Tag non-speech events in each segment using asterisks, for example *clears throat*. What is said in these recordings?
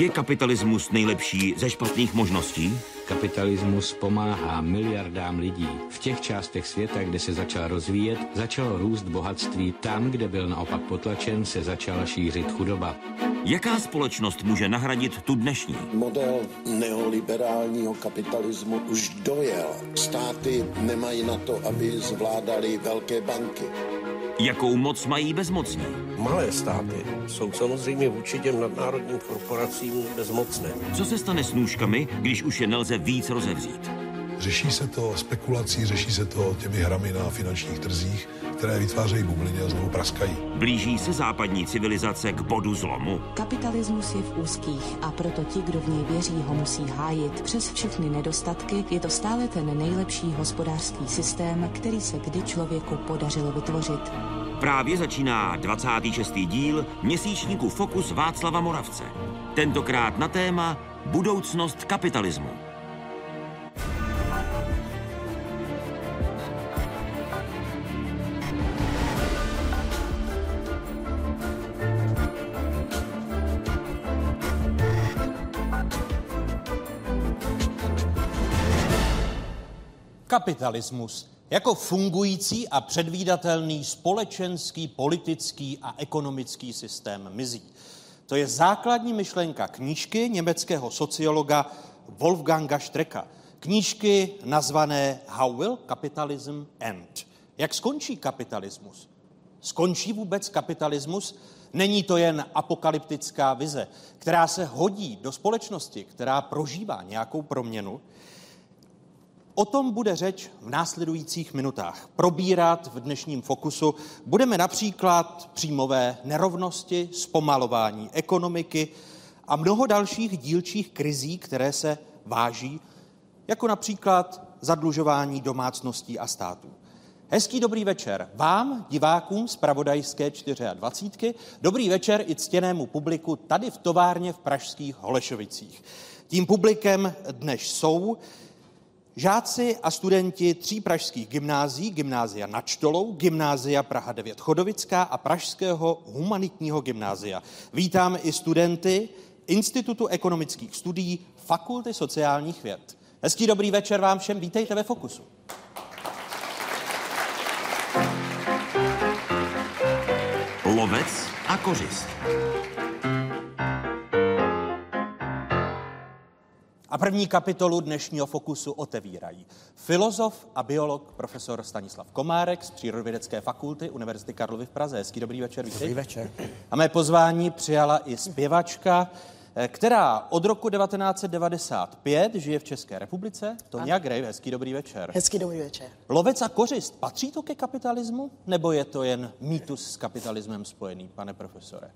Je kapitalismus nejlepší ze špatných možností? Kapitalismus pomáhá miliardám lidí. V těch částech světa, kde se začal rozvíjet, začalo růst bohatství. Tam, kde byl naopak potlačen, se začala šířit chudoba. Jaká společnost může nahradit tu dnešní? Model neoliberálního kapitalismu už dojel. Státy nemají na to, aby zvládali velké banky. Jakou moc mají bezmocní? Malé státy jsou samozřejmě vůči těm nadnárodním korporacím bezmocné. Co se stane s nůžkami, když už je nelze víc rozevřít? Řeší se to spekulací, řeší se to těmi hrami na finančních trzích, které vytvářejí bubliny a znovu praskají. Blíží se západní civilizace k bodu zlomu? Kapitalismus je v úzkých a proto ti, kdo v něj věří, ho musí hájit. Přes všechny nedostatky je to stále ten nejlepší hospodářský systém, který se kdy člověku podařilo vytvořit. Právě začíná 26. díl měsíčníku Fokus Václava Moravce. Tentokrát na téma Budoucnost kapitalismu. Kapitalismus jako fungující a předvídatelný společenský, politický a ekonomický systém mizí. To je základní myšlenka knížky německého sociologa Wolfganga Streka. Knížky nazvané How will capitalism end? Jak skončí kapitalismus? Skončí vůbec kapitalismus? Není to jen apokalyptická vize, která se hodí do společnosti, která prožívá nějakou proměnu. O tom bude řeč v následujících minutách. Probírat v dnešním fokusu budeme například příjmové nerovnosti, zpomalování ekonomiky a mnoho dalších dílčích krizí, které se váží, jako například zadlužování domácností a států. Hezký dobrý večer vám, divákům z Pravodajské 24. Dobrý večer i ctěnému publiku tady v továrně v pražských Holešovicích. Tím publikem dnes jsou Žáci a studenti tří pražských gymnází, gymnázia nad Štolou, gymnázia Praha 9 Chodovická a Pražského humanitního gymnázia. Vítám i studenty Institutu ekonomických studií Fakulty sociálních věd. Hezký dobrý večer vám všem, vítejte ve Fokusu. Lovec a kořist. A první kapitolu dnešního fokusu otevírají filozof a biolog profesor Stanislav Komárek z Přírodovědecké fakulty Univerzity Karlovy v Praze. Hezký dobrý večer. Vítej. Dobrý večer. A mé pozvání přijala i zpěvačka, eh, která od roku 1995 žije v České republice. Tonia Grej, hezký dobrý večer. Hezký dobrý večer. Lovec a kořist, patří to ke kapitalismu? Nebo je to jen mýtus s kapitalismem spojený, pane profesore?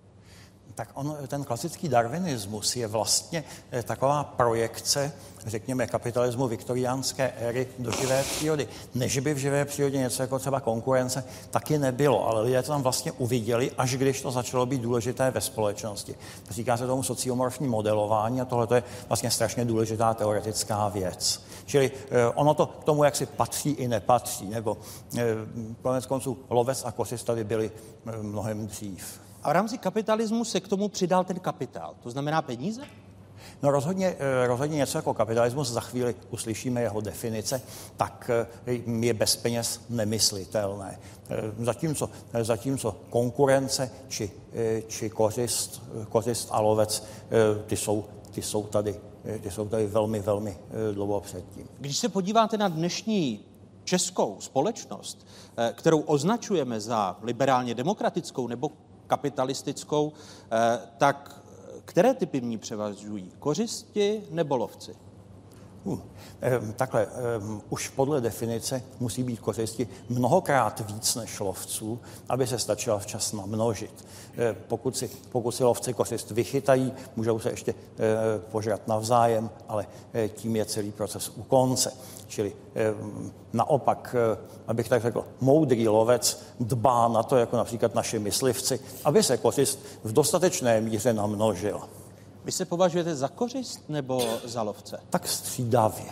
Tak on, ten klasický darwinismus je vlastně eh, taková projekce, řekněme, kapitalismu viktoriánské éry do živé přírody. Než by v živé přírodě něco jako třeba konkurence taky nebylo, ale lidé to tam vlastně uviděli, až když to začalo být důležité ve společnosti. Říká se tomu sociomorfní modelování a tohle je vlastně strašně důležitá teoretická věc. Čili eh, ono to k tomu, jak si patří i nepatří, nebo eh, konec konců lovec a kosis tady byli mnohem dřív. A v rámci kapitalismu se k tomu přidal ten kapitál, to znamená peníze? No rozhodně, rozhodně něco jako kapitalismus, za chvíli uslyšíme jeho definice, tak je bez peněz nemyslitelné. Zatímco, zatímco konkurence či, či kořist, kořist a lovec, ty jsou, ty jsou tady ty jsou tady velmi, velmi dlouho předtím. Když se podíváte na dnešní českou společnost, kterou označujeme za liberálně demokratickou nebo kapitalistickou, eh, tak které typy v ní převažují? Kořisti nebo lovci? Uh, takhle, um, už podle definice musí být kořisti mnohokrát víc než lovců, aby se stačila včas namnožit. E, pokud, si, pokud si lovci kořist vychytají, můžou se ještě e, požrat navzájem, ale e, tím je celý proces u konce. Čili naopak, abych tak řekl, moudrý lovec dbá na to, jako například naši myslivci, aby se kořist v dostatečné míře namnožil. Vy se považujete za kořist nebo za lovce? Tak střídavě.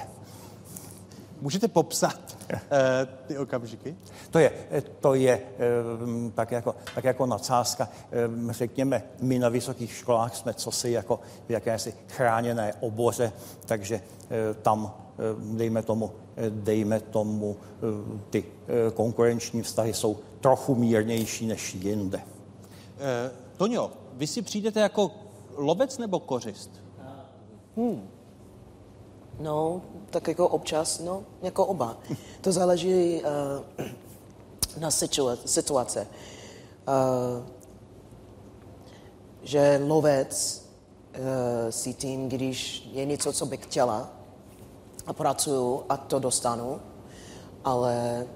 Můžete popsat uh, ty okamžiky? To je, to je um, tak, jako, tak jako nadsázka. Um, řekněme, my na vysokých školách jsme cosi jako v jakési chráněné oboře, takže tam, dejme tomu, dejme tomu, ty konkurenční vztahy jsou trochu mírnější než jinde. Eh, Toňo, vy si přijdete jako lovec nebo kořist? Hmm. No, tak jako občas, no, jako oba. To záleží uh, na situace. situace. Uh, že lovec uh, si tím, když je něco, co bych chtěla a pracuju a to dostanu, ale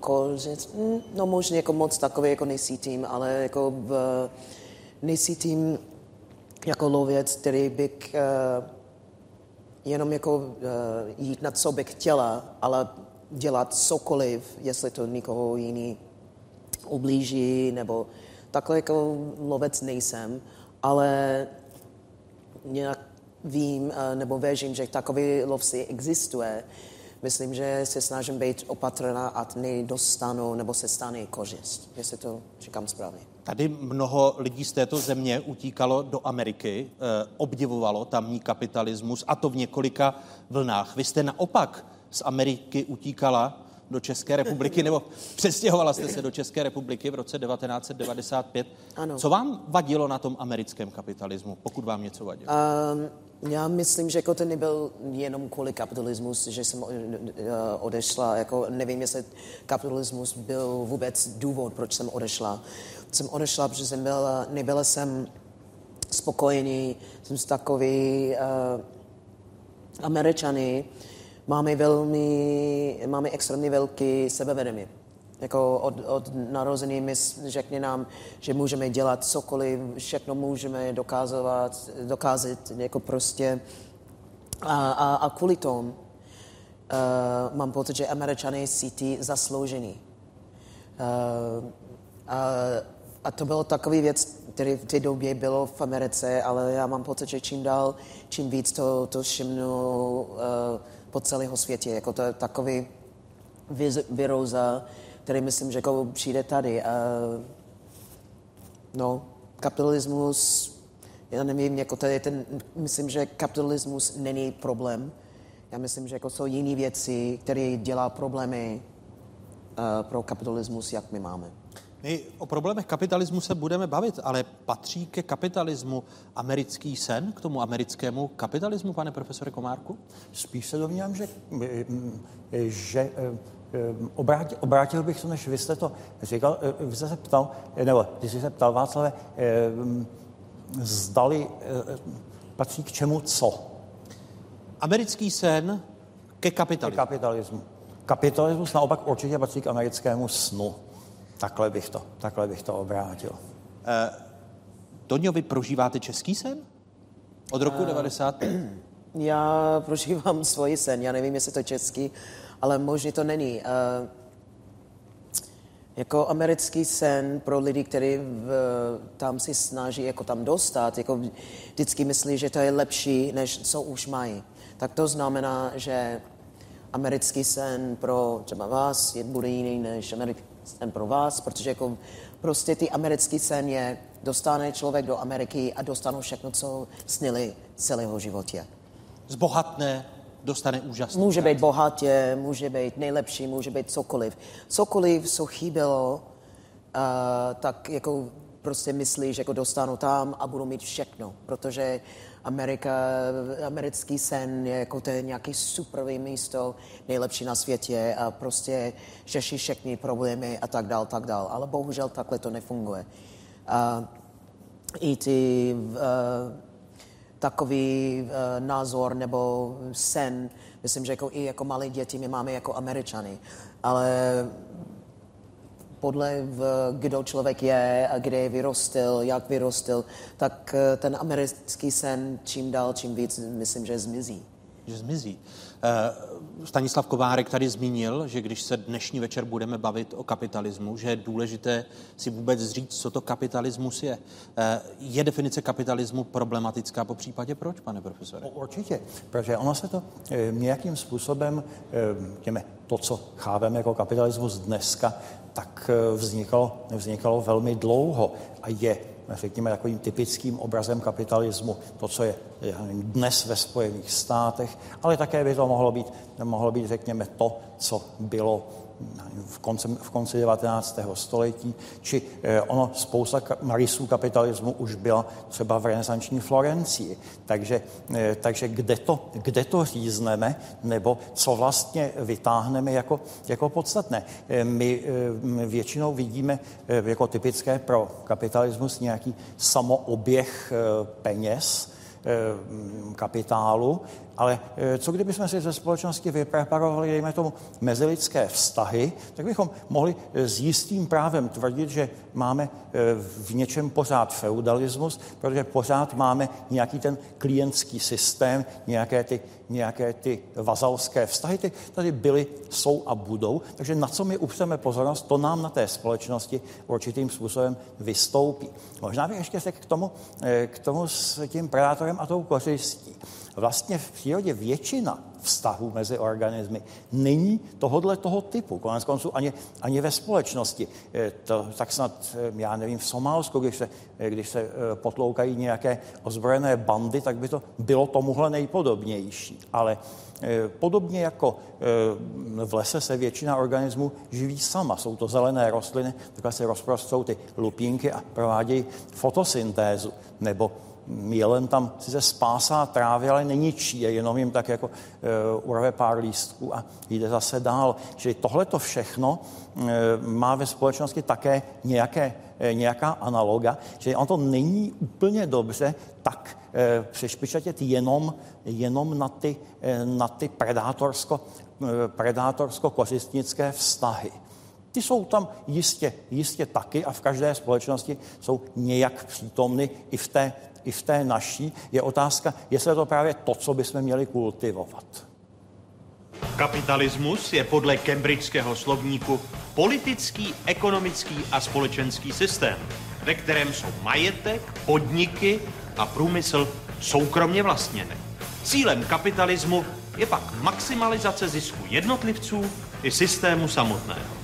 kořist, hm, no možná jako moc takový jako nejsítím, ale jako v, nejsítím jako lověc, který bych uh, jenom jako uh, jít na co bych chtěla, ale dělat cokoliv, jestli to nikoho jiný ublíží, nebo takhle jako lovec nejsem, ale nějak vím, uh, nebo věřím, že takový lovci existuje, myslím, že se snažím být opatrná, a nedostanu nebo se stane kořist, jestli to říkám správně. Tady mnoho lidí z této země utíkalo do Ameriky, eh, obdivovalo tamní kapitalismus a to v několika vlnách. Vy jste naopak z Ameriky utíkala do České republiky, nebo přestěhovala jste se do České republiky v roce 1995. Ano. Co vám vadilo na tom americkém kapitalismu, pokud vám něco vadilo? Um, já myslím, že jako to nebyl jenom kvůli kapitalismus, že jsem uh, odešla. Jako nevím, jestli kapitalismus byl vůbec důvod, proč jsem odešla. Jsem odešla, protože jsem byla, nebyla jsem spokojený, jsem takový uh, američany, máme velmi, máme extrémně velký sebevědomí. Jako od, od narození my řekne nám, že můžeme dělat cokoliv, všechno můžeme dokázovat, dokázat jako prostě. A, a, a kvůli tomu uh, mám pocit, že američané cítí zasloužený. Uh, a, a to bylo takový věc, který v té době bylo v Americe, ale já mám pocit, že čím dál, čím víc to, to všimnu uh, po celého světě. Jako to je takový viróza, který myslím, že jako přijde tady. A, no, kapitalismus, já nevím, jako je ten, myslím, že kapitalismus není problém. Já myslím, že jako jsou jiné věci, které dělá problémy uh, pro kapitalismus, jak my máme. My o problémech kapitalismu se budeme bavit, ale patří ke kapitalismu americký sen, k tomu americkému kapitalismu, pane profesore Komárku? Spíš se domnívám, že, že obrátil, obrátil bych to, než vy jste to říkal, vy jste se ptal, nebo ty jsi se ptal, Václave, zdali patří k čemu co? Americký sen ke kapitalismu. Ke kapitalismu. Kapitalismus naopak určitě patří k americkému snu. Takhle bych to, takhle bych to obrátil. Eh, Toňo, vy prožíváte český sen? Od roku uh, 95? *clears throat* Já prožívám svůj sen, já nevím, jestli to český, ale možná to není. Uh, jako americký sen pro lidi, kteří tam si snaží jako tam dostat, jako vždycky myslí, že to je lepší, než co už mají. Tak to znamená, že americký sen pro třeba vás je, bude jiný než americký sen pro vás, protože jako prostě ty americký sen je, dostane člověk do Ameriky a dostane všechno, co snili celého životě. Zbohatné, dostane úžasné. Může být bohatě, může být nejlepší, může být cokoliv. Cokoliv, co chybělo, uh, tak jako prostě myslí, že jako dostanu tam a budu mít všechno, protože Amerika, americký sen je jako to nějaký superový místo, nejlepší na světě a prostě řeší všechny problémy a tak dál, tak dál. Ale bohužel takhle to nefunguje. A i ty uh, takový uh, názor nebo sen, myslím, že jako i jako malé děti my máme jako američany, ale podle, v, kdo člověk je a kde vyrostl, jak vyrostl, tak eh, ten americký sen čím dál, čím víc, myslím, že zmizí. že zmizí. Eh, Stanislav Kovárek tady zmínil, že když se dnešní večer budeme bavit o kapitalismu, že je důležité si vůbec říct, co to kapitalismus je. Eh, je definice kapitalismu problematická po případě proč, pane profesore? Určitě, protože ono se to nějakým způsobem, těme, to, co chápeme jako kapitalismus dneska, tak vznikalo, vznikalo velmi dlouho a je řekněme, takovým typickým obrazem kapitalismu, to, co je dnes ve Spojených státech, ale také by to mohlo být, mohlo být řekněme, to, co bylo v konci, v konci 19. století, či eh, ono spousta rysů kapitalismu už byla třeba v renesanční Florencii. Takže, eh, takže kde, to, kde to řízneme, nebo co vlastně vytáhneme jako, jako podstatné. Eh, my většinou vidíme jako typické pro kapitalismus nějaký samooběh peněz, kapitálu, ale eh, co kdybychom si ze společnosti vypreparovali, dejme tomu, mezilidské vztahy, tak bychom mohli eh, s jistým právem tvrdit, že máme eh, v něčem pořád feudalismus, protože pořád máme nějaký ten klientský systém, nějaké ty, nějaké ty vazalské vztahy, ty tady byly, jsou a budou. Takže na co my upřeme pozornost, to nám na té společnosti určitým způsobem vystoupí. Možná bych ještě k tomu, k tomu s tím predátorem a tou kořistí vlastně v přírodě většina vztahů mezi organismy není tohodle toho typu. Konec konců ani, ani ve společnosti. To, tak snad, já nevím, v Somálsku, když se, když se eh, potloukají nějaké ozbrojené bandy, tak by to bylo tomuhle nejpodobnější. Ale eh, Podobně jako eh, v lese se většina organismů živí sama. Jsou to zelené rostliny, takhle se rozprostou ty lupínky a provádějí fotosyntézu. Nebo Jelen tam sice spásá trávy, ale neničí je, jenom jim tak jako uh, urve pár lístků a jde zase dál. Čili tohle to všechno uh, má ve společnosti také nějaké, uh, nějaká analoga, že on to není úplně dobře tak přešpičatět jenom, jenom na ty, na ty predátorsko, predátorsko-kořistnické vztahy. Ty jsou tam jistě, jistě taky a v každé společnosti jsou nějak přítomny i v té i v té naší, je otázka, jestli je to právě to, co bychom měli kultivovat. Kapitalismus je podle Cambridgeského slovníku politický, ekonomický a společenský systém, ve kterém jsou majetek, podniky a průmysl soukromně vlastněny. Cílem kapitalismu je pak maximalizace zisku jednotlivců i systému samotného.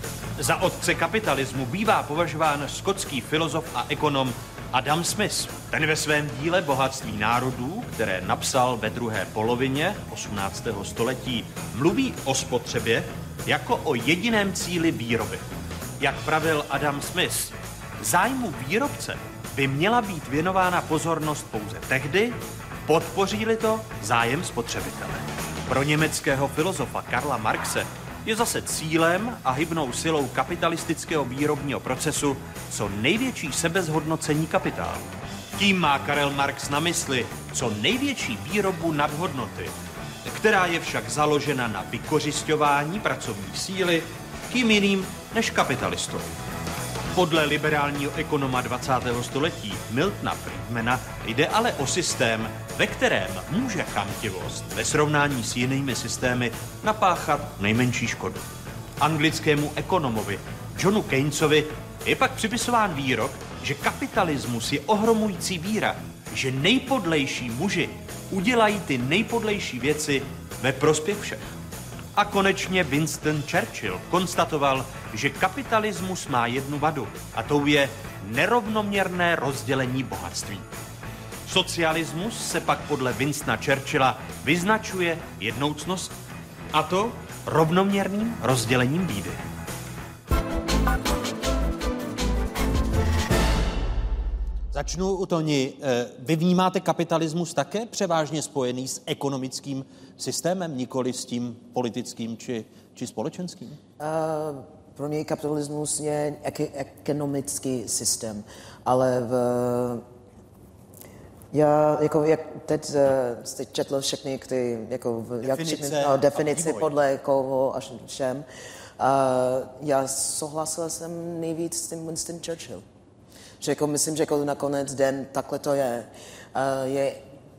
Za otce kapitalismu bývá považován skotský filozof a ekonom Adam Smith. Ten ve svém díle Bohatství národů, které napsal ve druhé polovině 18. století, mluví o spotřebě jako o jediném cíli výroby. Jak pravil Adam Smith, zájmu výrobce by měla být věnována pozornost pouze tehdy, podpoří-li to zájem spotřebitele. Pro německého filozofa Karla Marxe je zase cílem a hybnou silou kapitalistického výrobního procesu co největší sebezhodnocení kapitálu. Tím má Karel Marx na mysli co největší výrobu nadhodnoty, která je však založena na vykořišťování pracovní síly kým jiným než kapitalistou. Podle liberálního ekonoma 20. století Miltona Friedmana jde ale o systém, ve kterém může chamtivost ve srovnání s jinými systémy napáchat nejmenší škodu. Anglickému ekonomovi Johnu Keynesovi je pak připisován výrok, že kapitalismus je ohromující víra, že nejpodlejší muži udělají ty nejpodlejší věci ve prospěch všech. A konečně Winston Churchill konstatoval, že kapitalismus má jednu vadu a tou je nerovnoměrné rozdělení bohatství. Socialismus se pak podle Winstona Churchilla vyznačuje jednoucnost, a to rovnoměrným rozdělením bídy. Začnu u Toni. Eh, vy vnímáte kapitalismus také převážně spojený s ekonomickým systémem, nikoli s tím politickým či, či společenským? Uh, pro mě kapitalismus je ek- ekonomický systém, ale v, já, jako, jak teď uh, jste četl všechny ty, jako, definice, jak všechny, no, definice podle koho až všem, uh, já souhlasil jsem nejvíc s tím Winston Churchill. Že jako myslím, že jako nakonec den takhle to je. Uh, je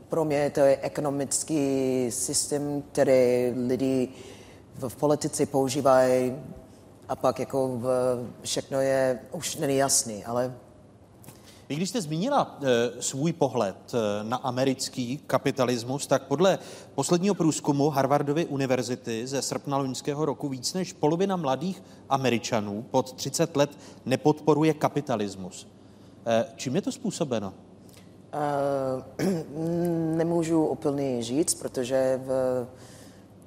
pro mě to je ekonomický systém, který lidi v politice používají a pak jako v, všechno je, už není jasný, ale vy když jste zmínila e, svůj pohled e, na americký kapitalismus, tak podle posledního průzkumu Harvardovy univerzity ze srpna loňského roku víc než polovina mladých Američanů pod 30 let nepodporuje kapitalismus. E, čím je to způsobeno? *clears throat* Nemůžu úplně říct, protože v,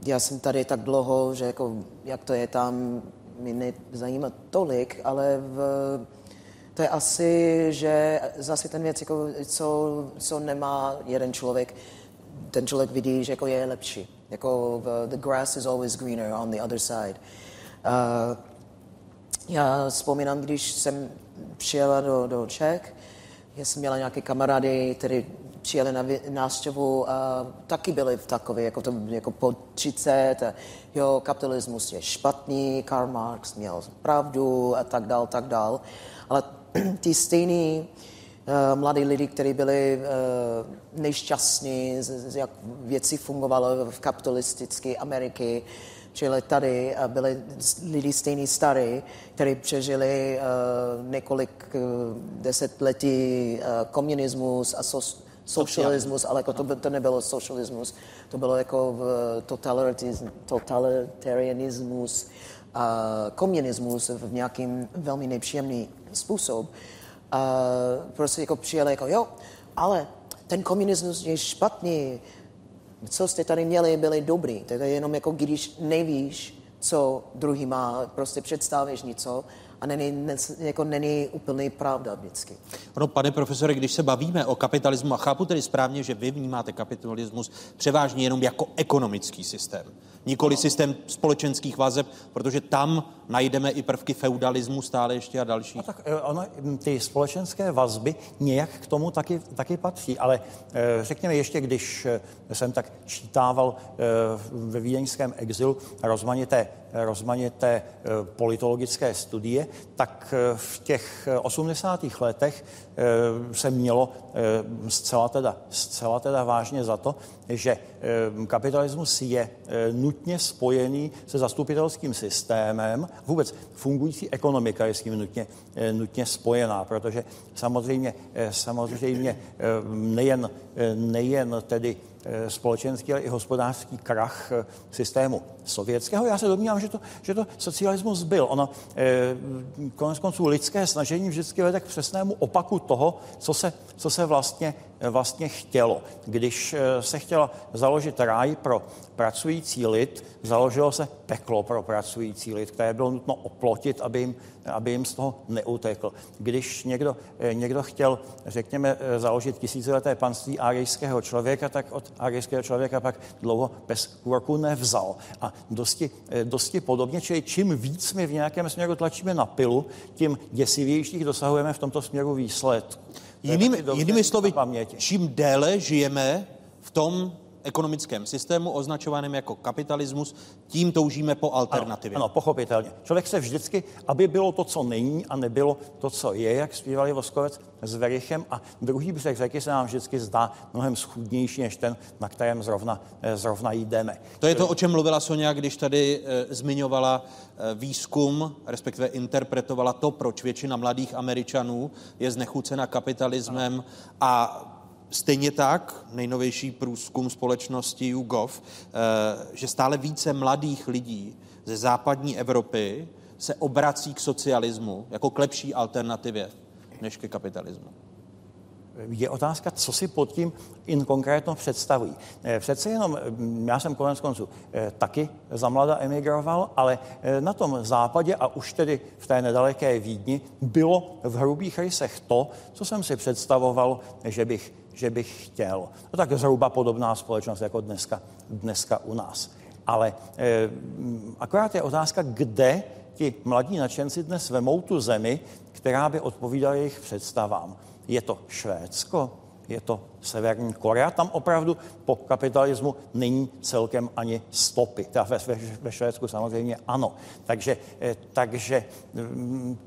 já jsem tady tak dlouho, že jako, jak to je tam, mi nezajímá tolik, ale v, to je asi, že zase ten věc, jako, co, co nemá jeden člověk, ten člověk vidí, že jako je lepší. Jako the, grass is always greener on the other side. Uh, já vzpomínám, když jsem přijela do, do Čech, já jsem měla nějaké kamarády, kteří přijeli na návštěvu a taky byli v takové, jako, to, jako po 30, a jo, kapitalismus je špatný, Karl Marx měl pravdu a tak dál, tak dál. Ale *clears throat* ty stejný uh, mladí lidi, kteří byli uh, nešťastní, z, z, jak věci fungovaly v kapitalistické Ameriky, přijeli tady a byli lidi stejný starý, kteří přežili uh, několik uh, desetletí uh, komunismus a so, socialismus, ale jako to, to nebylo socialismus, to bylo jako totalitarianismus a komunismus v nějakým velmi nepříjemný způsob. A prostě jako přijeli jako, jo, ale ten komunismus je špatný, co jste tady měli, byli dobrý. To je jenom jako když nevíš, co druhý má, prostě představíš něco a není, ne, jako není úplný pravda vždycky. Ono, pane profesore, když se bavíme o kapitalismu, a chápu tedy správně, že vy vnímáte kapitalismus převážně jenom jako ekonomický systém, nikoli systém společenských vazeb, protože tam najdeme i prvky feudalismu stále ještě a další. A tak eh, ono, hm, ty společenské vazby nějak k tomu taky, taky patří, ale eh, řekněme ještě, když eh, jsem tak čítával ve vídeňském exilu rozmanité, rozmanité politologické studie, tak v těch 80. letech se mělo zcela teda, zcela teda vážně za to, že kapitalismus je nutně spojený se zastupitelským systémem, vůbec fungující ekonomika je s tím nutně, eh, nutně spojená, protože samozřejmě, eh, samozřejmě eh, nejen, nejen tedy společenský, ale i hospodářský krach systému sovětského. Já se domnívám, že to, že to socialismus byl. Ono konec konců lidské snažení vždycky vede k přesnému opaku toho, co se, co se vlastně, vlastně chtělo. Když se chtěla založit ráj pro pracující lid, založilo se peklo pro pracující lid, které bylo nutno oplotit, aby jim, aby jim z toho neutekl. Když někdo, eh, někdo chtěl, řekněme, eh, založit tisícileté panství árijského člověka, tak od árijského člověka pak dlouho bez kurku nevzal. A dosti, eh, dosti podobně, čili čím víc my v nějakém směru tlačíme na pilu, tím děsivějších dosahujeme v tomto směru výsledku. Jinými, jinými slovy, čím déle žijeme v tom ekonomickém systému označovaném jako kapitalismus, tím toužíme po alternativě. Ano, ano, pochopitelně. Člověk se vždycky, aby bylo to, co není a nebylo to, co je, jak zpívali Voskovec s Verichem a druhý břeh řeky se nám vždycky zdá mnohem schudnější než ten, na kterém zrovna, eh, zrovna jdeme. To je to, o čem mluvila Sonja, když tady e, zmiňovala e, výzkum, respektive interpretovala to, proč většina mladých Američanů je znechucena kapitalismem ano. a Stejně tak, nejnovější průzkum společnosti YouGov, eh, že stále více mladých lidí ze západní Evropy se obrací k socialismu jako k lepší alternativě než ke kapitalismu. Je otázka, co si pod tím in konkrétno představují. Eh, přece jenom, mm, já jsem konec konců eh, taky za mlada emigroval, ale na tom západě a už tedy v té nedaleké Vídni bylo v hrubých rysech to, co jsem si představoval, že bych že bych chtěl. No tak zhruba podobná společnost jako dneska, dneska u nás. Ale e, akorát je otázka, kde ti mladí nadšenci dnes vemou tu zemi, která by odpovídala jejich představám. Je to Švédsko? Je to Severní Korea? Tam opravdu po kapitalismu není celkem ani stopy. Teda ve, ve, Švédsku samozřejmě ano. Takže, e, takže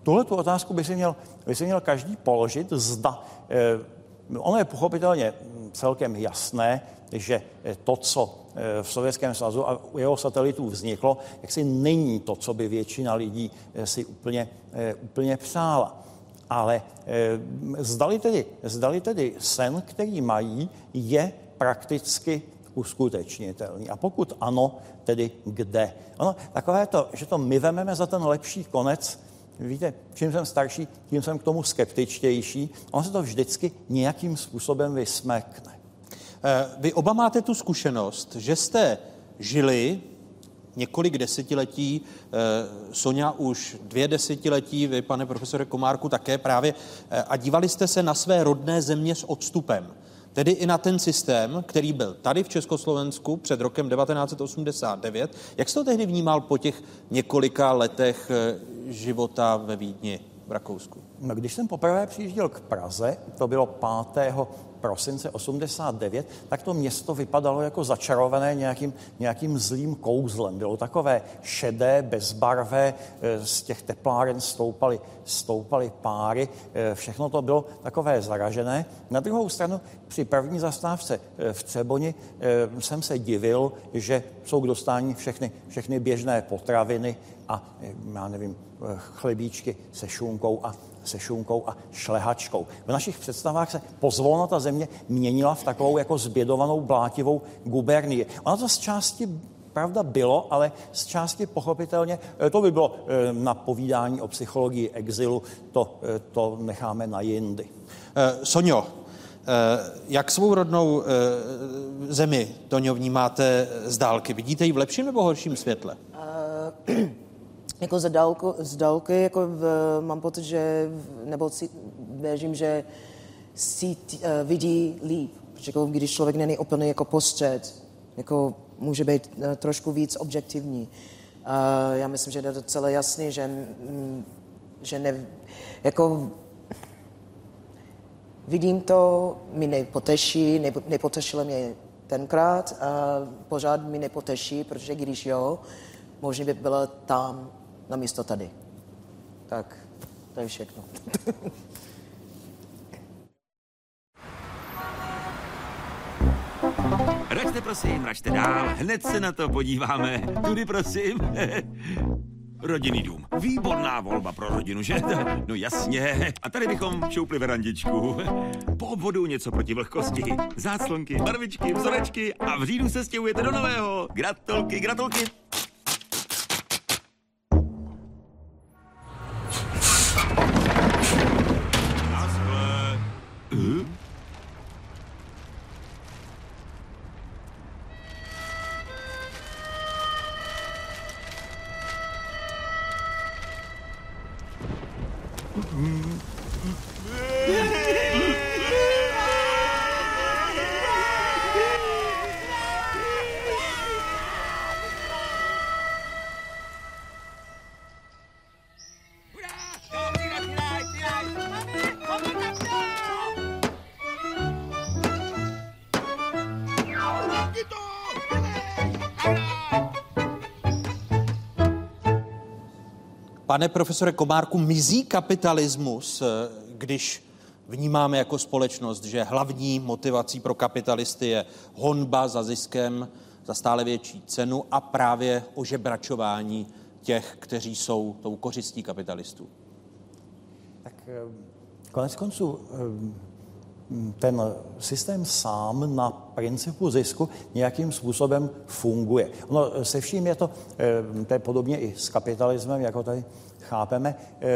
tuhle tu otázku by si, měl, by si měl každý položit, zda e, Ono je pochopitelně celkem jasné, že to, co v Sovětském svazu a u jeho satelitů vzniklo, jak si není to, co by většina lidí si úplně, úplně přála. Ale zdali tedy, zdali tedy sen, který mají, je prakticky uskutečnitelný. A pokud ano, tedy kde? Ono, takové to, že to my vememe za ten lepší konec, víte, čím jsem starší, tím jsem k tomu skeptičtější. Ono se to vždycky nějakým způsobem vysmekne. Eh, vy oba máte tu zkušenost, že jste žili několik desetiletí, eh, Sonja už dvě desetiletí, vy, pane profesore Komárku, také právě, eh, a dívali jste se na své rodné země s odstupem. Tedy i na ten systém, který byl tady v Československu před rokem 1989. Jak jste to tehdy vnímal po těch několika letech eh, života ve Vídni v Rakousku? No, když jsem poprvé přijížděl k Praze, to bylo 5 prosince 89, tak to město vypadalo jako začarované nějakým, nějakým zlým kouzlem. Bylo takové šedé, bezbarvé, eh, z těch tepláren stoupaly, stoupaly páry, eh, všechno to bylo takové zaražené. Na druhou stranu při první zastávce eh, v Třeboni jsem se divil, že jsou k dostání všechny, všechny běžné potraviny a já nevím, chlebíčky se šunkou a se šunkou a šlehačkou. V našich představách se pozvolna ta země měnila v takovou jako zbědovanou blátivou gubernii. Ona to z části pravda bylo, ale z části pochopitelně, eh, to by bylo eh, na povídání o psychologii exilu, to, eh, to necháme na jindy. Sonio, jak svou rodnou zemi, Toňo, vnímáte z dálky? Vidíte ji v lepším nebo horším světle? Jako z, dálku, z dálky jako v, mám pocit, že, nebo si, věřím, že si uh, vidí líp. Jako, když člověk není úplně jako postřed, jako může být uh, trošku víc objektivní. Uh, já myslím, že je docela jasný, že, mm, že ne, jako vidím to, mi nepoteší, ne, nepotešilo mě tenkrát a pořád mi nepoteší, protože když jo, možná by byla tam na místo tady. Tak, to je všechno. *laughs* Račte prosím, račte dál, hned se na to podíváme. Tudy prosím. *laughs* Rodinný dům. Výborná volba pro rodinu, že? *laughs* No jasně. A tady bychom šoupli verandičku. Po obvodu něco proti vlhkosti. Záclonky, barvičky, vzorečky a v říjnu se stěhujete do nového. Gratulky, gratulky. Pane profesore Komárku, mizí kapitalismus, eh, když vnímáme jako společnost, že hlavní motivací pro kapitalisty je honba za ziskem, za stále větší cenu a právě ožebračování těch, kteří jsou tou kořistí kapitalistů? Tak eh, konec konců eh, ten systém sám na principu zisku nějakým způsobem funguje. Ono se vším je to, eh, to je podobně i s kapitalismem, jako tady chápeme. Eh,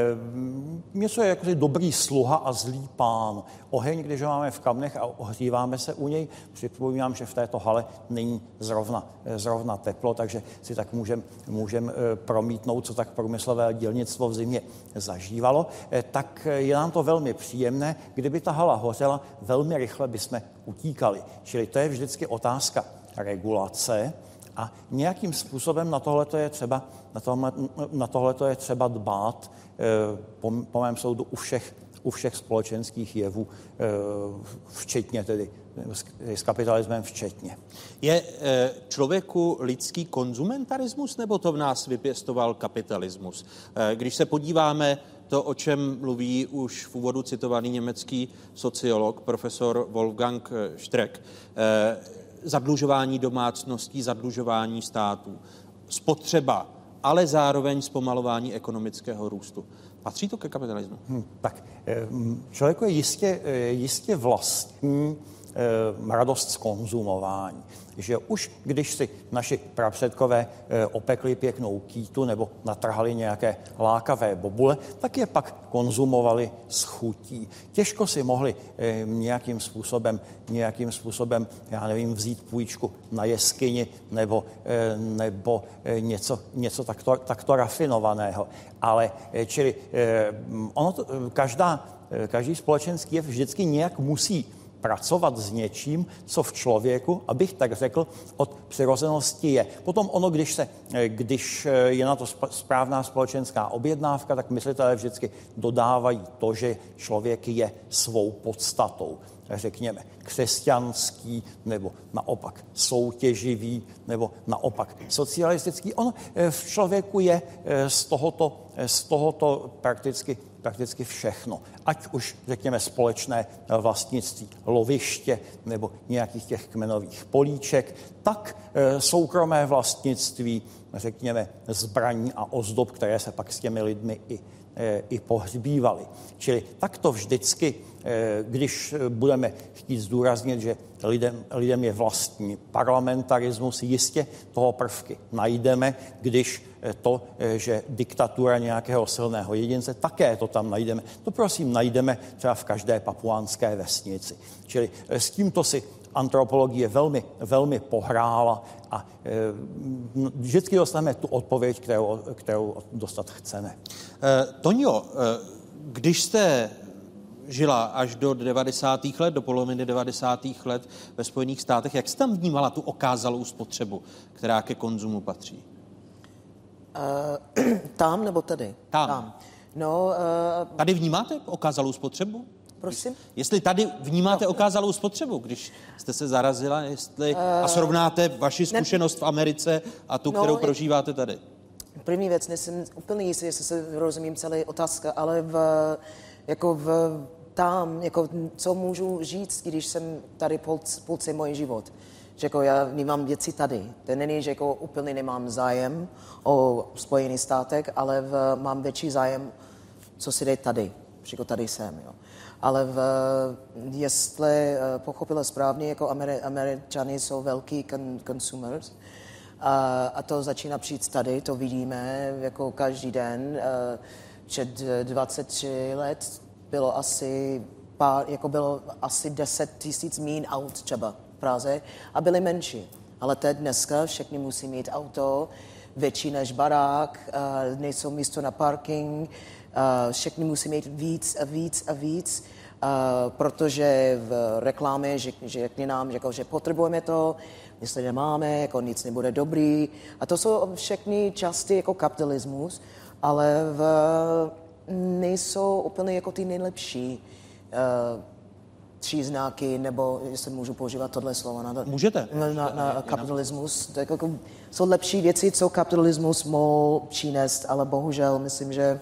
něco je jako dobrý sluha a zlý pán. Oheň, když ho máme v kamnech a ohříváme se u něj, připomínám, že v této hale není zrovna, eh, zrovna teplo, takže si tak můžeme můžem promítnout, co tak průmyslové dělnictvo v zimě zažívalo, tak je nám to velmi příjemné. Kdyby ta hala hořela, velmi rychle bychom utíkali. Čili to je vždycky otázka regulace a nějakým způsobem na tohle je třeba, na tohle, na je třeba dbát, eh, po, po mém soudu, u všech, u všech společenských jevů, eh, včetně tedy s kapitalismem včetně. Je e, člověku lidský konzumentarismus, nebo to v nás vypěstoval kapitalismus? Když se podíváme to, o čem mluví už v úvodu citovaný německý sociolog, profesor Wolfgang Streck, zadlužování domácností, zadlužování států, spotřeba, ale zároveň zpomalování ekonomického růstu. Patří to ke kapitalismu? Hmm, tak člověku je jistě, jistě vlastní radost z konzumování že už když si naši prapředkové eh, opekli pěknou kýtu nebo natrhali nějaké lákavé bobule, tak je pak konzumovali s chutí. Těžko si mohli eh, nějakým způsobem, nějakým způsobem, já nevím, vzít půjčku na jeskyni nebo, eh, nebo něco, něco takto, takto rafinovaného. Ale čili ono to, každá, každý společenský je vždycky nějak musí pracovat s něčím, co v člověku, abych tak řekl, od přirozenosti je. Potom ono, když, se, když je na to správná společenská objednávka, tak myslitelé vždycky dodávají to, že člověk je svou podstatou řekněme, křesťanský, nebo naopak soutěživý, nebo naopak socialistický. On eh, v člověku je eh, z tohoto, eh, z tohoto prakticky prakticky všechno. Ať už, řekněme, společné vlastnictví loviště nebo nějakých těch kmenových políček, tak e, soukromé vlastnictví, řekněme, zbraní a ozdob, které se pak s těmi lidmi i, i pohřbívaly. Čili takto vždycky Eh, když budeme chtít zdůraznit, že lidem, lidem je vlastní parlamentarismus, jistě toho prvky najdeme, když eh, to, eh, že diktatura nějakého silného jedince, také to tam najdeme. To prosím najdeme třeba v každé papuánské vesnici. Čili s tímto si antropologie velmi, velmi pohrála a e, vždycky dostaneme tu odpověď, kterou, kterou dostat chceme. E, Tonio, e, když jste žila až do 90. let, do poloviny 90. let ve Spojených státech. Jak jsi tam vnímala tu okázalou spotřebu, která ke konzumu patří? Uh, *clears throat* tam nebo tady? Tam. tam. No, uh, tady vnímáte okázalou spotřebu? Prosím? Jestli tady vnímáte no. okázalou spotřebu, když jste se zarazila, jestli uh, a srovnáte vaši zkušenost ne, v Americe a tu, no, kterou prožíváte tady. První věc, nejsem úplně jistý, jestli se rozumím celé otázka, ale v, jako v, tam, jako co můžu říct, když jsem tady půl, půlce můj život. Že jako já nemám věci tady. To není, že jako úplně nemám zájem o Spojený státek, ale v, mám větší zájem, co si jde tady. Jako tady jsem. Jo. Ale v, jestli eh, pochopila správně, jako Ameri- Američani jsou velký con- consumers, a, a to začíná přijít tady, to vidíme jako každý den. Uh, před 23 let bylo asi pár, jako bylo asi 10 tisíc mín aut třeba v Praze a byly menší. Ale teď dneska všichni musí mít auto, větší než barák, uh, nejsou místo na parking, uh, všichni musí mít víc a víc a víc, uh, protože v reklamě řekne nám, že, jako, že potřebujeme to, jestli nemáme, jako nic nebude dobrý. A to jsou všechny části jako kapitalismus, ale v, nejsou úplně jako ty nejlepší příznaky, nebo jestli můžu používat tohle slovo na, Můžete. na, na, na kapitalismus. Tak jako, jsou lepší věci, co kapitalismus mohl přinést, ale bohužel myslím, že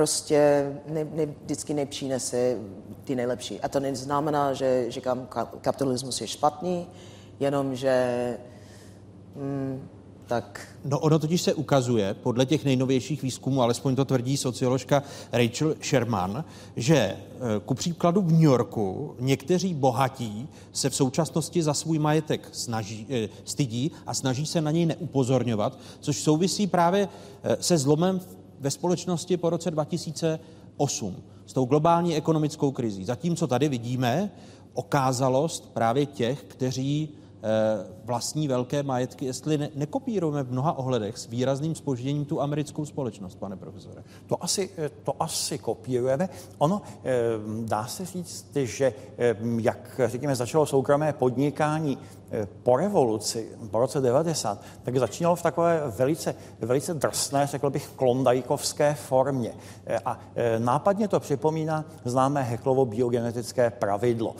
prostě ne, ne, vždycky nepřinese ty nejlepší. A to neznamená, že říkám, kapitalismus je špatný, jenom že mm, tak... No ono totiž se ukazuje, podle těch nejnovějších výzkumů, alespoň to tvrdí socioložka Rachel Sherman, že eh, ku příkladu v New Yorku někteří bohatí se v současnosti za svůj majetek snaží, eh, stydí a snaží se na něj neupozorňovat, což souvisí právě eh, se zlomem ve společnosti po roce 2008 s tou globální ekonomickou krizí. Zatímco tady vidíme okázalost právě těch, kteří Eh, vlastní velké majetky, jestli ne, nekopírujeme v mnoha ohledech s výrazným spožděním tu americkou společnost, pane profesore? To asi, eh, to asi kopírujeme. Ono dá se říct, že jak řekněme, začalo soukromé podnikání po revoluci, po roce 90, tak začínalo v takové velice, velice drsné, řekl bych, klondajkovské formě. A nápadně to připomíná známé Heklovo biogenetické pravidlo.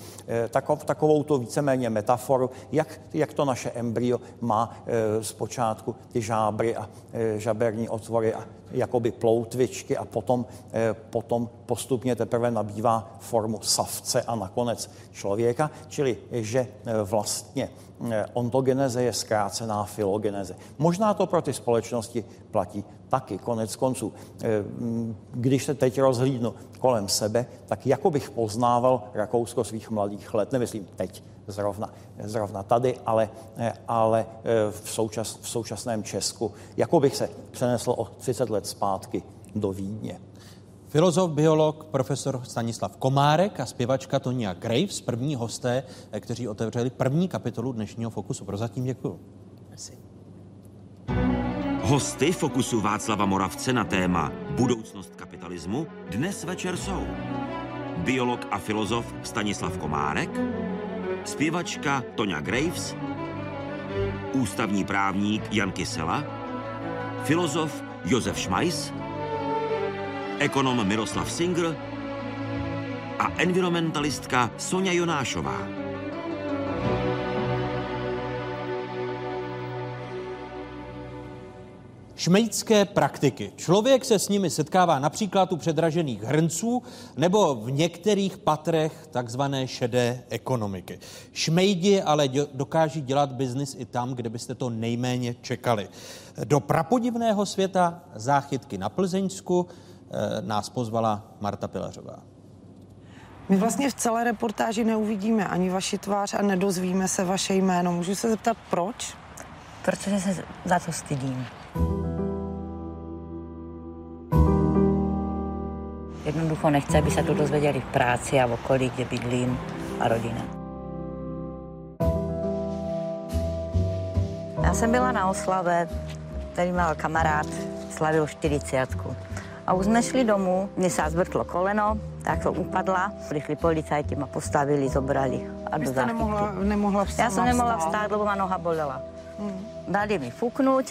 Takov, takovou to víceméně metaforu, jak, jak to naše embryo má zpočátku ty žábry a žaberní otvory a jakoby ploutvičky a potom, potom postupně teprve nabývá formu savce a nakonec člověka, čili že vlastně Eh, ontogeneze je zkrácená filogeneze. Možná to pro ty společnosti platí taky, konec konců. Eh, když se teď rozhlídnu kolem sebe, tak jako bych poznával Rakousko svých mladých let, nemyslím teď zrovna, zrovna tady, ale, eh, ale v, součas, v současném Česku, jako bych se přenesl o 30 let zpátky do Vídně. Filozof, biolog, profesor Stanislav Komárek a zpěvačka Tonia Graves, první hosté, eh, kteří otevřeli první kapitolu dnešního Fokusu. Prozatím děkuji. Hosty Fokusu Václava Moravce na téma Budoucnost kapitalismu dnes večer jsou biolog a filozof Stanislav Komárek, zpěvačka Tonia Graves, ústavní právník Jan Kysela, filozof Josef Schmeiss, ekonom Miroslav Singr a environmentalistka Sonja Jonášová. Šmejdské praktiky. Člověk se s nimi setkává například u předražených hrnců nebo v některých patrech takzvané šedé ekonomiky. Šmejdi ale dokáží dělat biznis i tam, kde byste to nejméně čekali. Do prapodivného světa záchytky na Plzeňsku, Eh, nás pozvala Marta Pilařová. My vlastně v celé reportáži neuvidíme ani vaši tvář a nedozvíme se vaše jméno. Můžu se zeptat, proč? Protože se za to stydím. Jednoducho nechce, aby se to dozvěděli v práci a v okolí, kde bydlím a rodina. Já jsem byla na oslave, který mal kamarád, slavil 40 a už jsme šli domů, mně se zvrtlo koleno, tak jsem upadla. Přišli policajti, ma postavili, zobrali a do záchytky. nemohla, nemohla vstát? Já jsem nemohla vstát, lebo ma noha bolela. Hmm. Dali mi fuknout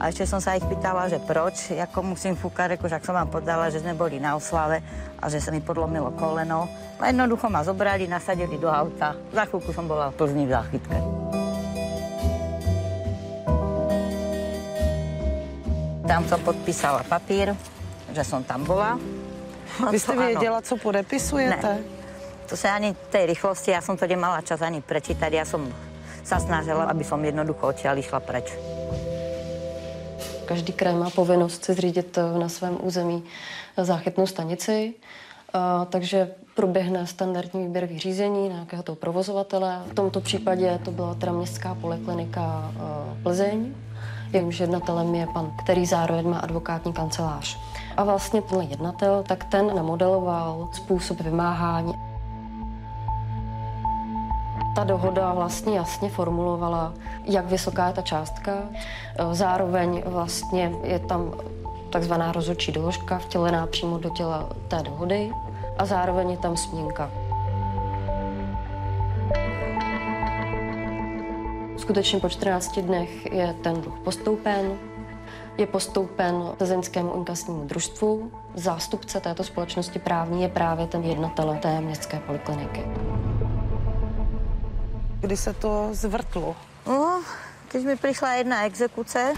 a ještě jsem se jich pýtala, že proč, jako musím fúkať, jako, jak jsem vám podala, že jsme byli na oslave a že se mi podlomilo koleno. A jednoducho ma zobrali, nasadili do auta. Za chvíľku jsem byla v Plzni v záchytke. Tam jsem podpísala papír, že jsem tam byla. Vy jste věděla, co podepisujete? Ne. To se ani té rychlosti, já jsem to nemala čas ani prečítať, já jsem se snažila, aby som jednoducho odtiaľ išla preč. Každý kraj má povinnost si zřídit eh, na svém území záchytnou stanici, a, takže proběhne standardní výběrový řízení nějakého toho provozovatele. V tomto případě to byla teda městská poliklinika eh, Plzeň, jejímž jednatelem je pan, který zároveň má advokátní kancelář. A vlastně tenhle jednatel, tak ten namodeloval způsob vymáhání. Ta dohoda vlastně jasně formulovala, jak vysoká je ta částka. Zároveň vlastně je tam takzvaná rozhodčí doložka vtělená přímo do těla té dohody a zároveň je tam smínka. Skutečně po 14 dnech je ten dluh postoupen. Je postoupen plzeňskému inkasnímu družstvu. Zástupce této společnosti právní je právě ten jednatel té městské polikliniky. Kdy se to zvrtlo? No, když mi přišla jedna exekuce,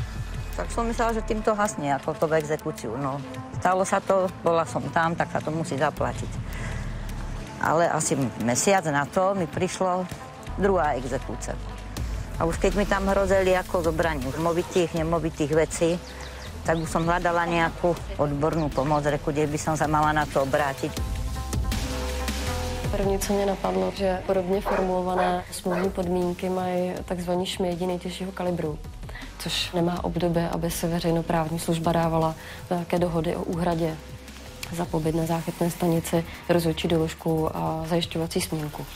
tak jsem myslela, že tím to hasne, jako to v exekuci. No, stalo se to, byla jsem tam, tak se to musí zaplatit. Ale asi mesiac na to mi přišlo druhá exekuce. A už keď mi tam hrozili ako zobraní movitých, nemovitých vecí, tak už som hľadala nejakú odbornú pomoc, reku, kde by som sa mala na to obrátiť. První, co mě napadlo, že podobně formulované smluvní podmínky mají tzv. šmědi nejtěžšího kalibru, což nemá období, aby se veřejnoprávní služba dávala nějaké dohody o úhradě za pobyt na záchytné stanici, rozhodčí doložku a zajišťovací smínku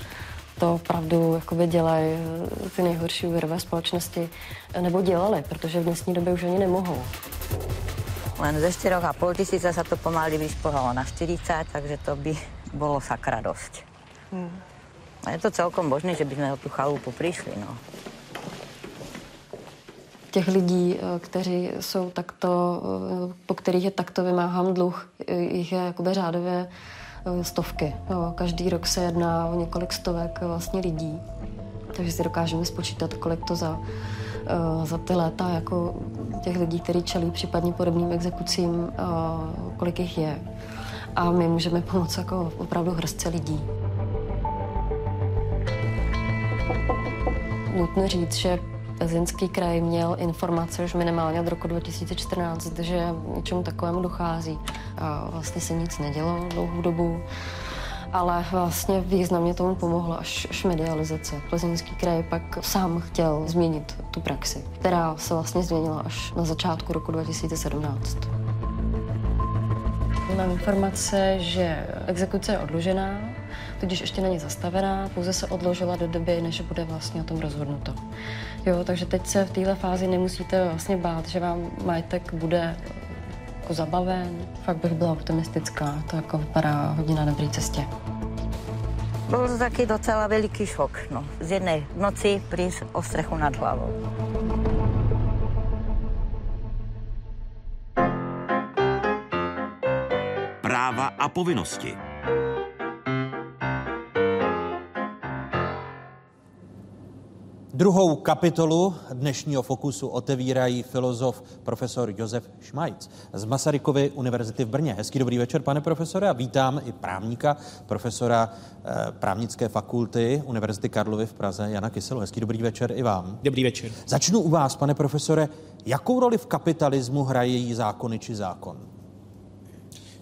to opravdu jakoby dělají eh, ty nejhorší úvěrové společnosti, nebo dělali, protože v dnešní době už ani nemohou. Len ze 4,5 tisíce se to pomaly vyspohalo na 40, takže to by bylo sakra dost. Hmm. A je to celkom možné, že bychom o tu chalupu přišli, no. Těch lidí, eh, kteří jsou takto, eh, po kterých je takto vymáhám dluh, jich je jakoby řádově stovky. Jo. Každý rok se jedná o několik stovek vlastně lidí. Takže si dokážeme spočítat, kolik to za, za ty léta jako těch lidí, kteří čelí případně podobným exekucím, kolik jich je. A my můžeme pomoct jako opravdu hrstce lidí. Nutno říct, že Plzeňský kraj měl informace už minimálně od roku 2014, že něčemu takovému dochází. A vlastně se nic nedělo dlouhou dobu, ale vlastně významně tomu pomohla až, až medializace. Plzeňský kraj pak sám chtěl změnit tu praxi, která se vlastně změnila až na začátku roku 2017. Mám informace, že exekuce je odložená, tudíž ještě není zastavená, pouze se odložila do doby, než bude vlastně o tom rozhodnuto. Jo, takže teď se v této fázi nemusíte vlastně bát, že vám majetek bude jako zabaven. Fakt bych byla optimistická, to jako vypadá hodně na dobré cestě. Byl to taky docela veliký šok. No. Z jedné noci přijít o strechu nad hlavou. Práva a povinnosti. Druhou kapitolu dnešního fokusu otevírají filozof profesor Josef Šmajc z Masarykovy univerzity v Brně. Hezký dobrý večer, pane profesore, a vítám i právníka, profesora eh, právnické fakulty Univerzity Karlovy v Praze, Jana Kyselu. Hezký dobrý večer i vám. Dobrý večer. Začnu u vás, pane profesore. Jakou roli v kapitalismu hrají zákony či zákon?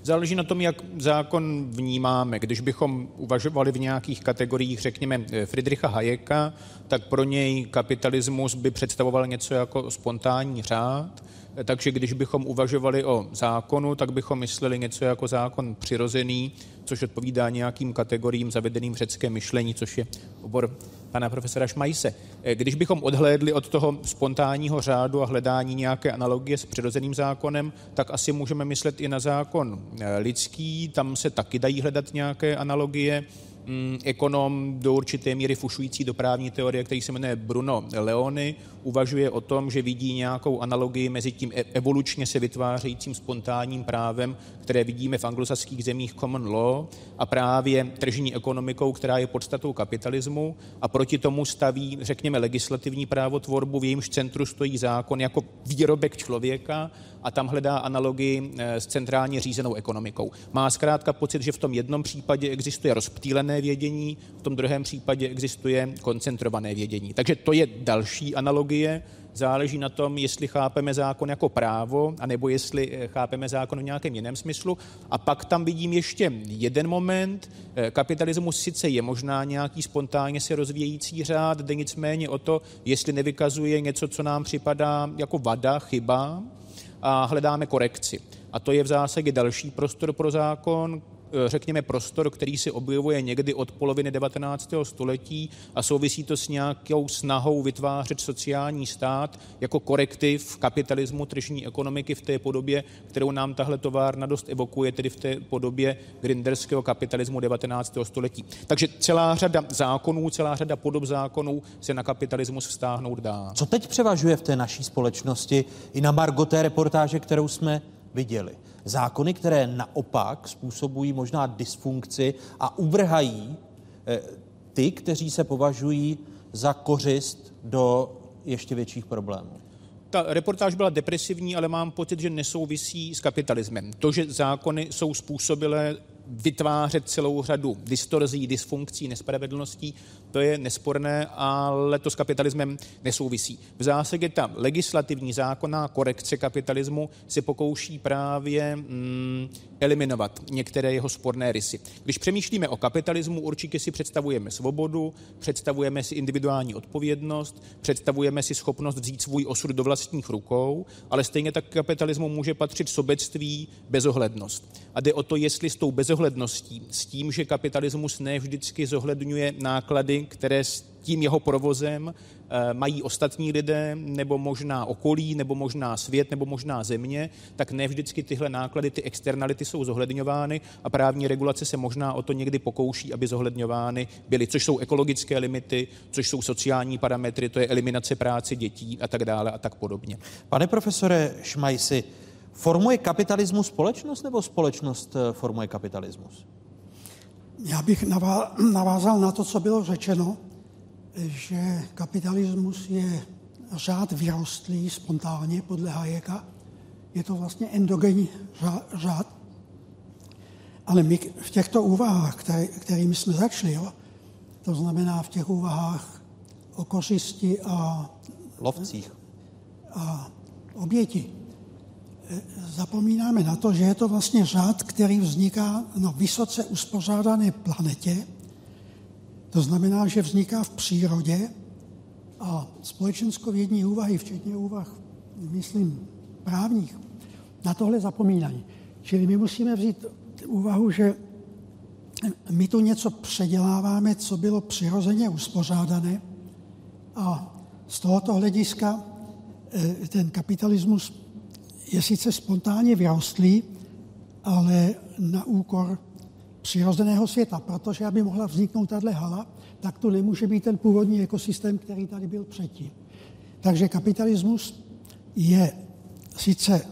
Záleží na tom, jak zákon vnímáme. Když bychom uvažovali v nějakých kategoriích, řekněme, Friedricha Hayeka, tak pro něj kapitalismus by představoval něco jako spontánní řád, takže když bychom uvažovali o zákonu, tak bychom mysleli něco jako zákon přirozený, což odpovídá nějakým kategoriím zavedeným v řeckém myšlení, což je obor pana profesora Šmajse. Když bychom odhlédli od toho spontánního řádu a hledání nějaké analogie s přirozeným zákonem, tak asi můžeme myslet i na zákon lidský, tam se taky dají hledat nějaké analogie. Mm, ekonom do určité míry fušující do právní teorie, který se jmenuje Bruno Leony, uvažuje o tom, že vidí nějakou analogii mezi tím e- evolučně se vytvářejícím spontánním právem, které vidíme v anglosaských zemích common law, a právě tržní ekonomikou, která je podstatou kapitalismu a proti tomu staví, řekněme, legislativní právotvorbu, v jejímž centru stojí zákon jako výrobek člověka a tam hledá analogii eh, s centrálně řízenou ekonomikou. Má zkrátka pocit, že v tom jednom případě existuje rozptýlené vědění, v tom druhém případě existuje koncentrované vědění. Takže to je další analogie. Záleží na tom, jestli chápeme zákon jako právo, anebo jestli eh, chápeme zákon v nějakém jiném smyslu. A pak tam vidím ještě jeden moment. Eh, kapitalismus sice je možná nějaký spontánně se rozvíjející řád, jde nicméně o to, jestli nevykazuje něco, co nám připadá jako vada, chyba, a hledáme korekci. A to je v zásadě další prostor pro zákon, řekněme, prostor, který se objevuje někdy od poloviny 19. století a souvisí to s nějakou snahou vytvářet sociální stát jako korektiv kapitalismu, tržní ekonomiky v té podobě, kterou nám tahle továrna dost evokuje, tedy v té podobě grinderského kapitalismu 19. století. Takže celá řada zákonů, celá řada podob zákonů se na kapitalismus vztáhnout dá. Co teď převažuje v té naší společnosti i na margo té reportáže, kterou jsme viděli? Zákony, které naopak způsobují možná dysfunkci a uvrhají eh, ty, kteří se považují za kořist do ještě větších problémů. Ta reportáž byla depresivní, ale mám pocit, že nesouvisí s kapitalismem. To, že zákony jsou způsobilé vytvářet celou řadu distorzí, dysfunkcí, nespravedlností, to je nesporné, ale to s kapitalismem nesouvisí. V zásadě ta legislativní zákonná korekce kapitalismu se pokouší právě mm, eliminovat některé jeho sporné rysy. Když přemýšlíme o kapitalismu, určitě si představujeme svobodu, představujeme si individuální odpovědnost, představujeme si schopnost vzít svůj osud do vlastních rukou, ale stejně tak kapitalismu může patřit sobectví, bezohlednost. A jde o to, jestli s tou bezohledností bezohledností, s tím, že kapitalismus ne vždycky zohledňuje náklady, které s tím jeho provozem eh, mají ostatní lidé, nebo možná okolí, nebo možná svět, nebo možná země, tak ne vždycky tyhle náklady, ty externality jsou zohledňovány a právní regulace se možná o to někdy pokouší, aby zohledňovány byly, což jsou ekologické limity, což jsou sociální parametry, to je eliminace práce dětí a tak dále a tak podobně. Pane profesore Šmajsi, formuje kapitalismus společnost nebo společnost eh, formuje kapitalismus? Já bych navázal na to, co bylo řečeno že kapitalismus je řád vyrostlý spontánně podle Hayeka. Je to vlastně endogenní řád. Ale my v těchto úvahách, který, kterými jsme začali, jo, to znamená v těch úvahách o kořisti a lovcích a oběti, zapomínáme na to, že je to vlastně řád, který vzniká na vysoce uspořádané planetě, to znamená, že vzniká v přírodě a společenskovědní úvahy, včetně úvah, myslím, právních, na tohle zapomínají. Čili my musíme vzít úvahu, že my tu něco předěláváme, co bylo přirozeně uspořádané a z tohoto hlediska eh, ten kapitalismus je sice spontánně vyrostlý, ale na úkor přirozeného světa, protože aby mohla vzniknout tahle hala, tak to nemůže být ten původní ekosystém, který tady byl předtím. Takže kapitalismus je sice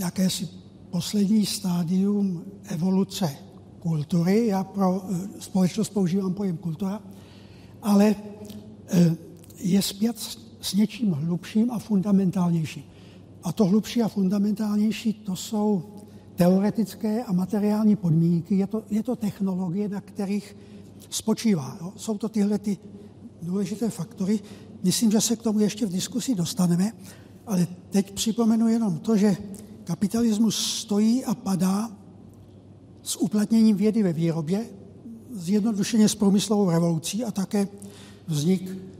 jakési poslední stádium evoluce kultury, já pro eh, společnost používám pojem kultura, ale eh, je zpět s něčím hlubším a fundamentálnějším. A to hlubší a fundamentálnější, to jsou teoretické a materiální podmínky, je to, je to technologie, na kterých spočívá. Jo? Jsou to tyhle ty důležité faktory. Myslím, že se k tomu ještě v diskusi dostaneme, ale teď připomenu jenom to, že kapitalismus stojí a padá s uplatněním vědy ve výrobě, zjednodušeně s průmyslovou revolucí a také vznik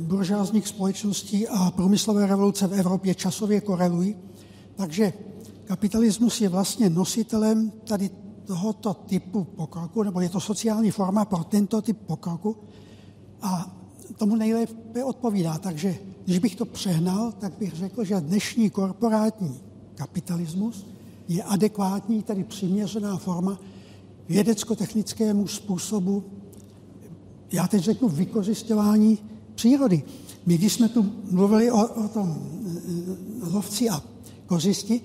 buržázních společností a průmyslové revoluce v Evropě časově korelují. Takže kapitalismus je vlastně nositelem tady tohoto typu pokroku, nebo je to sociální forma pro tento typ pokroku a tomu nejlépe odpovídá. Takže když bych to přehnal, tak bych řekl, že dnešní korporátní kapitalismus je adekvátní, tedy přiměřená forma vědecko-technickému způsobu, já teď řeknu, vykořišťování přírody. My, když jsme tu mluvili o, o tom e, e, lovci a kořisti,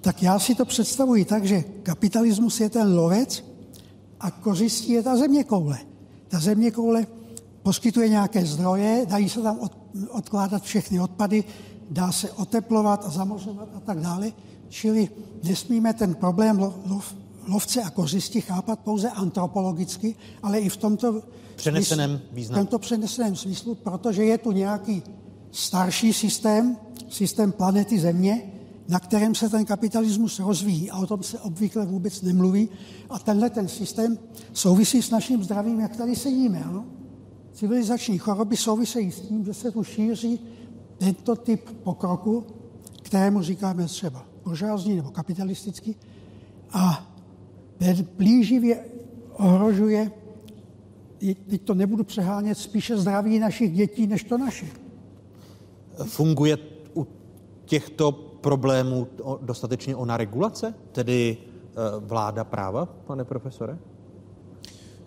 tak já si to představuji tak, že kapitalismus je ten lovec a kořistí je ta země koule. Ta země koule poskytuje nějaké zdroje, dají se tam od, odkládat všechny odpady, dá se oteplovat a zamořovat a tak dále. Čili nesmíme ten problém lo, lov, lovce a kořisti chápat pouze antropologicky, ale i v tomto přeneseném smyslu. V tomto přeneseném smyslu, protože je tu nějaký starší systém, systém planety Země, na kterém se ten kapitalismus rozvíjí a o tom se obvykle vůbec nemluví. A tenhle ten systém souvisí s naším zdravím, jak tady sedíme. Ano? Civilizační choroby souvisejí s tím, že se tu šíří tento typ pokroku, kterému říkáme třeba buržázní nebo kapitalistický, a plíživě ohrožuje, teď to nebudu přehánět, spíše zdraví našich dětí, než to naše. Funguje u těchto problémů dostatečně ona regulace, tedy eh, vláda práva, pane profesore?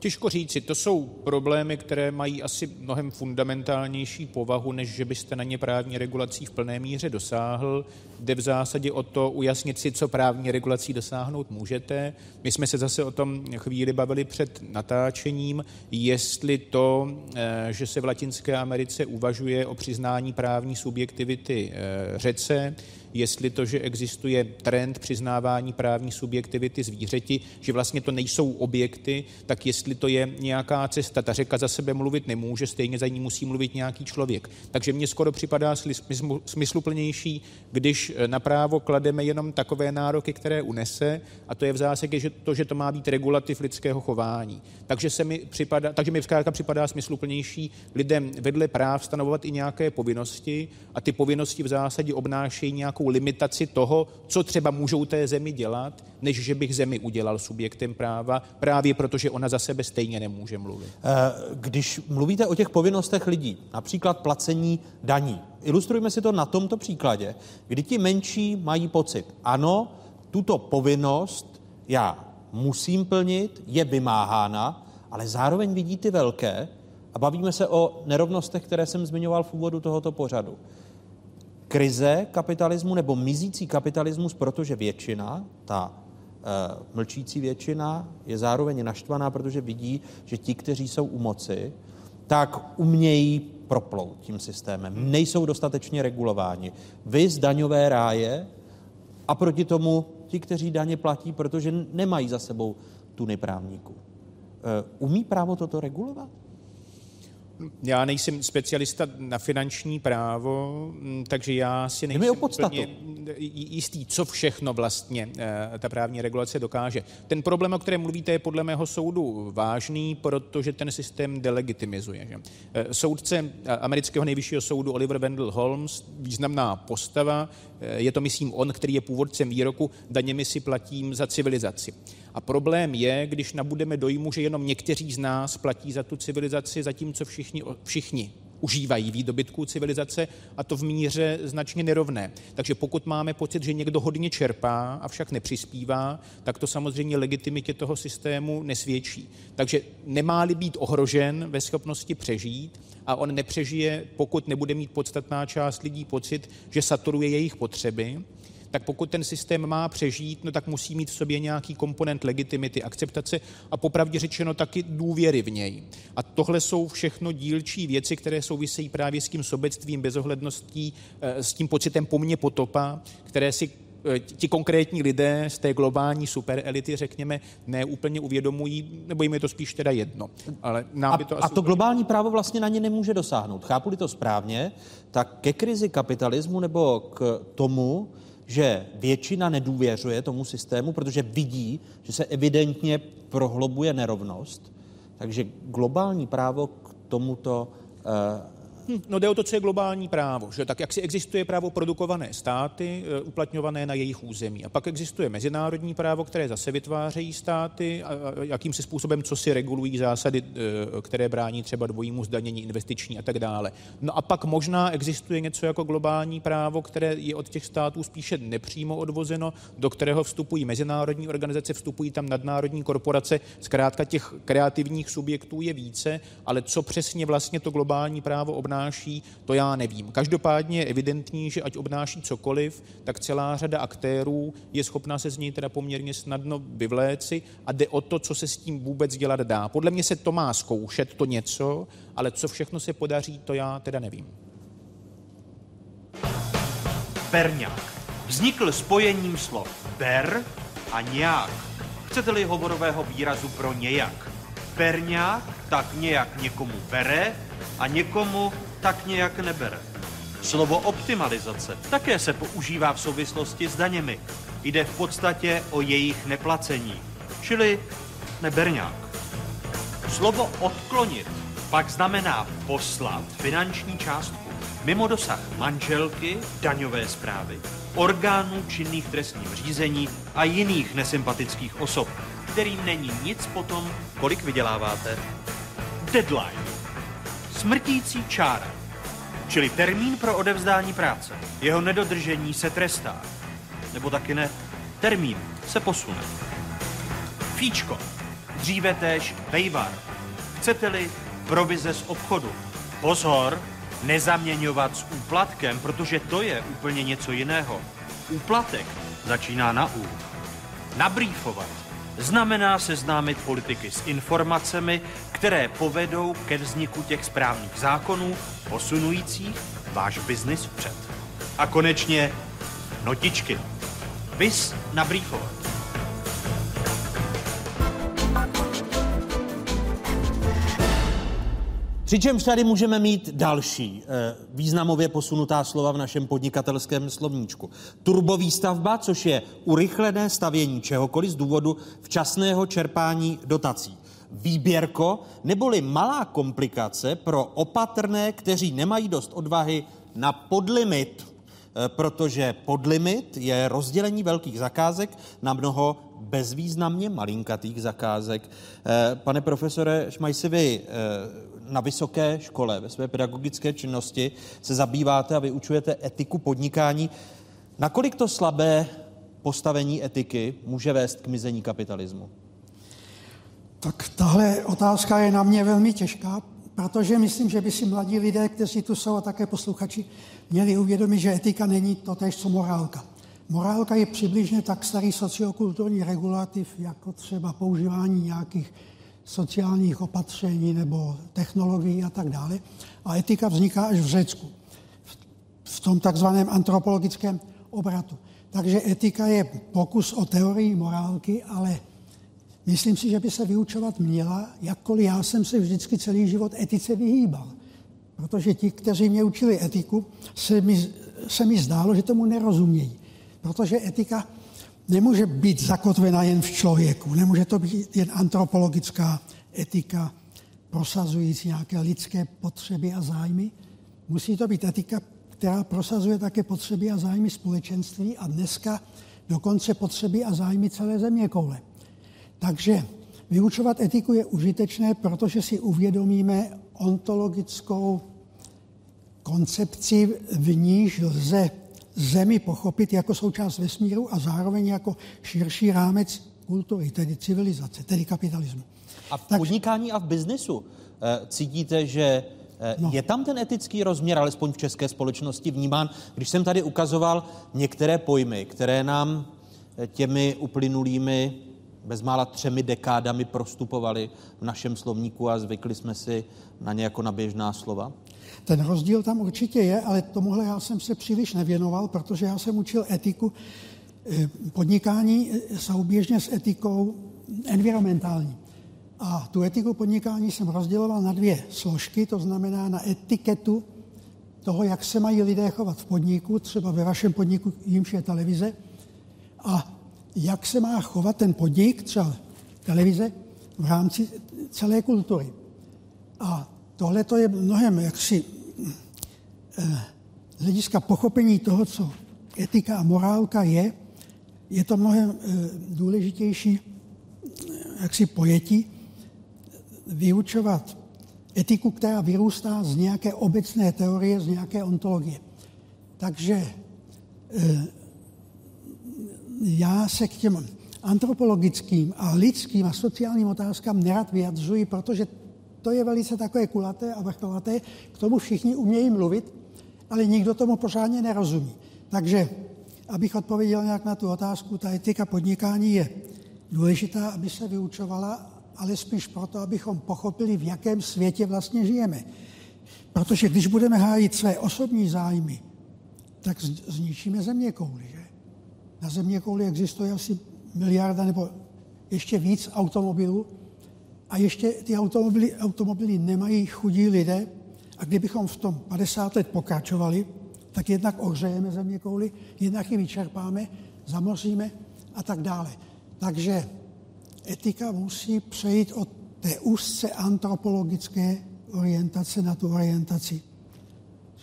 Těžko říci, to jsou problémy, které mají asi mnohem fundamentálnější povahu, než že byste na ně právní regulací v plné míře dosáhl. Jde v zásadě o to ujasnit si, co právní regulací dosáhnout můžete. My jsme se zase o tom chvíli bavili před natáčením, jestli to, eh, že se v Latinské Americe uvažuje o přiznání právní subjektivity eh, řece, jestli to, že existuje trend přiznávání právní subjektivity zvířeti, že vlastně to nejsou objekty, tak jestli to je nějaká cesta. Ta řeka za sebe mluvit nemůže, stejně za ní musí mluvit nějaký člověk. Takže mně skoro připadá smysluplnější, když na právo klademe jenom takové nároky, které unese, a to je v zásadě že to, že to má být regulativ lidského chování. Takže, se mi připadá, takže mi zkrátka připadá smysluplnější lidem vedle práv stanovovat i nějaké povinnosti a ty povinnosti v zásadě obnášejí nějakou nějakou limitaci toho, co třeba můžou té zemi dělat, než že bych zemi udělal subjektem práva, právě protože ona za sebe stejně nemůže mluvit. Eh, když mluvíte o těch povinnostech lidí, například placení daní, ilustrujme si to na tomto příkladě, kdy ti menší mají pocit, ano, tuto povinnost já musím plnit, je vymáhána, ale zároveň vidí ty velké, a bavíme se o nerovnostech, které jsem zmiňoval v úvodu tohoto pořadu. Krize kapitalismu nebo mizící kapitalismus, protože většina, ta e, mlčící většina, je zároveň naštvaná, protože vidí, že ti, kteří jsou u moci, tak umějí proplout tím systémem. Nejsou dostatečně regulováni. Vy z daňové ráje a proti tomu ti, kteří daně platí, protože nemají za sebou tuny právníků. E, umí právo toto regulovat? Já nejsem specialista na finanční právo, mm, takže já si nejsem úplně jistý, co všechno vlastně eh, ta právní regulace dokáže. Ten problém, o kterém mluvíte, je podle mého soudu vážný, protože ten systém delegitimizuje. Že? Eh, soudce eh, amerického nejvyššího soudu Oliver Wendell Holmes, významná postava, je to, myslím, on, který je původcem výroku, daněmi si platím za civilizaci. A problém je, když nabudeme dojmu, že jenom někteří z nás platí za tu civilizaci, zatímco všichni, všichni užívají výdobytků civilizace a to v míře značně nerovné. Takže pokud máme pocit, že někdo hodně čerpá, avšak nepřispívá, tak to samozřejmě legitimitě toho systému nesvědčí. Takže nemá-li být ohrožen ve schopnosti přežít a on nepřežije, pokud nebude mít podstatná část lidí pocit, že saturuje jejich potřeby, tak pokud ten systém má přežít, no tak musí mít v sobě nějaký komponent legitimity, akceptace a popravdě řečeno taky důvěry v něj. A tohle jsou všechno dílčí věci, které souvisejí právě s tím sobectvím, bezohledností, eh, s tím pocitem po mně potopa, které si eh, ti konkrétní lidé z té globální superelity, řekněme, neúplně uvědomují, nebo jim je to spíš teda jedno. Ale nám a, by to a to globální právo vlastně na ně nemůže dosáhnout. Chápu-li to správně, tak ke krizi kapitalismu nebo k tomu, že většina nedůvěřuje tomu systému, protože vidí, že se evidentně prohlobuje nerovnost. Takže globální právo k tomuto Hm, no jde o to, co je globální právo. Že? Tak jak si existuje právo produkované státy, e, uplatňované na jejich území. A pak existuje mezinárodní právo, které zase vytvářejí státy, a, jakým se způsobem, co si regulují zásady, e, které brání třeba dvojímu zdanění investiční a tak dále. No a pak možná existuje něco jako globální právo, které je od těch států spíše nepřímo odvozeno, do kterého vstupují mezinárodní organizace, vstupují tam nadnárodní korporace. Zkrátka těch kreativních subjektů je více, ale co přesně vlastně to globální právo obnáší, obnáší, to já nevím. Každopádně je evidentní, že ať obnáší cokoliv, tak celá řada aktérů je schopná se z něj teda poměrně snadno vyvléci a jde o to, co se s tím vůbec dělat dá. Podle mě se to má zkoušet, to něco, ale co všechno se podaří, to já teda nevím. Berňák vznikl spojením slov ber a nějak. Chcete-li hovorového výrazu pro nějak. Berňák tak nějak někomu bere a někomu tak nějak nebere. Slovo optimalizace také se používá v souvislosti s daněmi. Jde v podstatě o jejich neplacení, čili neberňák. Slovo odklonit pak znamená poslat finanční částku mimo dosah manželky, daňové zprávy, orgánů činných trestním řízení a jiných nesympatických osob, kterým není nic potom, kolik vyděláváte. Deadline. Smrtící čára, čili termín pro odevzdání práce. Jeho nedodržení se trestá. Nebo taky ne, termín se posune. Fíčko, dříve též vejvar. Chcete-li provize z obchodu. Pozor, nezaměňovat s úplatkem, protože to je úplně něco jiného. Úplatek začíná na U. Nabrýfovat znamená seznámit politiky s informacemi, které povedou ke vzniku těch správných zákonů, posunujících váš biznis vpřed. A konečně notičky. Vys nabrýfovat. Přičemž tady můžeme mít další eh, významově posunutá slova v našem podnikatelském slovníčku. Turbovýstavba, což je urychlené stavění čehokoliv z důvodu včasného čerpání dotací. Výběrko, neboli malá komplikace pro opatrné, kteří nemají dost odvahy na podlimit. protože podlimit je rozdělení velkých zakázek na mnoho bezvýznamně malinkatých zakázek. Eh, pane profesore Šmajsi, vy na vysoké škole ve své pedagogické činnosti se zabýváte a vyučujete etiku podnikání. Nakolik to slabé postavení etiky může vést k mizení kapitalismu? Tak tahle otázka je na mě velmi těžká, protože myslím, že by si mladí lidé, kteří tu jsou a také posluchači, měli uvědomit, že etika není to tež, co morálka. Morálka je přibližně tak starý sociokulturní regulativ, jako třeba používání nějakých sociálních opatření nebo technologií a tak dále. A etika vzniká až v Řecku, v tom takzvaném antropologickém obratu. Takže etika je pokus o teorii morálky, ale myslím si, že by se vyučovat měla, jakkoliv já jsem se vždycky celý život etice vyhýbal. Protože ti, kteří mě učili etiku, se mi, se mi zdálo, že tomu nerozumějí. Protože etika nemůže být zakotvena jen v člověku, nemůže to být jen antropologická etika prosazující nějaké lidské potřeby a zájmy. Musí to být etika, která prosazuje také potřeby a zájmy společenství a dneska dokonce potřeby a zájmy celé země koule. Takže vyučovat etiku je užitečné, protože si uvědomíme ontologickou koncepci, v níž lze Zemi pochopit jako součást vesmíru a zároveň jako širší rámec kultury, tedy civilizace, tedy kapitalismu. A v podnikání a v biznesu eh, cítíte, že eh, No. Je tam ten etický rozměr, alespoň v české společnosti, vnímán, když jsem tady ukazoval některé pojmy, které nám eh, těmi uplynulými bezmála třemi dekádami prostupovali v našem slovníku a zvykli jsme si na ně jako na běžná slova? Ten rozdíl tam určitě je, ale tomuhle já jsem se příliš nevěnoval, protože já jsem učil etiku eh, podnikání eh, souběžně s etikou environmentální. A tu etiku podnikání jsem rozděloval na dvě složky, to znamená na etiketu toho, jak se mají lidé chovat v podniku, třeba ve vašem podniku, jimž je televize, a jak se má chovat ten podnik, třeba televize, v rámci celé kultury. A tohle to je mnohem jaksi eh, z hlediska pochopení toho, co etika a morálka je, je to mnohem eh, důležitější eh, jaksi pojetí vyučovat etiku, která vyrůstá z nějaké obecné teorie, z nějaké ontologie. Takže já se k těm antropologickým a lidským a sociálním otázkám nerad vyjadřuji, protože to je velice takové kulaté a vrcholaté, k tomu všichni umějí mluvit, ale nikdo tomu pořádně nerozumí. Takže, abych odpověděl nějak na tu otázku, ta etika podnikání je důležitá, aby se vyučovala, ale spíš proto, abychom pochopili, v jakém světě vlastně žijeme. Protože když budeme hájit své osobní zájmy, tak zničíme země kouli. Že? Na země kouli existuje asi miliarda nebo ještě víc automobilů, a ještě ty automobily, automobily nemají chudí lidé a kdybychom v tom 50 let pokračovali, tak jednak ohřejeme země kouli, jednak ji vyčerpáme, zamoříme a tak dále. Takže etika musí přejít od té úzce antropologické orientace na tu orientaci,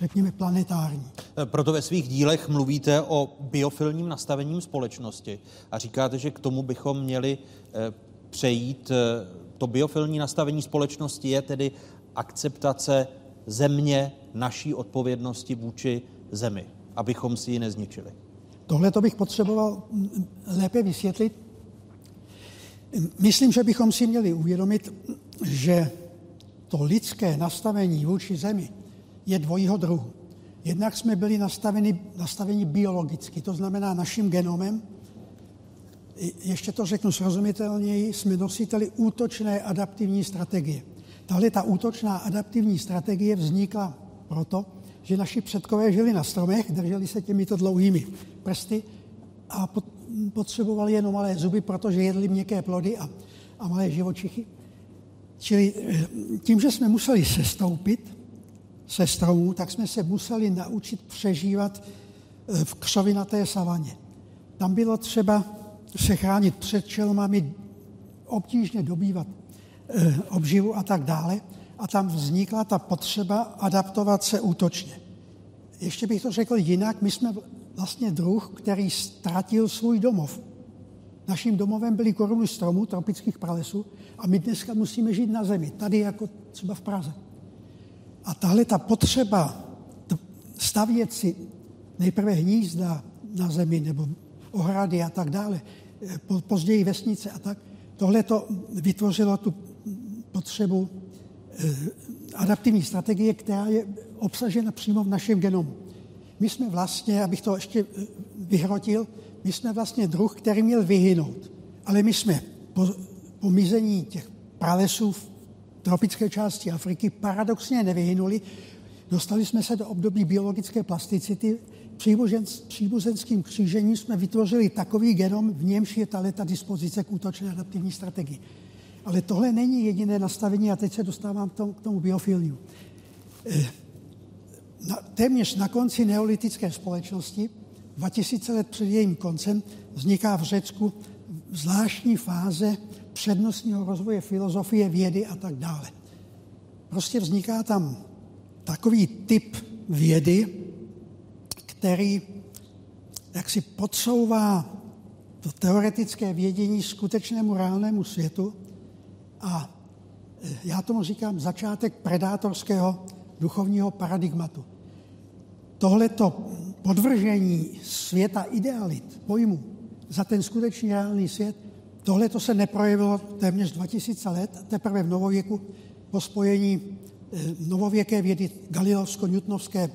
řekněme, planetární. Proto ve svých dílech mluvíte o biofilním nastavením společnosti a říkáte, že k tomu bychom měli eh, přejít eh, to biofilní nastavení společnosti je tedy akceptace země, naší odpovědnosti vůči zemi, abychom si ji nezničili. Tohle to bych potřeboval lépe vysvětlit. Myslím, že bychom si měli uvědomit, že to lidské nastavení vůči zemi je dvojího druhu. Jednak jsme byli nastaveni, nastaveni biologicky, to znamená naším genomem, ještě to řeknu srozumitelněji, jsme nositeli útočné adaptivní strategie. Tahle ta útočná adaptivní strategie vznikla proto, že naši předkové žili na stromech, drželi se těmito dlouhými prsty a potřebovali jenom malé zuby, protože jedli měkké plody a, a malé živočichy. Čili eh, tím, že jsme museli sestoupit se stromů, tak jsme se museli naučit přežívat eh, v křovinaté savaně. Tam bylo třeba se chránit před čelmami, obtížně dobývat e, obživu a tak dále. A tam vznikla ta potřeba adaptovat se útočně. ještě bych to řekl jinak, my jsme vlastně druh, který ztratil svůj domov. Naším domovem byly koruny stromů, tropických pralesů a my dneska musíme žít na zemi, tady jako třeba v Praze. A tahle ta potřeba stavět si nejprve hnízda na zemi nebo ohrady a tak dále, eh, později vesnice a tak, tohle to vytvořilo tu potřebu eh, adaptivní strategie, která je obsažena přímo v našem genomu. My jsme vlastně, abych to ještě eh, vyhrotil, my jsme vlastně druh, který měl vyhynout. Ale my jsme po, po mizení těch pralesů v tropické části Afriky paradoxně nevyhynuli. Dostali jsme se do období biologické plasticity. Příbuzenským křížením jsme vytvořili takový genom, v němž je ta leta dispozice k útočné adaptivní strategii. Ale tohle není jediné nastavení a teď se dostávám k tomu, biofilniu. Eh, na, téměř na konci neolitické společnosti, 2000 let před jejím koncem, vzniká v Řecku zvláštní fáze přednostního rozvoje filozofie, vědy a tak dále. Prostě vzniká tam takový typ vědy, který jak si podsouvá to teoretické vědění skutečnému reálnému světu a e, já tomu říkám začátek predátorského duchovního paradigmatu. Tohleto podvržení světa idealit, pojmu, za ten skutečný reálný svět, tohle to se neprojevilo téměř 2000 let, teprve v novověku po spojení e, novověké vědy galilovsko-newtonovské e,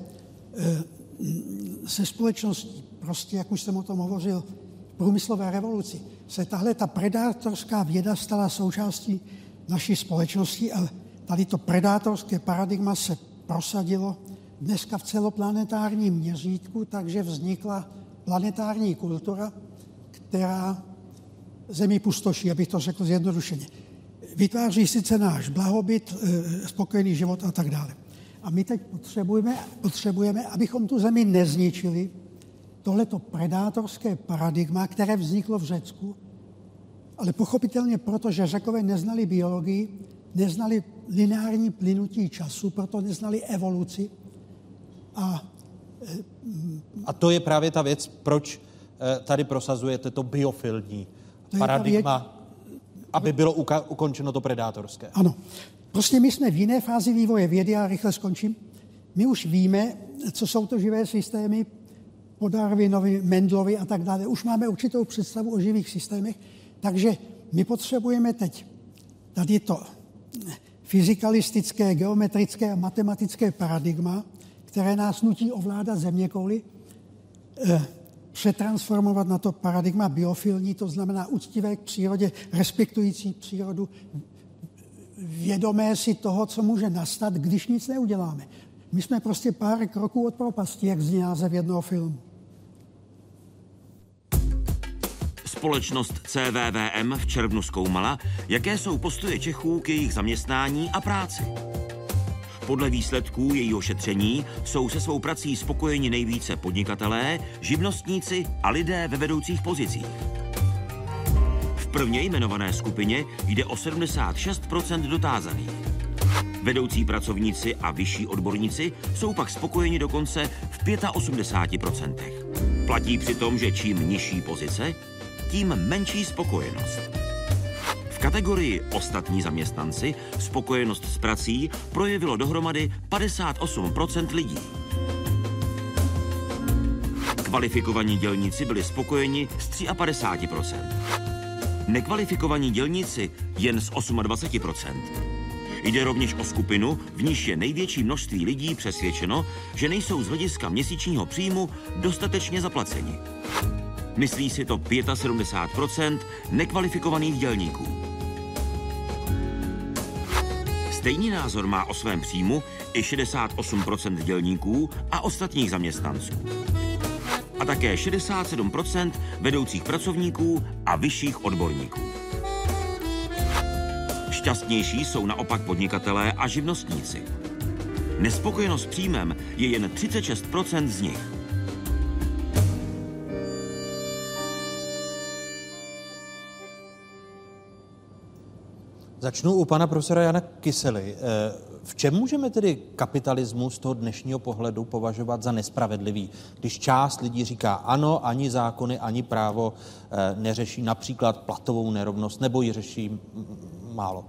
se společností, prostě, jak už jsem o tom hovořil, průmyslové revoluci, se tahle ta predátorská věda stala součástí naší společnosti a tady to predátorské paradigma se prosadilo dneska v celoplanetárním měřítku, takže vznikla planetární kultura, která zemi pustoší, abych to řekl zjednodušeně. Vytváří sice náš blahobyt, eh, spokojený život a tak dále. A my teď potřebujeme, potřebujeme, abychom tu zemi nezničili, tohleto predátorské paradigma, které vzniklo v Řecku, ale pochopitelně proto, že Řekové neznali biologii, neznali lineární plynutí času, proto neznali evoluci. A, a to je právě ta věc, proč eh, tady prosazujete to biofilní to paradigma, věc... aby bylo uka- ukončeno to predátorské. Ano. Prostě my jsme v jiné fázi vývoje vědy, a rychle skončím. My už víme, co jsou to živé systémy, po Darwinovi, Mendlovi a tak dále. Už máme určitou představu o živých systémech, takže my potřebujeme teď tady to fyzikalistické, geometrické a matematické paradigma, které nás nutí ovládat zeměkouli, eh, přetransformovat na to paradigma biofilní, to znamená úctivé k přírodě, respektující přírodu, vědomé si toho, co může nastat, když nic neuděláme. My jsme prostě pár kroků od propasti, jak zní název jednoho filmu. Společnost CVVM v červnu zkoumala, jaké jsou postoje Čechů k jejich zaměstnání a práci. Podle výsledků jejího šetření jsou se svou prací spokojeni nejvíce podnikatelé, živnostníci a lidé ve vedoucích pozicích. V prvně jmenované skupině jde o 76% dotázaných. Vedoucí pracovníci a vyšší odborníci jsou pak spokojeni dokonce v 85% Platí přitom, že čím nižší pozice, tím menší spokojenost. Kategorii ostatní zaměstnanci spokojenost s prací projevilo dohromady 58% lidí. Kvalifikovaní dělníci byli spokojeni z 53% Nekvalifikovaní dělníci jen z 28% Jde rovněž o skupinu, v níž je největší množství lidí přesvědčeno, že nejsou z hlediska měsíčního příjmu dostatečně zaplaceni. Myslí si to 75% nekvalifikovaných dělníků. Stejný názor má o svém příjmu i 68% dělníků a ostatních zaměstnanců. A také 67% vedoucích pracovníků a vyšších odborníků. Šťastnější jsou naopak podnikatelé a živnostníci. Nespokojenost s příjmem je jen 36% z nich. Začnu u pana profesora Jana Kysely. Eh, v čem můžeme tedy kapitalismus z toho dnešního pohledu považovat za nespravedlivý, když část lidí říká ano, ani zákony, ani právo eh, neřeší například platovou nerovnost, nebo ji řeší málo?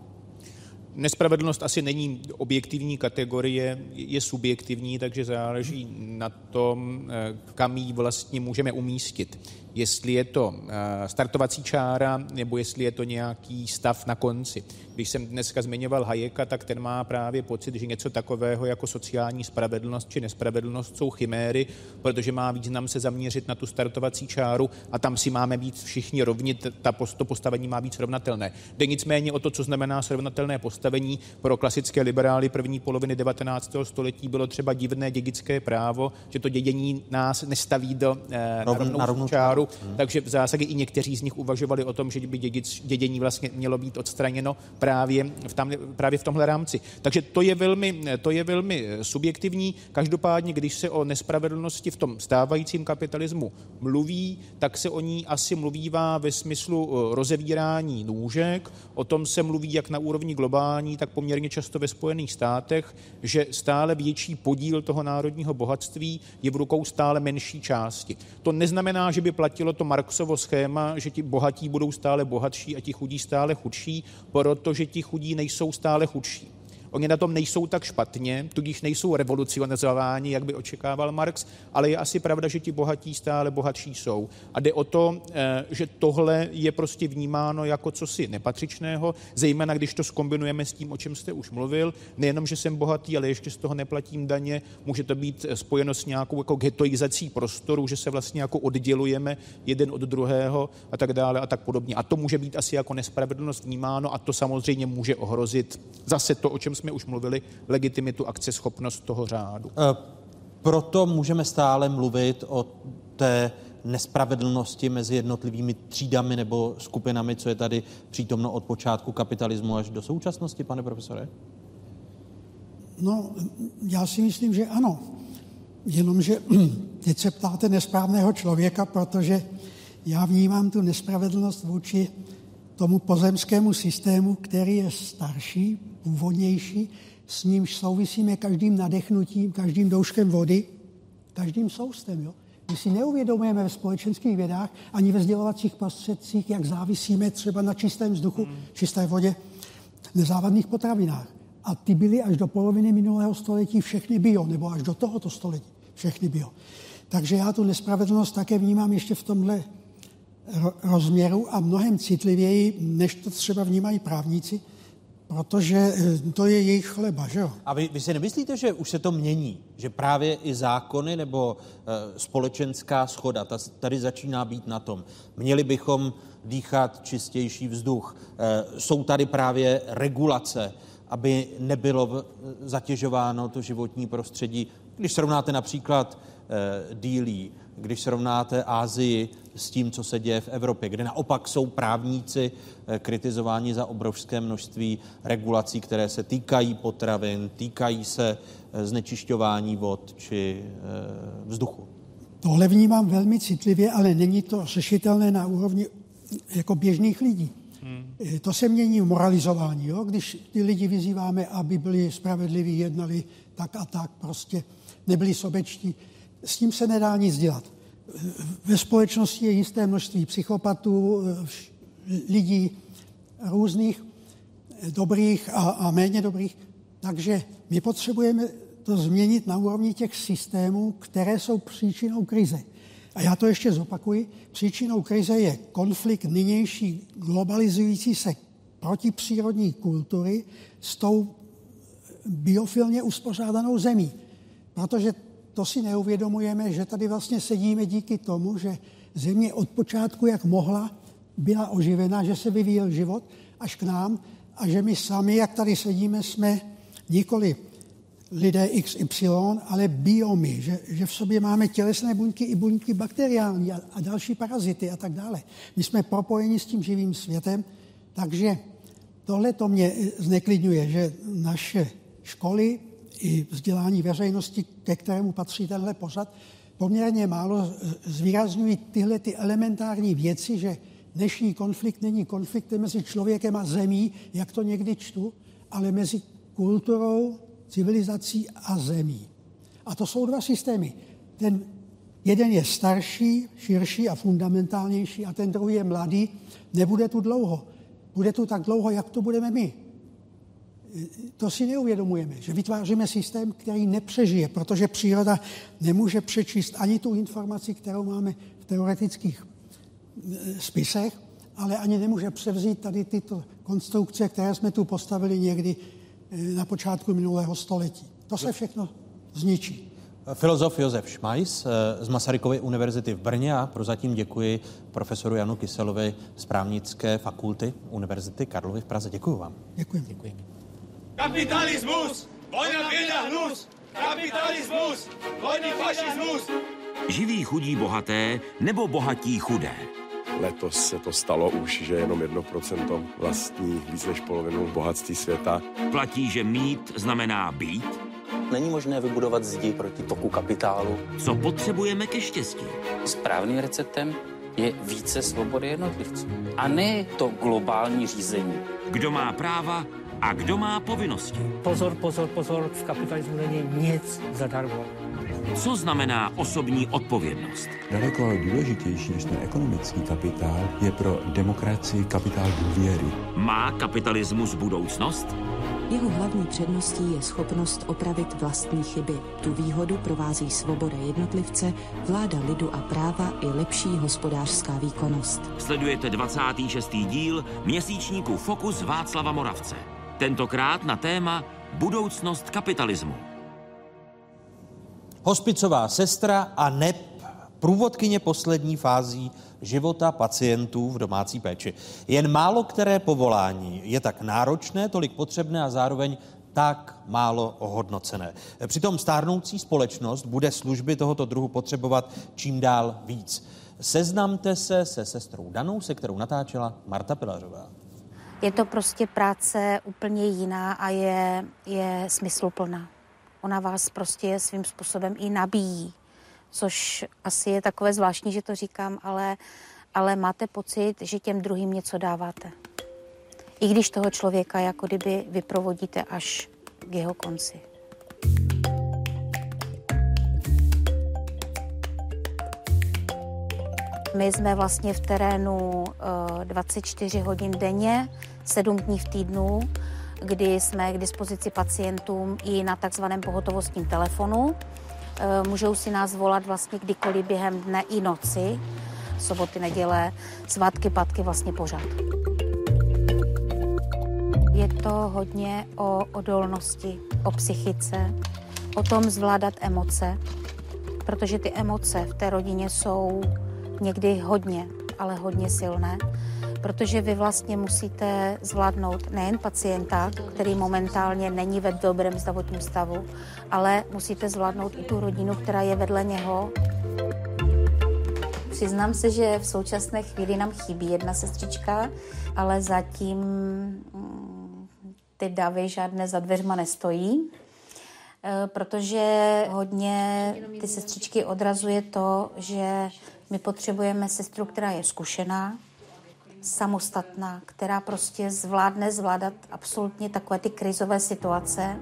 Nespravedlnost asi není objektivní kategorie, je subjektivní, takže záleží na tom, eh, kam ji vlastně můžeme umístit jestli je to eh, startovací čára nebo jestli je to nějaký stav na konci. Když jsem dneska zmiňoval Hayeka, tak ten má právě pocit, že něco takového jako sociální spravedlnost či nespravedlnost jsou chiméry, protože má význam se zaměřit na tu startovací čáru a tam si máme být všichni rovni, ta, to postavení má být srovnatelné. Jde nicméně o to, co znamená srovnatelné postavení. Pro klasické liberály první poloviny 19. století bylo třeba divné dědické právo, že to dědění nás nestaví do eh, na rovnou čáru, Hmm. Takže v zásadě i někteří z nich uvažovali o tom, že by dědic, dědění vlastně mělo být odstraněno právě v, tam, právě v tomhle rámci. Takže to je, velmi, to je velmi subjektivní. Každopádně, když se o nespravedlnosti v tom stávajícím kapitalismu mluví, tak se o ní asi mluvívá ve smyslu eh, rozevírání nůžek. O tom se mluví jak na úrovni globální, tak poměrně často ve Spojených státech, že stále větší podíl toho národního bohatství je v rukou stále menší části. To neznamená, že by platilo platilo to Marxovo schéma, že ti bohatí budou stále bohatší a ti chudí stále chudší, protože ti chudí nejsou stále chudší. Oni na tom nejsou tak špatně, tudíž nejsou revolucionizováni, jak by očekával Marx, ale je asi pravda, že ti bohatí stále bohatší jsou. A jde o to, eh, že tohle je prostě vnímáno jako cosi nepatřičného, zejména když to skombinujeme s tím, o čem jste už mluvil. Nejenom, že jsem bohatý, ale ještě z toho neplatím daně. Může to být spojeno s nějakou jako getoizací prostoru, že se vlastně jako oddělujeme jeden od druhého a tak dále a tak podobně. A to může být asi jako nespravedlnost vnímáno a to samozřejmě může ohrozit zase to, o čem jsme jsme už mluvili, legitimitu, akceschopnost toho řádu. E, proto můžeme stále mluvit o té nespravedlnosti mezi jednotlivými třídami nebo skupinami, co je tady přítomno od počátku kapitalismu až do současnosti, pane profesore? No, já si myslím, že ano. Jenomže *clears throat* teď se ptáte nesprávného člověka, protože já vnímám tu nespravedlnost vůči tomu pozemskému systému, který je starší, původnější, s nímž souvisíme každým nadechnutím, každým douškem vody, každým soustem. Jo? My si neuvědomujeme ve společenských vědách ani ve sdělovacích prostředcích, jak závisíme třeba na čistém vzduchu, mm. čisté vodě, nezávadných potravinách. A ty byly až do poloviny minulého století všechny bio, nebo až do tohoto století všechny bio. Takže já tu nespravedlnost také vnímám ještě v tomhle rozměru a mnohem citlivěji, než to třeba vnímají právníci, protože eh, to je jejich chleba, že jo? A vy, vy si nemyslíte, že už se to mění? Že právě i zákony nebo e, společenská schoda ta, tady začíná být na tom. Měli bychom dýchat čistější vzduch. E, jsou tady právě regulace, aby nebylo zatěžováno to životní prostředí. Když srovnáte například e, dílí, když srovnáte Ázii s tím, co se děje v Evropě, kde naopak jsou právníci eh, kritizováni za obrovské množství regulací, které se týkají potravin, týkají se eh, znečišťování vod či eh, vzduchu. Tohle vnímám velmi citlivě, ale není to řešitelné na úrovni jako běžných lidí. Hmm. To se mění v moralizování. Jo? Když ty lidi vyzýváme, aby byli spravedliví, jednali tak a tak, prostě nebyli sobečtí, s tím se nedá nic dělat. Ve společnosti je jisté množství psychopatů, lidí různých, dobrých a, a méně dobrých. Takže my potřebujeme to změnit na úrovni těch systémů, které jsou příčinou krize. A já to ještě zopakuji. Příčinou krize je konflikt nynější globalizující se protipřírodní kultury s tou biofilně uspořádanou zemí. Protože to si neuvědomujeme, že tady vlastně sedíme díky tomu, že země od počátku, jak mohla, byla oživena, že se vyvíjel život až k nám a že my sami, jak tady sedíme, jsme nikoli lidé XY, ale biomy, že, že v sobě máme tělesné buňky i buňky bakteriální a, a další parazity a tak dále. My jsme propojeni s tím živým světem, takže tohle to mě zneklidňuje, že naše školy, i vzdělání veřejnosti, ke kterému patří tenhle pořad, poměrně málo zvýrazňují tyhle ty elementární věci, že dnešní konflikt není konfliktem mezi člověkem a zemí, jak to někdy čtu, ale mezi kulturou, civilizací a zemí. A to jsou dva systémy. Ten jeden je starší, širší a fundamentálnější a ten druhý je mladý. Nebude tu dlouho. Bude tu tak dlouho, jak to budeme my. To si neuvědomujeme, že vytváříme systém, který nepřežije, protože příroda nemůže přečíst ani tu informaci, kterou máme v teoretických e, spisech, ale ani nemůže převzít tady tyto konstrukce, které jsme tu postavili někdy e, na počátku minulého století. To se všechno zničí. Filozof Josef Šmajs eh, z Masarykovy univerzity v Brně a prozatím děkuji profesoru Janu Kyselovi z právnické fakulty Univerzity Karlovy v Praze. Děkuji vám. Děkuji. Děkuji. Kapitalismus! Vojna, běda, hnus! Kapitalismus! Vojny, fašismus! Živí chudí bohaté nebo bohatí chudé? Letos se to stalo už, že jenom 1% vlastní víc než polovinu bohatství světa. Platí, že mít znamená být? Není možné vybudovat zdi proti toku kapitálu. Co potřebujeme ke štěstí? Správným receptem je více svobody jednotlivců. A ne to globální řízení. Kdo má práva a kdo má povinnosti? Pozor, pozor, pozor, v kapitalismu není nic zadarmo. Co znamená osobní odpovědnost? Daleko důležitější než ten ekonomický kapitál je pro demokracii kapitál důvěry. Má kapitalismus budoucnost? Jeho hlavní předností je schopnost opravit vlastní chyby. Tu výhodu provází svoboda jednotlivce, vláda lidu a práva i lepší hospodářská výkonnost. Sledujete 26. díl měsíčníku Fokus Václava Moravce. Tentokrát na téma Budoucnost kapitalismu. Hospicová sestra a NEP, průvodkyně poslední fází života pacientů v domácí péči. Jen málo které povolání je tak náročné, tolik potřebné a zároveň tak málo ohodnocené. Přitom stárnoucí společnost bude služby tohoto druhu potřebovat čím dál víc. Seznamte se se sestrou Danou, se kterou natáčela Marta Pilařová. Je to prostě práce úplně jiná a je, je smysluplná. Ona vás prostě svým způsobem i nabíjí což asi je takové zvláštní, že to říkám, ale, ale máte pocit, že těm druhým něco dáváte. I když toho člověka jako kdyby vyprovodíte až k jeho konci. My jsme vlastně v terénu 24 eh, hodin denně, 7 dní v týdnu, kdy jsme k dispozici pacientům i na takzvaném pohotovostním telefonu. Eh, můžou si nás volat vlastně kdykoliv během dne i noci, soboty, neděle, svátky, patky, vlastně pořád. Je to hodně o odolnosti, o psychice, o tom zvládat emoce, protože ty emoce v té rodině jsou někdy hodně, ale hodně silné protože vy vlastně musíte zvládnout nejen pacienta, který momentálně není ve dobrém zdravotním stavu, ale musíte zvládnout i tu rodinu, která je vedle něho. Přiznám se, že v současné chvíli nám chybí jedna sestřička, ale zatím mm, ty davy žádné za dveřma nestojí, e, protože hodně ty sestřičky odrazuje to, že my potřebujeme sestru, která je zkušená, samostatná, která prostě zvládne zvládat absolutně takové ty krizové situace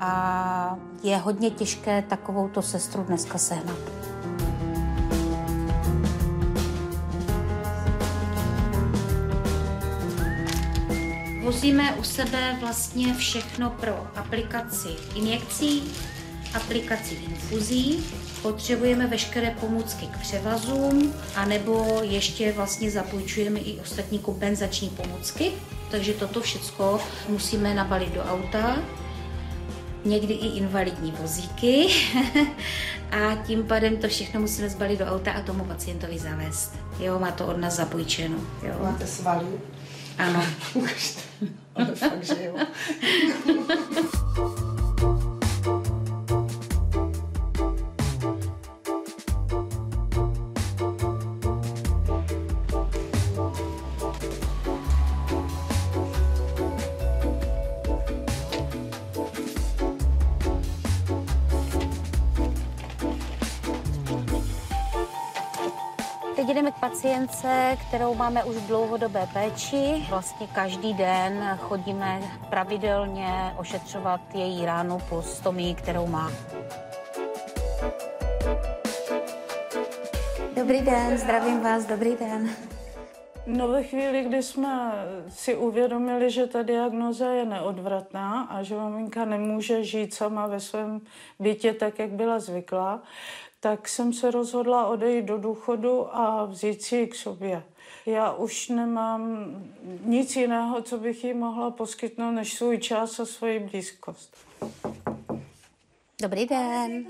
a je hodně těžké takovou to sestru dneska sehnat. Vozíme u sebe vlastně všechno pro aplikaci injekcí, aplikaci infuzí, potřebujeme veškeré pomůcky k převazům, anebo ještě vlastně zapůjčujeme i ostatní kompenzační pomůcky. Takže toto všechno musíme nabalit do auta, někdy i invalidní vozíky *laughs* a tím pádem to všechno musíme zbalit do auta a tomu pacientovi zavést. Jo, má to od nás zapůjčeno. Jo. Máte svaly? Ano. *laughs* Ale fakt, že jo. *laughs* pacience, kterou máme už v dlouhodobé péči. Vlastně každý den chodíme pravidelně ošetřovat její ránu plus stomii, kterou má. Dobrý den, zdravím vás, dobrý den. No ve chvíli, kdy jsme si uvědomili, že ta diagnoza je neodvratná a že maminka nemůže žít sama ve svém bytě tak, jak byla zvyklá, tak jsem se rozhodla odejít do důchodu a vzít si ji k sobě. Já už nemám nic jiného, co bych jí mohla poskytnout, než svůj čas a svoji blízkost. Dobrý den.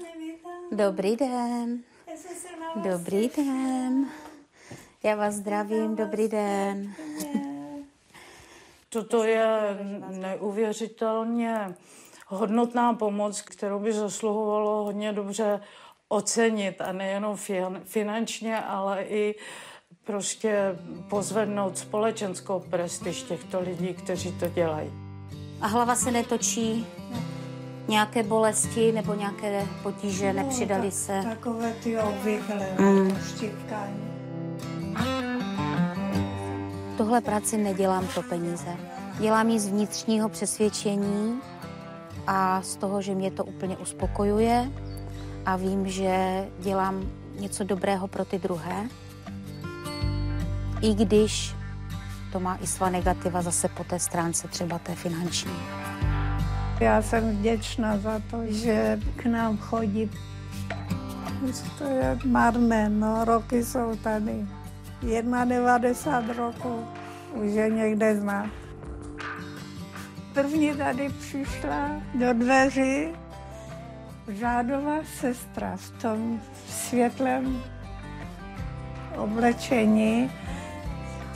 Dobrý den. Dobrý den. Já vás zdravím, dobrý den. Toto je neuvěřitelně hodnotná pomoc, kterou by zasluhovalo hodně dobře ocenit a nejenom finančně, ale i prostě pozvednout společenskou prestiž těchto lidí, kteří to dělají. A hlava se netočí? Nějaké bolesti nebo nějaké potíže no, nepřidali tak, se? Takové ty obvyklé Mm. štípkání. Tohle práci nedělám pro peníze. Dělám ji z vnitřního přesvědčení a z toho, že mě to úplně uspokojuje a vím, že dělám něco dobrého pro ty druhé. I když to má i svá negativa zase po té stránce třeba té finanční. Já jsem vděčná za to, že k nám chodí. Už to je marné, no, roky jsou tady. 91 roků, už je někde znát. První tady přišla do dveří řádová sestra v tom světlém oblečení,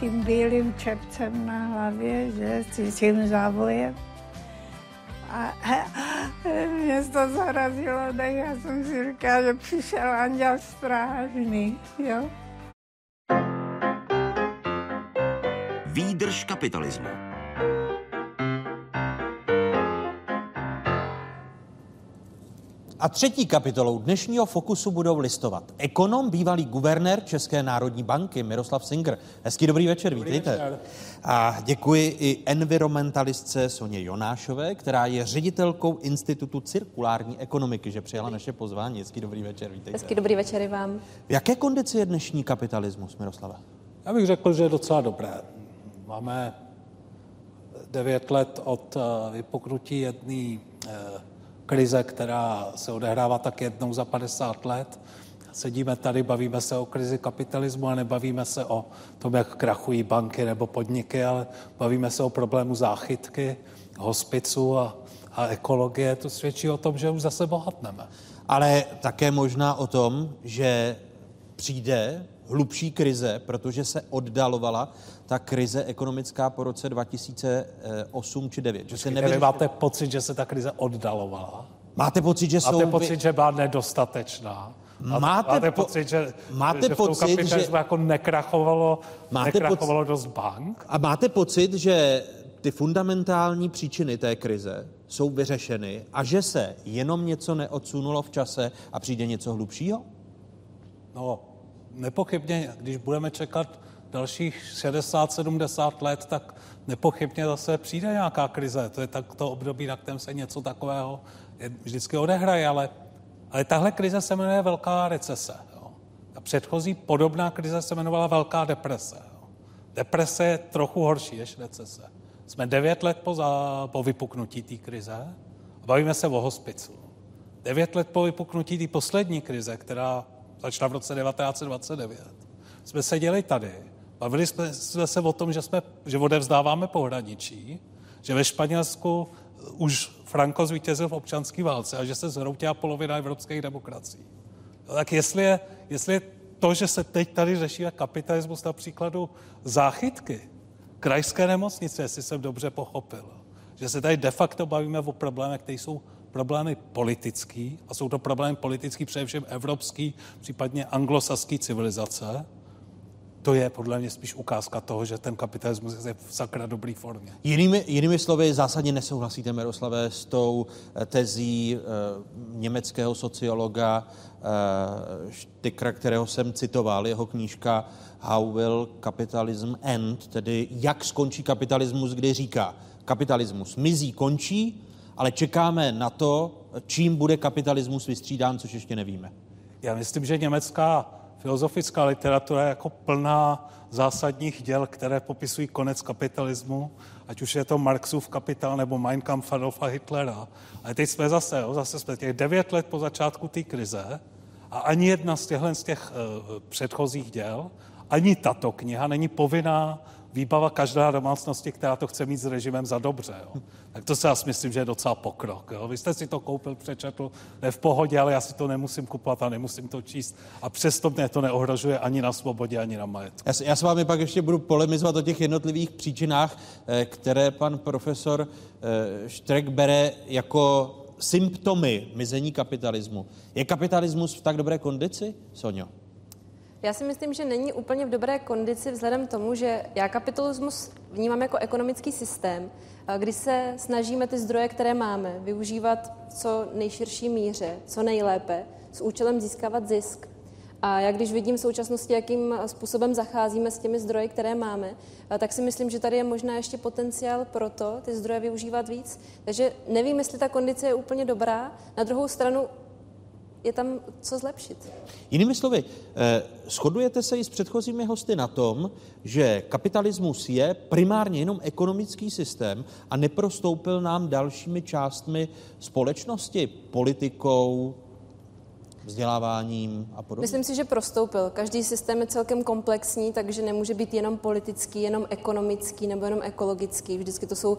tím bílým čepcem na hlavě, že s tím závojem. A mě to zarazilo, tak já jsem si říkala, že přišel anděl strážný, jo. Výdrž kapitalismu. A třetí kapitolou dnešního Fokusu budou listovat ekonom, bývalý guvernér České národní banky Miroslav Singer. Hezký dobrý večer, Dobrý vítejte. večer. A děkuji i environmentalistce Soně Jonášové, která je ředitelkou Institutu cirkulární ekonomiky, že přijala naše pozvání. Hezký dobrý večer, vítejte. Hezký dobrý večer i vám. V jaké kondici je dnešní kapitalismus, Miroslava? Já bych řekl, že je docela dobré. Máme devět let od eh, vypuknutí jedné eh, krize, která se odehrává tak jednou za 50 let. Sedíme tady, bavíme se o krizi kapitalismu a nebavíme se o tom, jak krachují banky nebo podniky, ale bavíme se o problému záchytky, hospicu a, a ekologie. To svědčí o tom, že už zase bohatneme. Ale také možná o tom, že přijde hlubší krize, protože se oddalovala ta krize ekonomická po roce 2008 či 9. Že se máte pocit, že se ta krize oddalovala? Máte pocit, že Máte jsou... pocit, že byla nedostatečná? Máte, Máte máte po- pocit, že, máte že pocit, že- jako nekrachovalo, Máte nekrachovalo dost bank? A máte pocit, že ty fundamentální příčiny té krize jsou vyřešeny a že se jenom něco neodsunulo v čase a přijde něco hlubšího? No, nepochybně, když budeme čekat dalších 60-70 let, tak nepochybně zase přijde nějaká krize. To je tak to období, na kterém se něco takového vždycky odehraje, ale, ale tahle krize se jmenuje Velká recese. Jo. Ta předchozí podobná krize se jmenovala Velká deprese. Jo. Deprese je trochu horší než recese. Jsme devět let po, za, po vypuknutí té krize a bavíme se o hospicu. Devět let po vypuknutí té poslední krize, která začala v roce 1929, jsme seděli tady, bavili jsme, jsme se o tom, že, jsme, že odevzdáváme pohraničí, že ve Španělsku už Franco zvítězil v občanské válce a že se zhroutila polovina evropských demokracií. No, tak jestli je, jestli je to, že se teď tady řeší kapitalismus na příkladu záchytky, krajské nemocnice, jestli jsem dobře pochopil, že se tady de facto bavíme o problémech, které jsou problémy politický a jsou to problémy politický především evropský, případně anglosaský civilizace, to je podle mě spíš ukázka toho, že ten kapitalismus je v sakra dobrý formě. Jinými, jinými slovy, zásadně nesouhlasíte, Miroslave, s tou eh, tezí e, německého sociologa e, Štikra, kterého jsem citoval, jeho knížka How will capitalism end, tedy jak skončí kapitalismus, kdy říká, kapitalismus mizí, končí, ale čekáme na to, čím bude kapitalismus vystřídán, což ještě nevíme. Já myslím, že německá filozofická literatura je jako plná zásadních děl, které popisují konec kapitalismu, ať už je to Marxův kapitál nebo Mein Kampf Adolfa Hitlera. Ale teď jsme zase, jo, zase jsme těch devět let po začátku té krize a ani jedna z těchto z těch uh, předchozích děl, ani tato kniha není povinná výbava každá domácnosti, která to chce mít s režimem za dobře. Jo. Tak to se já myslím, že je docela pokrok. Jo. Vy jste si to koupil, přečetl, je v pohodě, ale já si to nemusím kupovat a nemusím to číst. A přesto mě to neohrožuje ani na svobodě, ani na majetku. Já, já s vámi pak ještě budu polemizovat o těch jednotlivých příčinách, eh, které pan profesor Štrek eh, bere jako symptomy mizení kapitalismu. Je kapitalismus v tak dobré kondici, Sonio? Já si myslím, že není úplně v dobré kondici vzhledem tomu, že já kapitalismus vnímám jako ekonomický systém, kdy se snažíme ty zdroje, které máme, využívat v co nejširší míře, co nejlépe, s účelem získávat zisk. A já když vidím v současnosti, jakým způsobem zacházíme s těmi zdroji, které máme, tak si myslím, že tady je možná ještě potenciál pro to, ty zdroje využívat víc. Takže nevím, jestli ta kondice je úplně dobrá. Na druhou stranu je tam co zlepšit. Jinými slovy, eh, shodujete se i s předchozími hosty na tom, že kapitalismus je primárně jenom ekonomický systém a neprostoupil nám dalšími částmi společnosti, politikou, vzděláváním a podobně? Myslím si, že prostoupil. Každý systém je celkem komplexní, takže nemůže být jenom politický, jenom ekonomický nebo jenom ekologický. Vždycky to jsou uh,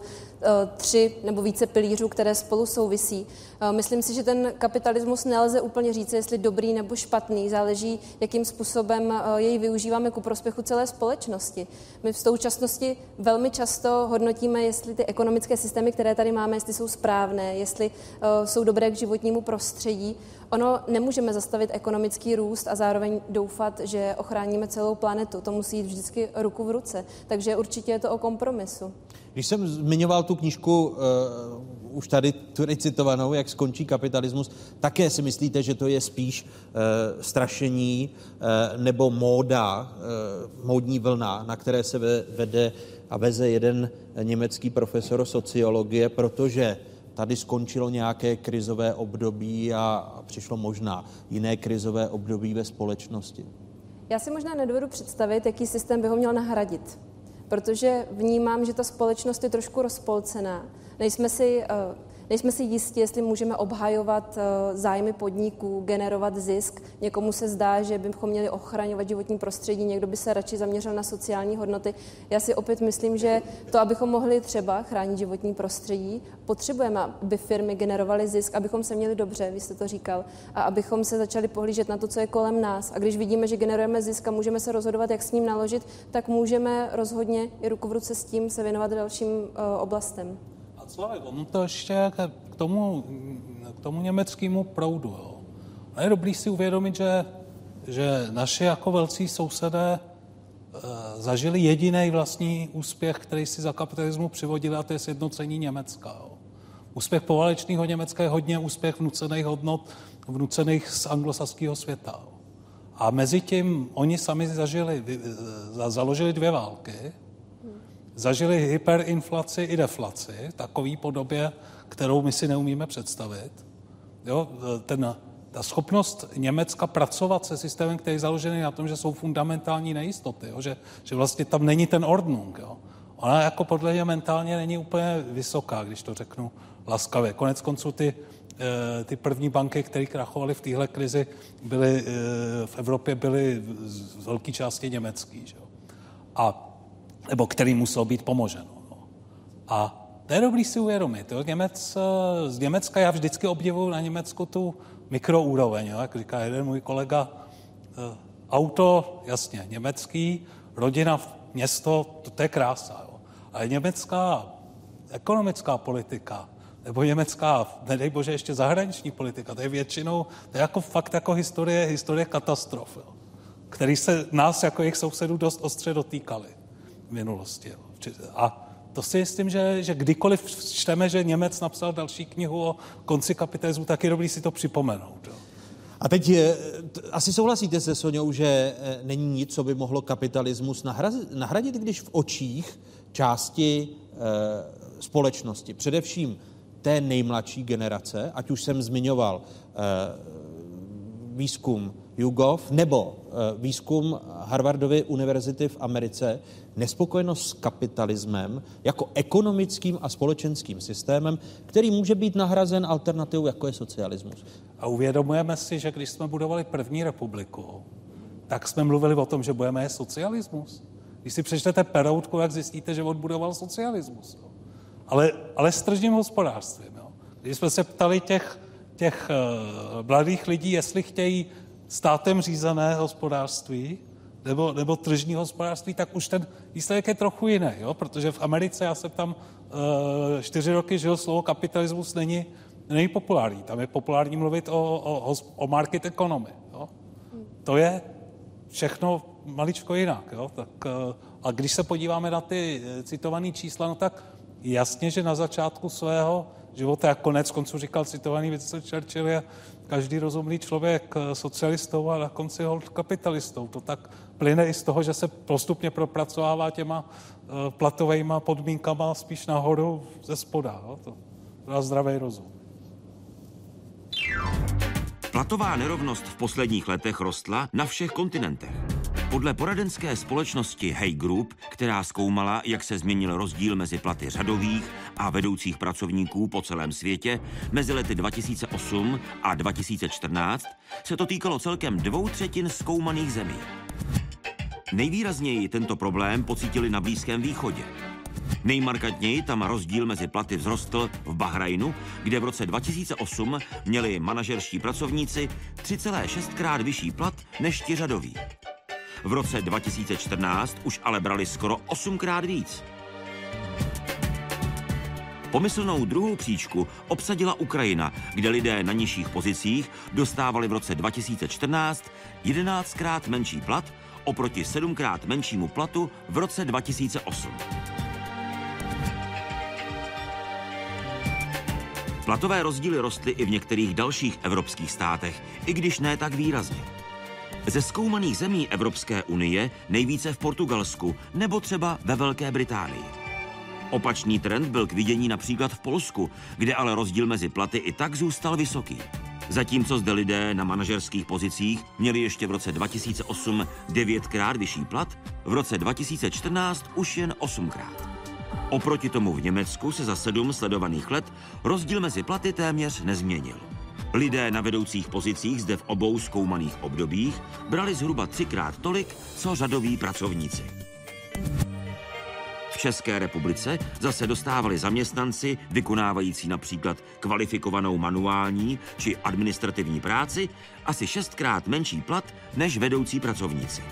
tři nebo více pilířů, které spolu souvisí. Uh, myslím si, že ten kapitalismus nelze úplně říct, jestli dobrý nebo špatný. Záleží, jakým způsobem uh, jej využíváme ku prospěchu celé společnosti. My v současnosti velmi často hodnotíme, jestli ty ekonomické systémy, které tady máme, jestli jsou správné, jestli jsou dobré k životnímu prostředí. Ono nemůžeme zastavit ekonomický růst a zároveň doufat, že ochráníme celou planetu. To musí jít vždycky ruku v ruce. Takže určitě je to o kompromisu. Když jsem zmiňoval tu knížku, uh, už tady tu recitovanou, jak skončí kapitalismus, také si myslíte, že to je spíš uh, strašení uh, nebo móda, uh, módní vlna, na které se vede a veze jeden německý profesor sociologie, protože tady skončilo nějaké krizové období a přišlo možná jiné krizové období ve společnosti? Já si možná nedovedu představit, jaký systém by ho měl nahradit, protože vnímám, že ta společnost je trošku rozpolcená. Nejsme si uh, Nejsme si jistí, jestli můžeme obhajovat eh, zájmy podniků, generovat zisk. Někomu se zdá, že bychom měli ochraňovat životní prostředí, někdo by se radši zaměřil na sociální hodnoty. Já si opět myslím, že to, abychom mohli třeba chránit životní prostředí, potřebujeme, aby firmy generovaly zisk, abychom se měli dobře, vy jste to říkal, a abychom se začali pohlížet na to, co je kolem nás. A když vidíme, že generujeme zisk a můžeme se rozhodovat, jak s ním naložit, tak můžeme rozhodně i ruku v ruce s tím se věnovat dalším uh, oblastem. Slavek, on to ještě k tomu, k tomu německému proudu. Jo. A je dobrý si uvědomit, že, že naši jako velcí sousedé e, zažili jediný vlastní úspěch, který si za kapitalismu přivodili, a to je sjednocení Německa. Jo. Úspěch poválečného Německa je hodně úspěch vnucených hodnot, vnucených z anglosaského světa. Jo. A mezi tím oni sami zažili, založili dvě války, zažili hyperinflaci i deflaci, takový podobě, kterou my si neumíme představit. Jo, ten, ta schopnost Německa pracovat se systémem, který je založený na tom, že jsou fundamentální nejistoty, jo, že, že vlastně tam není ten ordnung. Jo. Ona jako podle mě mentálně není úplně vysoká, když to řeknu laskavě. Konec konců ty, eh, ty první banky, které krachovaly v téhle krizi, byly, eh, v Evropě byly z velké části německý. Že? A nebo který musel být pomoženo. No. A to je dobrý si uvědomit. Jo. Němec, z Německa já vždycky obdivuju na Německu tu mikroúroveň, jo. jak říká jeden můj kolega. Eh, auto, jasně, německý, rodina, město, to, to je krása. Jo. Ale německá ekonomická politika, nebo německá, nedej bože, ještě zahraniční politika, to je většinou, to je jako fakt jako historie, historie katastrof. Jo. který se nás jako jejich sousedů dost ostře dotýkali minulosti. A to si myslím, že, že kdykoliv čteme, že Němec napsal další knihu o konci kapitalismu, tak je dobrý si to připomenout. A teď je, asi souhlasíte se Soňou, že eh, není nic, co by mohlo kapitalismus nahradit, nahradit když v očích části e, společnosti, především té nejmladší generace, ať už jsem zmiňoval e, výzkum YouGov nebo e, výzkum Harvardovy univerzity v Americe, nespokojenost s kapitalismem jako ekonomickým a společenským systémem, který může být nahrazen alternativou, jako je socialismus. A uvědomujeme si, že když jsme budovali první republiku, tak jsme mluvili o tom, že budeme je socialismus. Když si přečtete Peroutku, jak zjistíte, že odbudoval socialismus. Jo. Ale, ale s tržním hospodářstvím. Jo. Když jsme se ptali těch, těch uh, mladých lidí, jestli chtějí státem řízené hospodářství nebo, nebo tržní hospodářství, tak už ten výsledek je trochu jiný, jo? protože v Americe, já jsem tam uh, čtyři roky žil, slovo kapitalismus není, není populární. Tam je populární mluvit o, o, o market economy. Jo? To je všechno maličko jinak. Jo? Tak, uh, a když se podíváme na ty citované čísla, no tak jasně, že na začátku svého života, jak konec konců říkal citovaný Winston Churchill, je každý rozumný člověk eh, socialistou a na konci hold kapitalistou. To tak plyne i z toho, že se postupně propracovává těma eh, platovými podmínkama spíš nahoru ze spoda. To byl zdravý rozum. Platová nerovnost v posledních letech rostla na všech kontinentech. Podle poradenské společnosti Hey Group, která zkoumala, jak se změnil rozdíl mezi platy řadových a vedoucích pracovníků po celém světě mezi lety 2008 a 2014, se to týkalo celkem dvou třetin zkoumaných zemí. Nejvýrazněji tento problém pocítili na Blízkém východě. Nejmarkantněji tam rozdíl mezi platy vzrostl v Bahrajnu, kde v roce 2008 měli manažerští pracovníci 3,6 krát vyšší plat než ti řadoví. V roce 2014 už ale brali skoro 8 krát víc. Pomyslnou druhou příčku obsadila Ukrajina, kde lidé na nižších pozicích dostávali v roce 2014 11krát menší plat oproti sedmkrát menšímu platu v roce 2008. Platové rozdíly rostly i v některých dalších evropských státech, i když ne tak výrazně. Ze zkoumaných zemí Evropské unie nejvíce v Portugalsku nebo třeba ve Velké Británii. Opačný trend byl k vidění například v Polsku, kde ale rozdíl mezi platy i tak zůstal vysoký. Zatímco zde lidé na manažerských pozicích měli ještě v roce 2008 devětkrát vyšší plat, v roce 2014 už jen osmkrát. Oproti tomu v Německu se za sedm sledovaných let rozdíl mezi platy téměř nezměnil. Lidé na vedoucích pozicích zde v obou zkoumaných obdobích brali zhruba třikrát tolik, co řadoví pracovníci. V České republice zase dostávali zaměstnanci vykonávající například kvalifikovanou manuální či administrativní práci asi šestkrát menší plat než vedoucí pracovníci.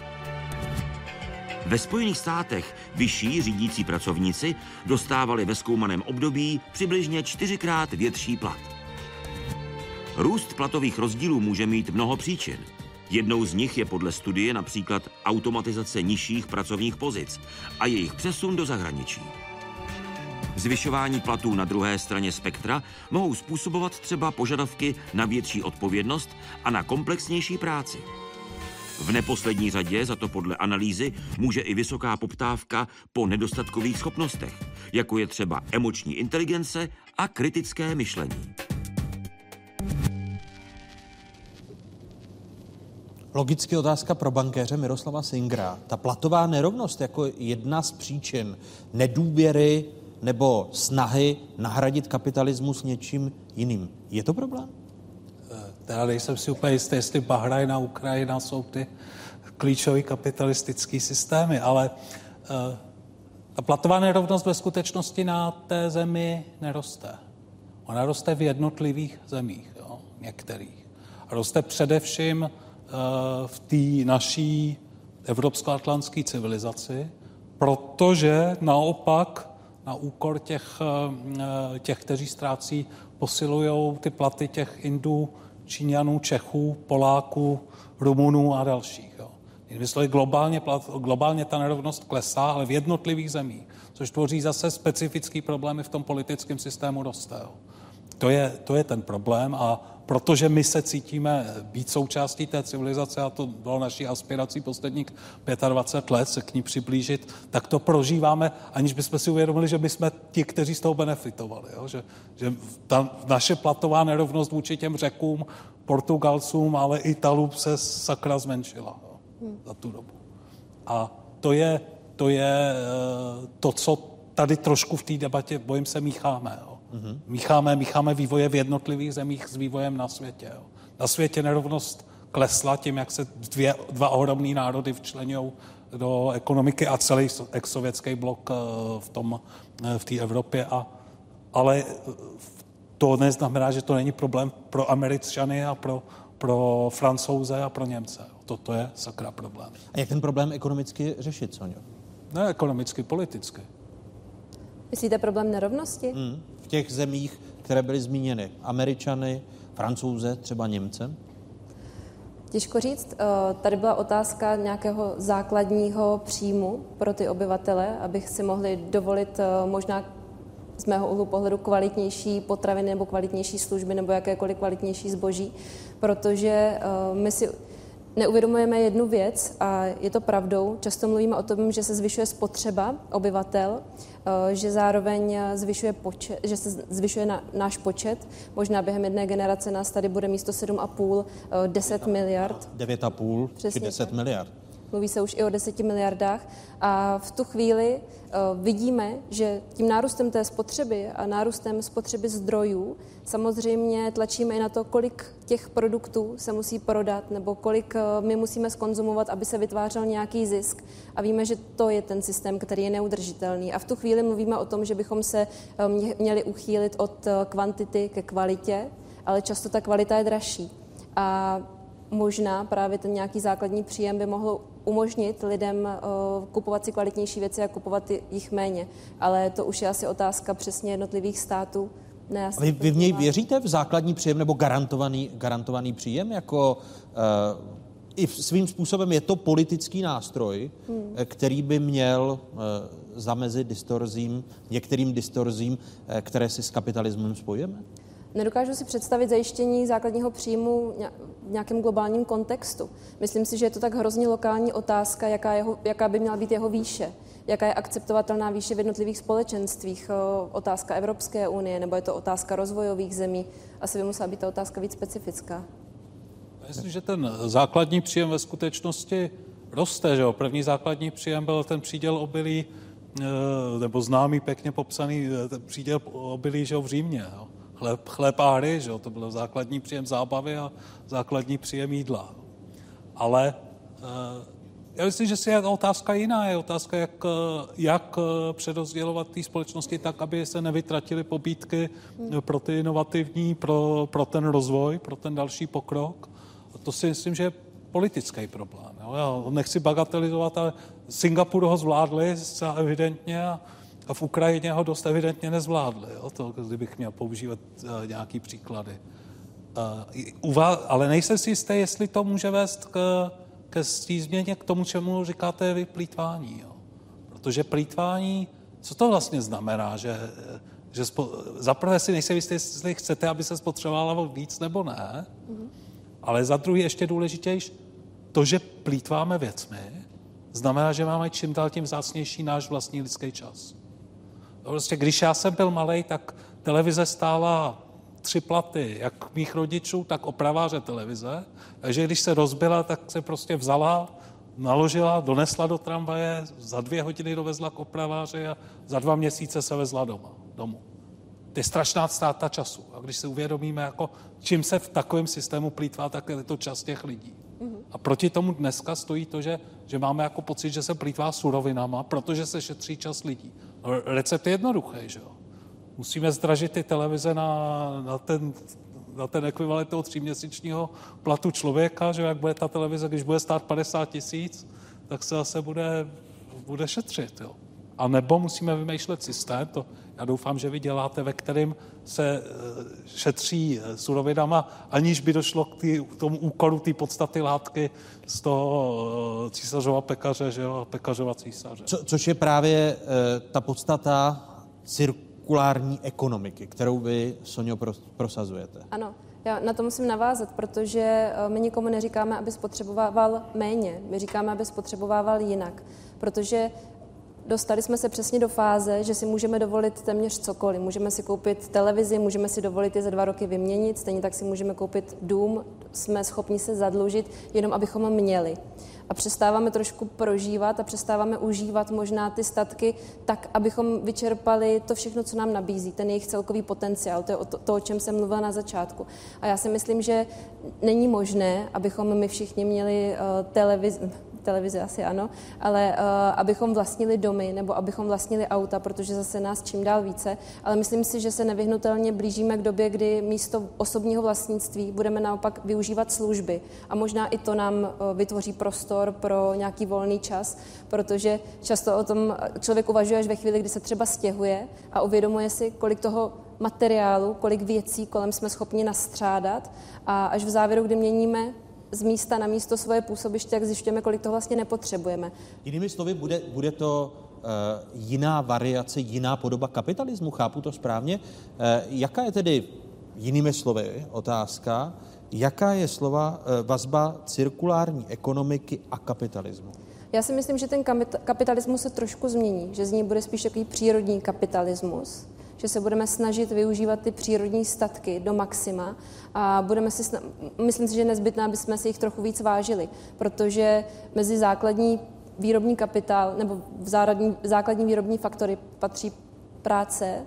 Ve Spojených státech vyšší řídící pracovníci dostávali ve zkoumaném období přibližně čtyřikrát větší plat. Růst platových rozdílů může mít mnoho příčin. Jednou z nich je podle studie například automatizace nižších pracovních pozic a jejich přesun do zahraničí. Zvyšování platů na druhé straně spektra mohou způsobovat třeba požadavky na větší odpovědnost a na komplexnější práci. V neposlední řadě za to podle analýzy může i vysoká poptávka po nedostatkových schopnostech, jako je třeba emoční inteligence a kritické myšlení. Logicky otázka pro bankéře Miroslava Singra. Ta platová nerovnost jako jedna z příčin nedůvěry nebo snahy nahradit kapitalismus něčím jiným. Je to problém? Teda nejsem si úplně jistý, jestli Bahrajn a Ukrajina jsou ty klíčové kapitalistické systémy, ale uh, ta platová nerovnost ve skutečnosti na té zemi neroste. Ona roste v jednotlivých zemích, jo, některých. A roste především v té naší evropsko-atlantské civilizaci, protože naopak na úkor těch, uh, těch kteří ztrácí, posilují ty platy těch Indů, Číňanů, Čechů, Poláků, Rumunů a dalších. Jo. Slovy, globálně, globálně ta nerovnost klesá, ale v jednotlivých zemích, což tvoří zase specifický problémy v tom politickém systému roste. Jo. To je, to je ten problém a protože my se cítíme být součástí té civilizace a to bylo naší aspirací posledních 25 let se k ní přiblížit, tak to prožíváme, aniž bychom si uvědomili, že my jsme ti, kteří z toho benefitovali. Jo? Že, že ta naše platová nerovnost vůči těm řekům, Portugalcům, ale Italům se sakra zmenšila jo? Hmm. za tu dobu. A to je, to je eh, to, co tady trošku v té debatě, bojím se, mícháme. Jo? Mm-hmm. Mícháme, mícháme vývoje v jednotlivých zemích s vývojem na světě. Jo. Na světě nerovnost klesla tím, jak se dvě, dva ohromný národy včlenují do ekonomiky a celý ex-sovětský blok eh, v tom eh, v té Evropě. A, ale to neznamená, že to není problém pro Američany a pro, pro Francouze a pro Němce. Toto je sakra problém. A jak ten problém ekonomicky řešit, Sonio? Ne ekonomicky, politicky. Myslíte problém nerovnosti? Hmm těch zemích, které byly zmíněny. Američany, Francouze, třeba Němce? Těžko říct. Eh, tady byla otázka nějakého základního příjmu pro ty obyvatele, abych si mohli dovolit eh, možná z mého úhlu pohledu kvalitnější potraviny nebo kvalitnější služby nebo jakékoliv kvalitnější zboží, protože eh, my si neuvědomujeme jednu věc a je to pravdou. Často mluvíme o tom, že se zvyšuje spotřeba obyvatel, že zároveň zvyšuje počet, že se zvyšuje na, náš počet. Možná během jedné generace nás tady bude místo 7,5 10 eh, miliard. 9,5 či 10 tak. miliard. Mluví se už i o 10 miliardách a v tu chvíli uh, vidíme, že tím nárůstem té spotřeby a nárůstem spotřeby zdrojů samozřejmě tlačíme i na to, kolik těch produktů se musí prodat nebo kolik uh, my musíme skonzumovat, aby se vytvářel nějaký zisk. A víme, že to je ten systém, který je neudržitelný. A v tu chvíli mluvíme o tom, že bychom se uh, měli uchýlit od kvantity ke kvalitě, ale často ta kvalita je dražší. A možná právě ten nějaký základní příjem by mohl umožnit lidem uh, kupovat si kvalitnější věci a kupovat jich méně. Ale to už je asi otázka přesně jednotlivých států. Ne, vy, vy v něj věříte v základní příjem nebo garantovaný, garantovaný příjem? Jako uh, i svým způsobem je to politický nástroj, hmm. Eh, který by měl uh, zamezit distorzím, některým distorzím, uh, které si s kapitalismem spojíme? Nedokážu si představit zajištění základního příjmu v nějakém globálním kontextu. Myslím si, že je to tak hrozně lokální otázka, jaká, jeho, jaká by měla být jeho výše, jaká je akceptovatelná výše v jednotlivých společenstvích, otázka Evropské unie, nebo je to otázka rozvojových zemí. Asi by musela být ta otázka víc specifická. Myslím, že ten základní příjem ve skutečnosti roste. Že jo? První základní příjem byl ten příděl obilí, eh, nebo známý, pěkně popsaný ten příděl obilí že jo, v Římě. Jo? Chleb, chleb a hry, že jo? to byl základní příjem zábavy a základní příjem jídla. Ale eh, já myslím, že si je otázka jiná. Je otázka, jak, eh, jak eh, předozdělovat té společnosti tak, aby se nevytratily pobídky pro ty inovativní, pro, pro ten rozvoj, pro ten další pokrok. A to si myslím, že je politický problém. Jo? Já nechci bagatelizovat, ale Singapur ho zvládli zcela evidentně a a v Ukrajině ho dost evidentně nezvládli, jo, to, kdybych měl používat uh, nějaký příklady. Uh, ale nejsem si jistý, jestli to může vést k, ke změně, k tomu, čemu říkáte vy plítvání. Jo. Protože plítvání, co to vlastně znamená? Že, že spo, zaprvé si nejsem jistý, jestli chcete, aby se spotřebovalo víc nebo ne, mm-hmm. ale za druhý ještě důležitější, to, že plítváme věcmi, znamená, že máme čím dál tím vzácnější náš vlastní lidský čas. Prostě když já jsem byl malý, tak televize stála tři platy, jak mých rodičů, tak opraváře televize. Takže když se rozbila, tak se prostě vzala, naložila, donesla do tramvaje, za dvě hodiny dovezla k opraváři a za dva měsíce se vezla doma, domů. To je strašná ztráta času. A když si uvědomíme, jako, čím se v takovém systému plítvá, tak je to čas těch lidí. A proti tomu dneska stojí to, že, že máme jako pocit, že se plítvá surovinama, protože se šetří čas lidí. Recept je jednoduchý, že jo. Musíme zdražit ty televize na, na ten na ten ekvivalent toho tříměsíčního platu člověka, že jak bude ta televize, když bude stát 50 tisíc, tak se zase bude, bude šetřit. Jo. A nebo musíme vymýšlet systém, to já doufám, že vy děláte, ve kterém se eh, šetří eh, surovinama, aniž by došlo k, tý, k tomu úkolu té podstaty látky z toho eh, císařova pekaře, že jo, pekařova císaře. Co, což je právě e, ta podstata cirkulární ekonomiky, kterou vy, Sonio, prosazujete. Ano, já na to musím navázat, protože my nikomu neříkáme, aby spotřeboval méně. My říkáme, aby spotřebovával jinak. Protože Dostali jsme se přesně do fáze, že si můžeme dovolit téměř cokoliv. Můžeme si koupit televizi, můžeme si dovolit je za dva roky vyměnit, stejně tak si můžeme koupit dům, jsme schopni se zadlužit, jenom abychom měli. A přestáváme trošku prožívat a přestáváme užívat možná ty statky tak, abychom vyčerpali to všechno, co nám nabízí, ten jejich celkový potenciál, to je to, to o čem jsem mluvila na začátku. A já si myslím, že není možné, abychom my všichni měli uh, televizi asi ano, ale uh, abychom vlastnili domy nebo abychom vlastnili auta, protože zase nás čím dál více. Ale myslím si, že se nevyhnutelně blížíme k době, kdy místo osobního vlastnictví budeme naopak využívat služby. A možná i to nám uh, vytvoří prostor pro nějaký volný čas, protože často o tom člověk uvažuje až ve chvíli, kdy se třeba stěhuje a uvědomuje si, kolik toho materiálu, kolik věcí kolem jsme schopni nastřádat a až v závěru, kdy měníme z místa na místo svoje působiště, jak zjišťujeme, kolik toho vlastně nepotřebujeme. Jinými slovy, bude, bude to uh, jiná variace, jiná podoba kapitalismu, chápu to správně. Uh, jaká je tedy, jinými slovy, otázka, jaká je slova uh, vazba cirkulární ekonomiky a kapitalismu? Já si myslím, že ten kapitalismus se trošku změní, že z ní bude spíš takový přírodní kapitalismus, že se budeme snažit využívat ty přírodní statky do maxima a budeme si, sna- myslím si, že je nezbytné, aby jsme si jich trochu víc vážili, protože mezi základní výrobní kapitál nebo v základní, základní výrobní faktory patří práce,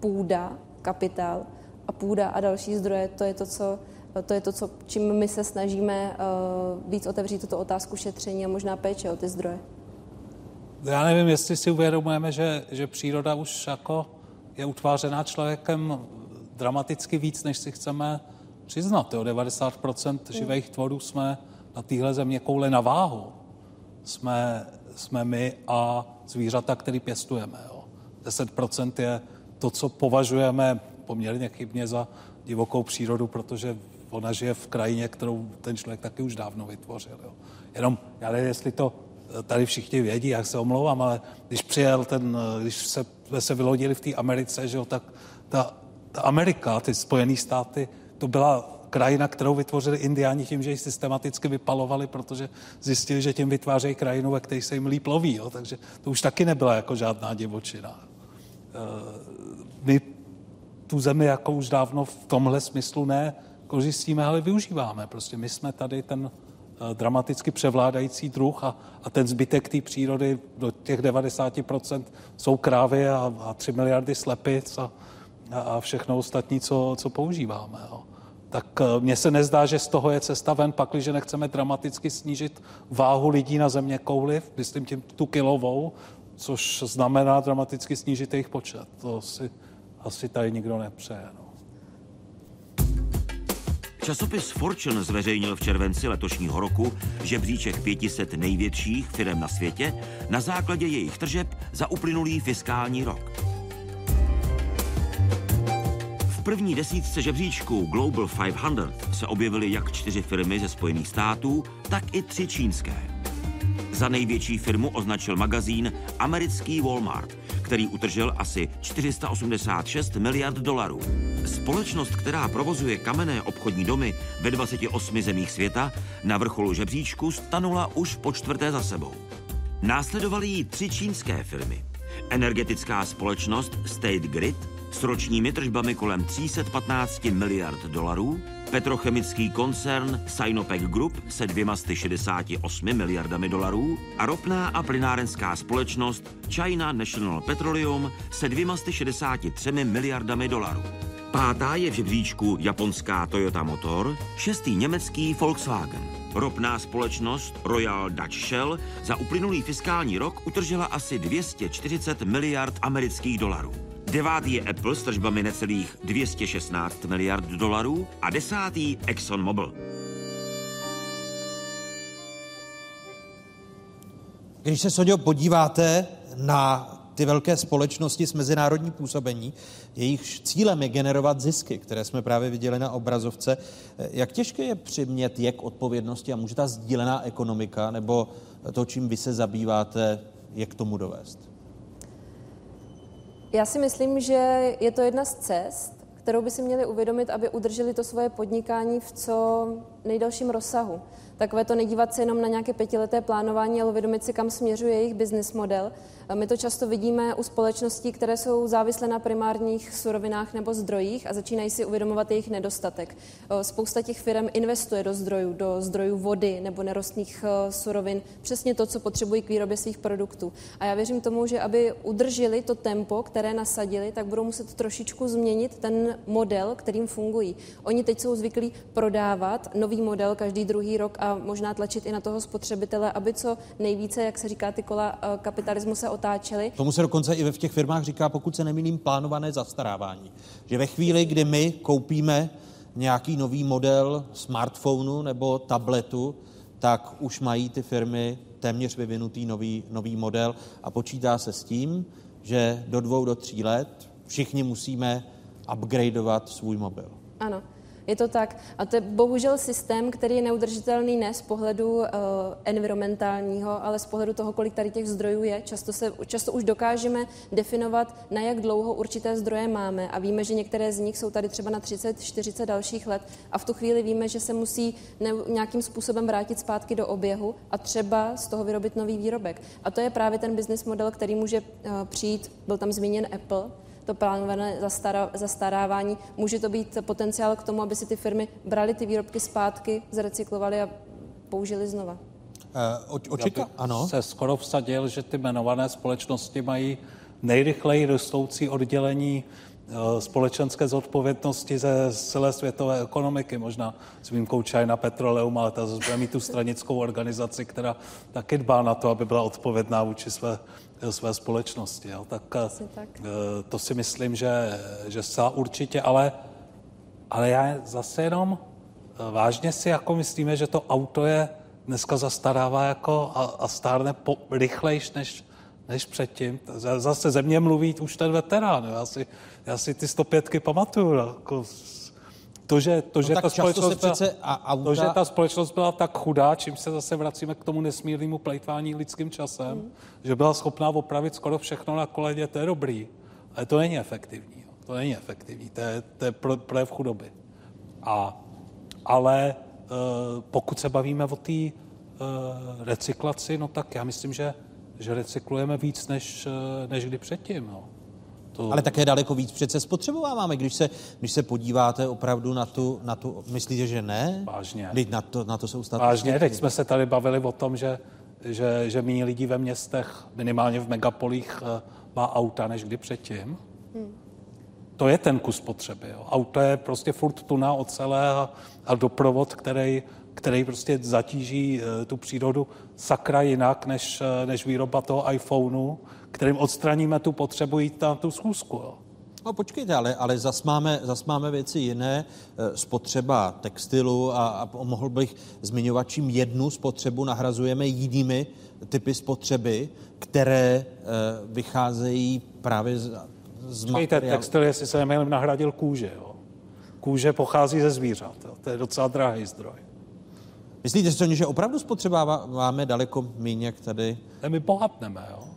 půda, kapitál a půda a další zdroje. To je to, co, to je to, co, čím my se snažíme uh, víc otevřít tuto otázku šetření a možná péče o ty zdroje. Já nevím, jestli si uvědomujeme, že, že příroda už jako je utvářená člověkem dramaticky víc, než si chceme přiznat. Jo. 90% živých tvorů jsme na téhle země koule na váhu. Jsme, jsme my a zvířata, který pěstujeme. Jo. 10% je to, co považujeme poměrně chybně za divokou přírodu, protože ona žije v krajině, kterou ten člověk taky už dávno vytvořil. Jo. Jenom, já nevím, jestli to tady všichni vědí, jak se omlouvám, ale když přijel ten, když se, jsme se vylodili v té Americe, že jo, tak ta, ta Amerika, ty Spojené státy, to byla krajina, kterou vytvořili indiáni tím, že ji systematicky vypalovali, protože zjistili, že tím vytvářejí krajinu, ve které se jim líp loví. Jo? Takže to už taky nebyla jako žádná divočina. Eh, my tu zemi jako už dávno v tomhle smyslu ne kořistíme, ale využíváme. Prostě my jsme tady ten dramaticky převládající druh a, a ten zbytek té přírody do těch 90% jsou krávy a, a 3 miliardy slepic a, a všechno ostatní, co, co používáme. Jo. Tak eh, mně se nezdá, že z toho je cesta ven, pakliže nechceme dramaticky snížit váhu lidí na země kouli, myslím tím tu kilovou, což znamená dramaticky snížit jejich počet. To si asi tady nikdo nepřeje. No. Časopis Fortune zveřejnil v červenci letošního roku žebříček 500 největších firm na světě na základě jejich tržeb za uplynulý fiskální rok. V první desítce žebříčku Global 500 se objevily jak čtyři firmy ze Spojených států, tak i tři čínské. Za největší firmu označil magazín americký Walmart, který utržil asi 486 miliard dolarů. Společnost, která provozuje kamenné obchodní domy ve 28 zemích světa, na vrcholu žebříčku stanula už po čtvrté za sebou. Následovaly jí tři čínské firmy. Energetická společnost State Grid s ročními tržbami kolem 315 miliard dolarů, petrochemický koncern Sinopec Group se 268 miliardami dolarů a ropná a plynárenská společnost China National Petroleum se 263 miliardami dolarů. Pátá je v žebříčku japonská Toyota Motor, šestý německý Volkswagen. Ropná společnost Royal Dutch Shell za uplynulý fiskální rok utržila asi 240 miliard amerických dolarů. Devátý je Apple s tržbami necelých 216 miliard dolarů a desátý ExxonMobil. Když se, Soňo, podíváte na ty velké společnosti s mezinárodní působení, jejich cílem je generovat zisky, které jsme právě viděli na obrazovce. Jak těžké je přimět je k odpovědnosti a může ta sdílená ekonomika nebo to, čím vy se zabýváte, je k tomu dovést? Já si myslím, že je to jedna z cest, kterou by si měli uvědomit, aby udrželi to svoje podnikání v co nejdelším rozsahu. Takové to nedívat se jenom na nějaké pětileté plánování, ale uvědomit si, kam směřuje jejich business model my to často vidíme u společností, které jsou závislé na primárních surovinách nebo zdrojích a začínají si uvědomovat jejich nedostatek. Spousta těch firm investuje do zdrojů, do zdrojů vody nebo nerostných surovin, přesně to, co potřebují k výrobě svých produktů. A já věřím tomu, že aby udrželi to tempo, které nasadili, tak budou muset trošičku změnit ten model, kterým fungují. Oni teď jsou zvyklí prodávat nový model každý druhý rok a možná tlačit i na toho spotřebitele, aby co nejvíce, jak se říká, ty kola kapitalismu se otáčeli. Tomu se dokonce i ve v těch firmách říká, pokud se nemýlím, plánované zastarávání. Že ve chvíli, kdy my koupíme nějaký nový model smartphonu nebo tabletu, tak už mají ty firmy téměř vyvinutý nový, nový model a počítá se s tím, že do dvou, do tří let všichni musíme upgradeovat svůj mobil. Ano. Je to tak. A to je bohužel systém, který je neudržitelný ne z pohledu uh, environmentálního, ale z pohledu toho, kolik tady těch zdrojů je. Často, se, často už dokážeme definovat, na jak dlouho určité zdroje máme a víme, že některé z nich jsou tady třeba na 30, 40 dalších let a v tu chvíli víme, že se musí ne, nějakým způsobem vrátit zpátky do oběhu a třeba z toho vyrobit nový výrobek. A to je právě ten business model, který může uh, přijít, byl tam zmíněn Apple, to plánované zastarávání. Může to být potenciál k tomu, aby si ty firmy brali ty výrobky zpátky, zrecyklovali a použili znova. Uh, očeka? Ano. se skoro vsadil, že ty jmenované společnosti mají nejrychleji rostoucí oddělení eh, společenské zodpovědnosti ze celé světové ekonomiky, možná s výjimkou China Petroleum, ale ta bude mít tu stranickou organizaci, která taky dbá na to, aby byla odpovědná vůči své své společnosti. Jo. Tak, tak eh, to si myslím, že, že se určitě, ale, ale já zase jenom eh, vážně si jako myslíme, že to auto je dneska zastarává jako a, a stárne po, rychlejš než, než předtím. Zase ze mě mluví už ten veterán. Já si, já si ty 105 pamatuju. Jako to, že, to, no že ta společnost byla, a auta... to, že ta společnost byla tak chudá, čím se zase vracíme k tomu nesmírnému plejtvání lidským časem, mm. že byla schopná opravit skoro všechno na koledě, to je dobrý. Ale to není efektivní. To není efektivní, to je, to je projev chudoby. A, ale uh, pokud se bavíme o té uh, recyklaci, no tak já myslím, že, že recyklujeme víc než, uh, než kdy předtím. No. To... Ale také daleko víc přece spotřebováváme, když se, když se podíváte opravdu na tu, na tu myslíte, že ne? Vážně. Teď na to, na to jsou statistiky. Vážně, teď jsme se tady bavili o tom, že, že, že méně lidí ve městech, minimálně v megapolích, eh, má auta než kdy předtím. Hmm. To je ten kus potřeby. Jo. Auto je prostě furt tuna ocele a, a doprovod, který, který prostě zatíží uh, tu přírodu sakra jinak, než, uh, než výroba toho iPhoneu, kterým odstraníme tu potřebu jít na tu schůzku. Jo. No počkejte, ale, ale zas, máme, zas máme věci jiné, eh, spotřeba textilu a, a mohl bych zmiňovat, čím jednu spotřebu nahrazujeme jinými typy spotřeby, které e, vycházejí právě z, z materiálu. textil, jestli se nemýlím, nahradil kůže. Jo. Kůže pochází ze zvířat. Jo. To je docela drahý zdroj. Myslíte si, že opravdu spotřebáváme daleko méně, jak tady? My bohatneme, jo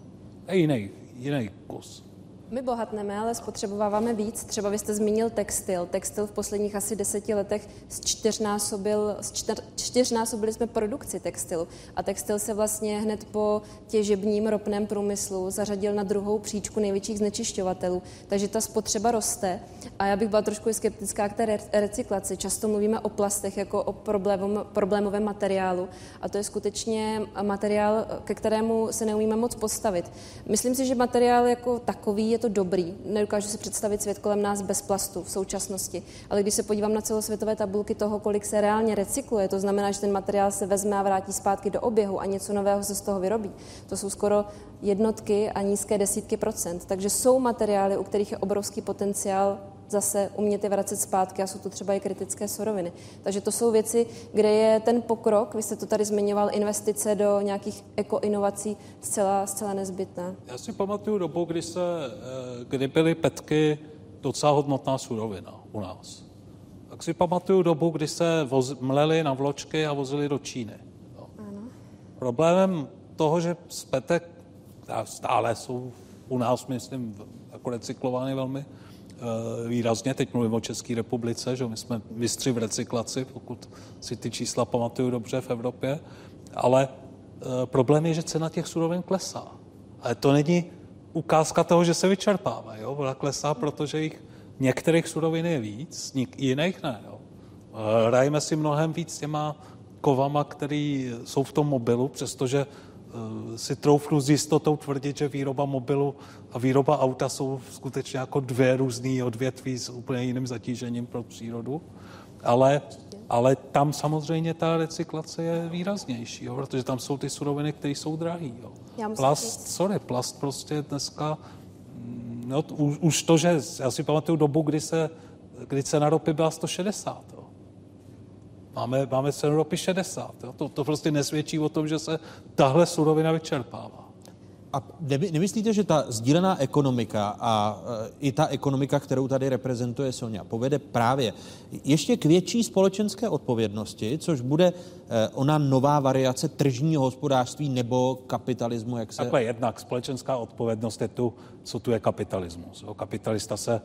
je jiný, jiný kus. My bohatneme, ale spotřebováváme víc. Třeba vy jste zmínil textil. Textil v posledních asi deseti letech čtyřnásobil, čtyř, čtyřnásobili jsme produkci textilu. A textil se vlastně hned po těžebním ropném průmyslu zařadil na druhou příčku největších znečišťovatelů. Takže ta spotřeba roste. A já bych byla trošku skeptická k té recyklaci. Často mluvíme o plastech jako o problémom, problémovém materiálu. A to je skutečně materiál, ke kterému se neumíme moc postavit. Myslím si, že materiál jako takový je to dobrý. Nedokážu si představit svět kolem nás bez plastu v současnosti. Ale když se podívám na celosvětové tabulky toho, kolik se reálně recykluje, to znamená, že ten materiál se vezme a vrátí zpátky do oběhu a něco nového se z toho vyrobí. To jsou skoro jednotky a nízké desítky procent. Takže jsou materiály, u kterých je obrovský potenciál zase umět je vracet zpátky a jsou to třeba i kritické suroviny. Takže to jsou věci, kde je ten pokrok, vy jste to tady zmiňoval, investice do nějakých ekoinovací zcela, zcela nezbytná. Já si pamatuju dobu, kdy, se, eh, kdy byly petky docela hodnotná surovina u nás. Tak si pamatuju dobu, kdy se voz, mleli na vločky a vozili do Číny. No. Problémem toho, že z petek stále jsou u nás, myslím, jako recyklovány velmi výrazně. Teď mluvím o České republice, že my jsme mistři v recyklaci, pokud si ty čísla pamatuju dobře v Evropě. Ale uh, problém je, že cena těch surovin klesá. Ale to není ukázka toho, že se vyčerpávají. Jo? Ona klesá, protože jich některých surovin je víc, jiných ne. Jo? Uh, hrajeme si mnohem víc těma kovama, které jsou v tom mobilu, přestože Eh, si troufnu s jistotou tvrdit, že výroba mobilu a výroba auta jsou skutečně jako dvě různé odvětví s úplně jiným zatížením pro přírodu. Ale, ale tam samozřejmě ta recyklace je výraznější, jo, protože tam jsou ty suroviny, které jsou drahé. Plast, sorry, plast prostě dneska, mm, no, už, už to, že já si pamatuju dobu, kdy, se, kdy cena ropy byla 160. Jo. Máme, máme cenu ropy 60. Jo? To, to prostě nesvědčí o tom, že se tahle surovina vyčerpává. A nemyslíte, že ta sdílená ekonomika a e, i ta ekonomika, kterou tady reprezentuje Sonja, povede právě ještě k větší společenské odpovědnosti, což bude e, ona nová variace tržního hospodářství nebo kapitalismu, jak se... Takhle jednak společenská odpovědnost je tu, co tu je kapitalismus. Jo? Kapitalista se e,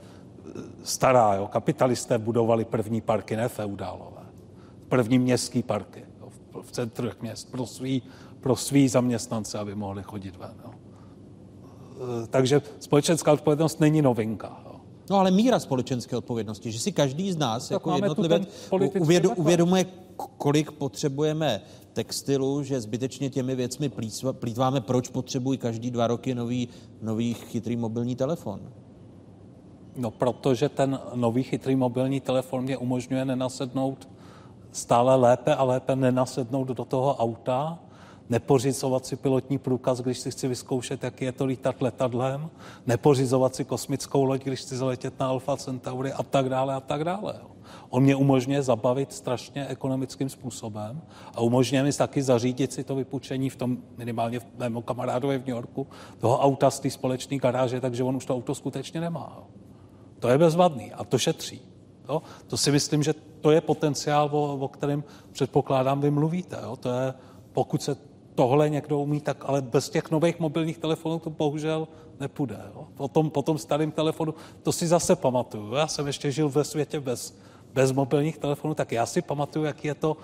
stará, jo? kapitalisté budovali první parky, ne feudálové první městský parky jo, v centru měst pro svý, pro svý zaměstnance, aby mohli chodit ven. Jo. E, takže společenská odpovědnost není novinka. Jo. No ale míra společenské odpovědnosti, že si každý z nás tak jako jednotlivec uvědu, uvědomuje, kolik potřebujeme textilu, že zbytečně těmi věcmi plítváme, proč potřebují každý dva roky nový, nový chytrý mobilní telefon. No, protože ten nový chytrý mobilní telefon mě umožňuje nenasednout stále lépe a lépe nenasednout do toho auta, nepořizovat si pilotní průkaz, když si chci vyzkoušet, jak je to lítat letadlem, nepořizovat si kosmickou loď, když chci zaletět na Alfa Centauri a tak dále a tak dále. On mě umožňuje zabavit strašně ekonomickým způsobem a umožňuje mi taky zařídit si to vypučení v tom, minimálně v mém kamarádovi v New Yorku, toho auta z té společné garáže, takže on už to auto skutečně nemá. To je bezvadný a to šetří. Jo? To si myslím, že to je potenciál, o, o kterém předpokládám, vy mluvíte. Jo? To je, pokud se tohle někdo umí, tak ale bez těch nových mobilních telefonů to bohužel nepůjde. Jo? Po, tom, po tom starém telefonu, to si zase pamatuju. Já jsem ještě žil ve světě bez, bez mobilních telefonů, tak já si pamatuju, jak je to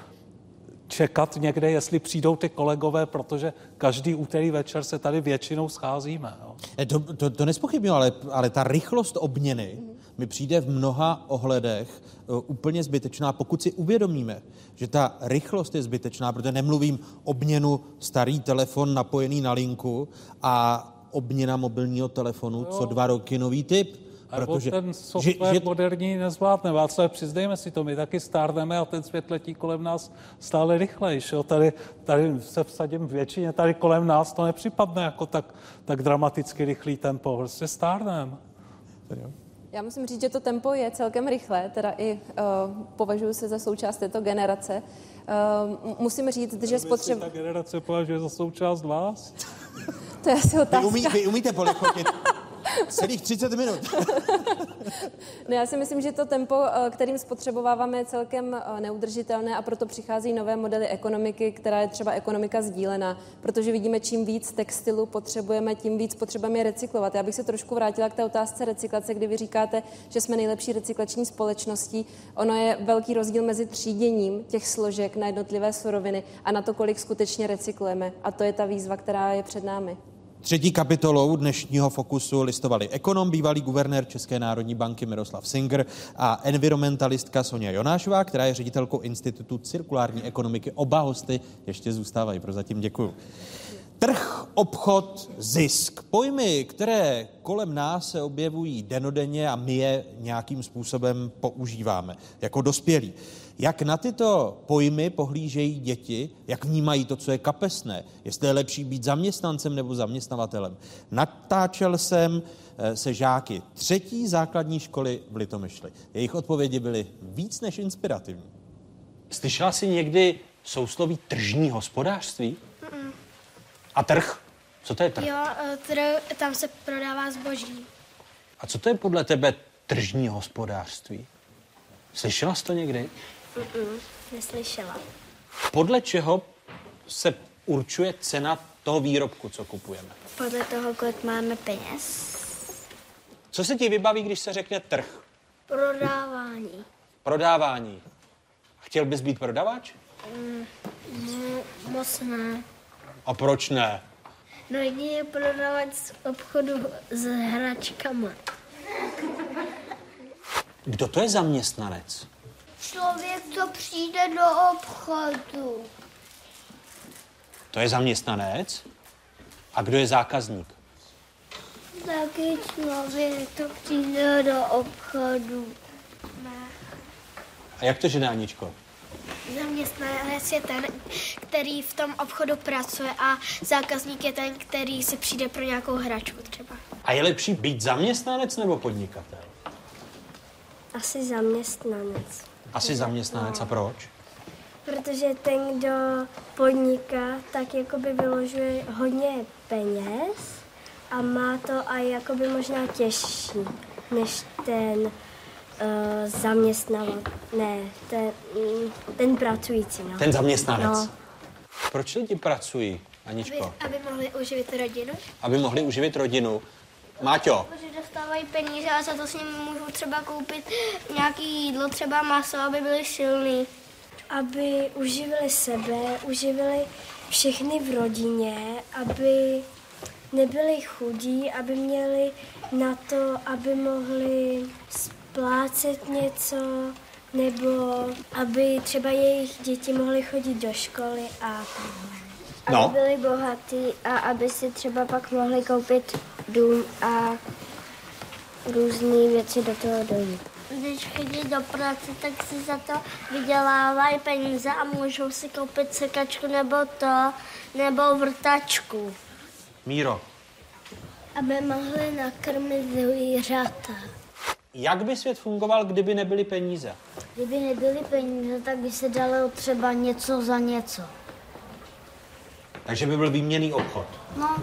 čekat někde, jestli přijdou ty kolegové, protože každý úterý večer se tady většinou scházíme. Jo. To, to, to nespochybňuji, ale, ale ta rychlost obměny mi přijde v mnoha ohledech uh, úplně zbytečná, pokud si uvědomíme, že ta rychlost je zbytečná, protože nemluvím obměnu starý telefon napojený na linku a obměna mobilního telefonu, co dva roky nový typ. Protože ten software že, že... moderní nezvládne. Václav, přiznejme si to, my taky stárneme a ten svět letí kolem nás stále rychlejší. Tady, tady se vsadím většině, tady kolem nás to nepřipadne jako tak, tak dramaticky rychlý tempo. Prostě stárneme. Já musím říct, že to tempo je celkem rychlé, teda i uh, považuji se za součást této generace. Uh, musím říct, že spotřeb... ta generace považuje za součást vás? to je asi otázka. Vy, umí, vy umíte polichotit *laughs* celých 30 minut. *laughs* no já si myslím, že to tempo, eh, kterým spotřebováváme, je celkem eh, neudržitelné a proto přichází nové modely ekonomiky, která je třeba ekonomika sdílená, protože vidíme, čím víc textilu potřebujeme, tím víc potřebujeme je recyklovat. Já bych se trošku vrátila k té otázce recyklace, kdy vy říkáte, že jsme nejlepší recyklační společností. Ono je velký rozdíl mezi tříděním těch složek na jednotlivé suroviny a na to, kolik skutečně recyklujeme. A to je ta výzva, která je před námi. Třetí kapitolou dnešního fokusu listovali ekonom, bývalý guvernér České národní banky Miroslav Singer a environmentalistka Sonja Jonášová, která je ředitelkou Institutu cirkulární ekonomiky. Oba hosty ještě zůstávají, prozatím děkuju. Trh, obchod, zisk. Pojmy, které kolem nás se objevují denodenně a my je nějakým způsobem používáme jako dospělí. Jak na tyto pojmy pohlížejí děti, jak vnímají to, co je kapesné, jestli je lepší být zaměstnancem nebo zaměstnavatelem. Natáčel jsem eh, se žáky třetí základní školy v Litomyšli. Jejich odpovědi byly víc než inspirativní. Slyšela jsi někdy sousloví tržní hospodářství? Mm-mm. A trh? Co to je trh? Jo, eh, trh, tam se prodává zboží. A co to je podle tebe tržní hospodářství? Slyšela jsi to někdy? Mm-mm, neslyšela. Podle čeho se určuje cena toho výrobku, co kupujeme? Podle toho, kolik máme peněz. Co se ti vybaví, když se řekne trh? Prodávání. Prodávání. Chtěl bys být prodavač? Mm, mo- moc ne. A proč ne? No jedině prodavač z obchodu s hračkama. Kdo to je zaměstnanec? Člověk, co přijde do obchodu. To je zaměstnanec? A kdo je zákazník? Taky člověk, co přijde do obchodu. A jak to, že ne, Aničko? Zaměstnanec je ten, který v tom obchodu pracuje a zákazník je ten, který si přijde pro nějakou hračku třeba. A je lepší být zaměstnanec nebo podnikatel? Asi zaměstnanec. Asi zaměstnanec. A proč? Protože ten, kdo podniká, tak jakoby vyložuje hodně peněz a má to a jakoby možná těžší, než ten uh, zaměstnavatel, ne, ten, ten pracující. No. Ten zaměstnanec. No, Proč lidi pracují, Aničko? aby, aby mohli uživit rodinu. Aby mohli uživit rodinu. Máťo, Protože dostávají peníze a za to s nimi můžou třeba koupit nějaké jídlo, třeba maso, aby byli silní. Aby uživili sebe, uživili všechny v rodině, aby nebyli chudí, aby měli na to, aby mohli splácet něco, nebo aby třeba jejich děti mohly chodit do školy a aby No. byli bohatí a aby si třeba pak mohli koupit dům a různé věci do toho domu. Když chodí do práce, tak si za to vydělávají peníze a můžou si koupit sekačku nebo to, nebo vrtačku, Míro, aby mohli nakrmit zvířata. jak by svět fungoval, kdyby nebyly peníze? Kdyby nebyly peníze, tak by se dalo třeba něco za něco. Takže by byl výměný obchod. No,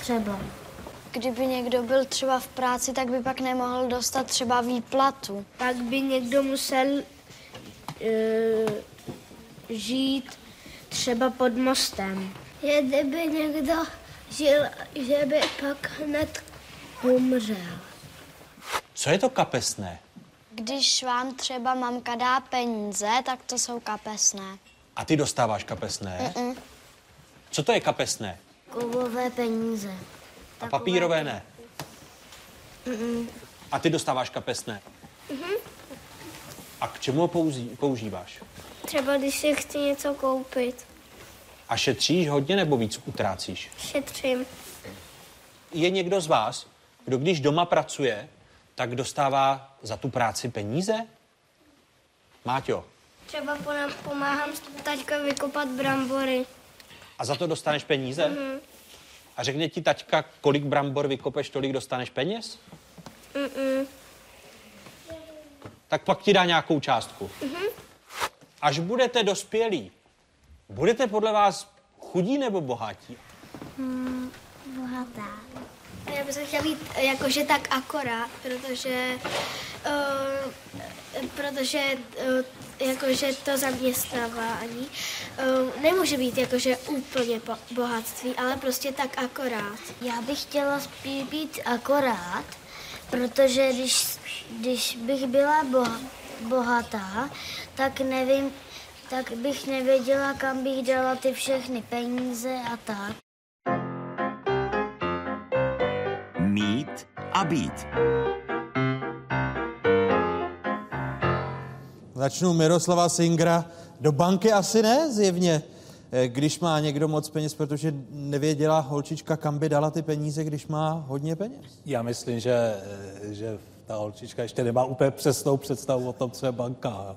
třeba. Kdyby někdo byl třeba v práci, tak by pak nemohl dostat třeba výplatu. Tak by někdo musel uh, žít třeba pod mostem. Je, kdyby někdo žil, že by pak hned umřel. Co je to kapesné? Když vám třeba mamka dá peníze, tak to jsou kapesné. A ty dostáváš kapesné? Mm-mm. Co to je kapesné? Kovové peníze. A papírové ne. Mm-mm. A ty dostáváš kapesné. Mhm. A k čemu ho používáš? Třeba když si chci něco koupit, A šetříš hodně nebo víc utrácíš? šetřím. Je někdo z vás, kdo když doma pracuje, tak dostává za tu práci peníze? Máťo, Třeba pomáhám taťka vykopat brambory. a za to dostaneš peníze? Mhm. A řekne ti taťka, kolik brambor vykopeš, tolik dostaneš peněz? Mm-mm. Tak pak ti dá nějakou částku. Mhm. Až budete dospělí, budete podle vás chudí nebo bohatí? Hmm, bohatá. Já bych chtěla být jakože tak akorát, protože, uh, protože uh, jakože to zaměstnávání uh, nemůže být jakože úplně bohatství, ale prostě tak akorát. Já bych chtěla spíš být akorát, protože když, když bych byla boha, bohatá, tak nevím, tak bych nevěděla, kam bych dala ty všechny peníze a tak. Mít a být. Začnu Miroslava Singra. Do banky asi ne, zjevně. eh, když má někdo moc peněz, protože nevěděla holčička, kam by dala ty peníze, když má hodně peněz? Já myslím, že, že ta holčička ještě nemá úplně přesnou představu o tom, co je banka.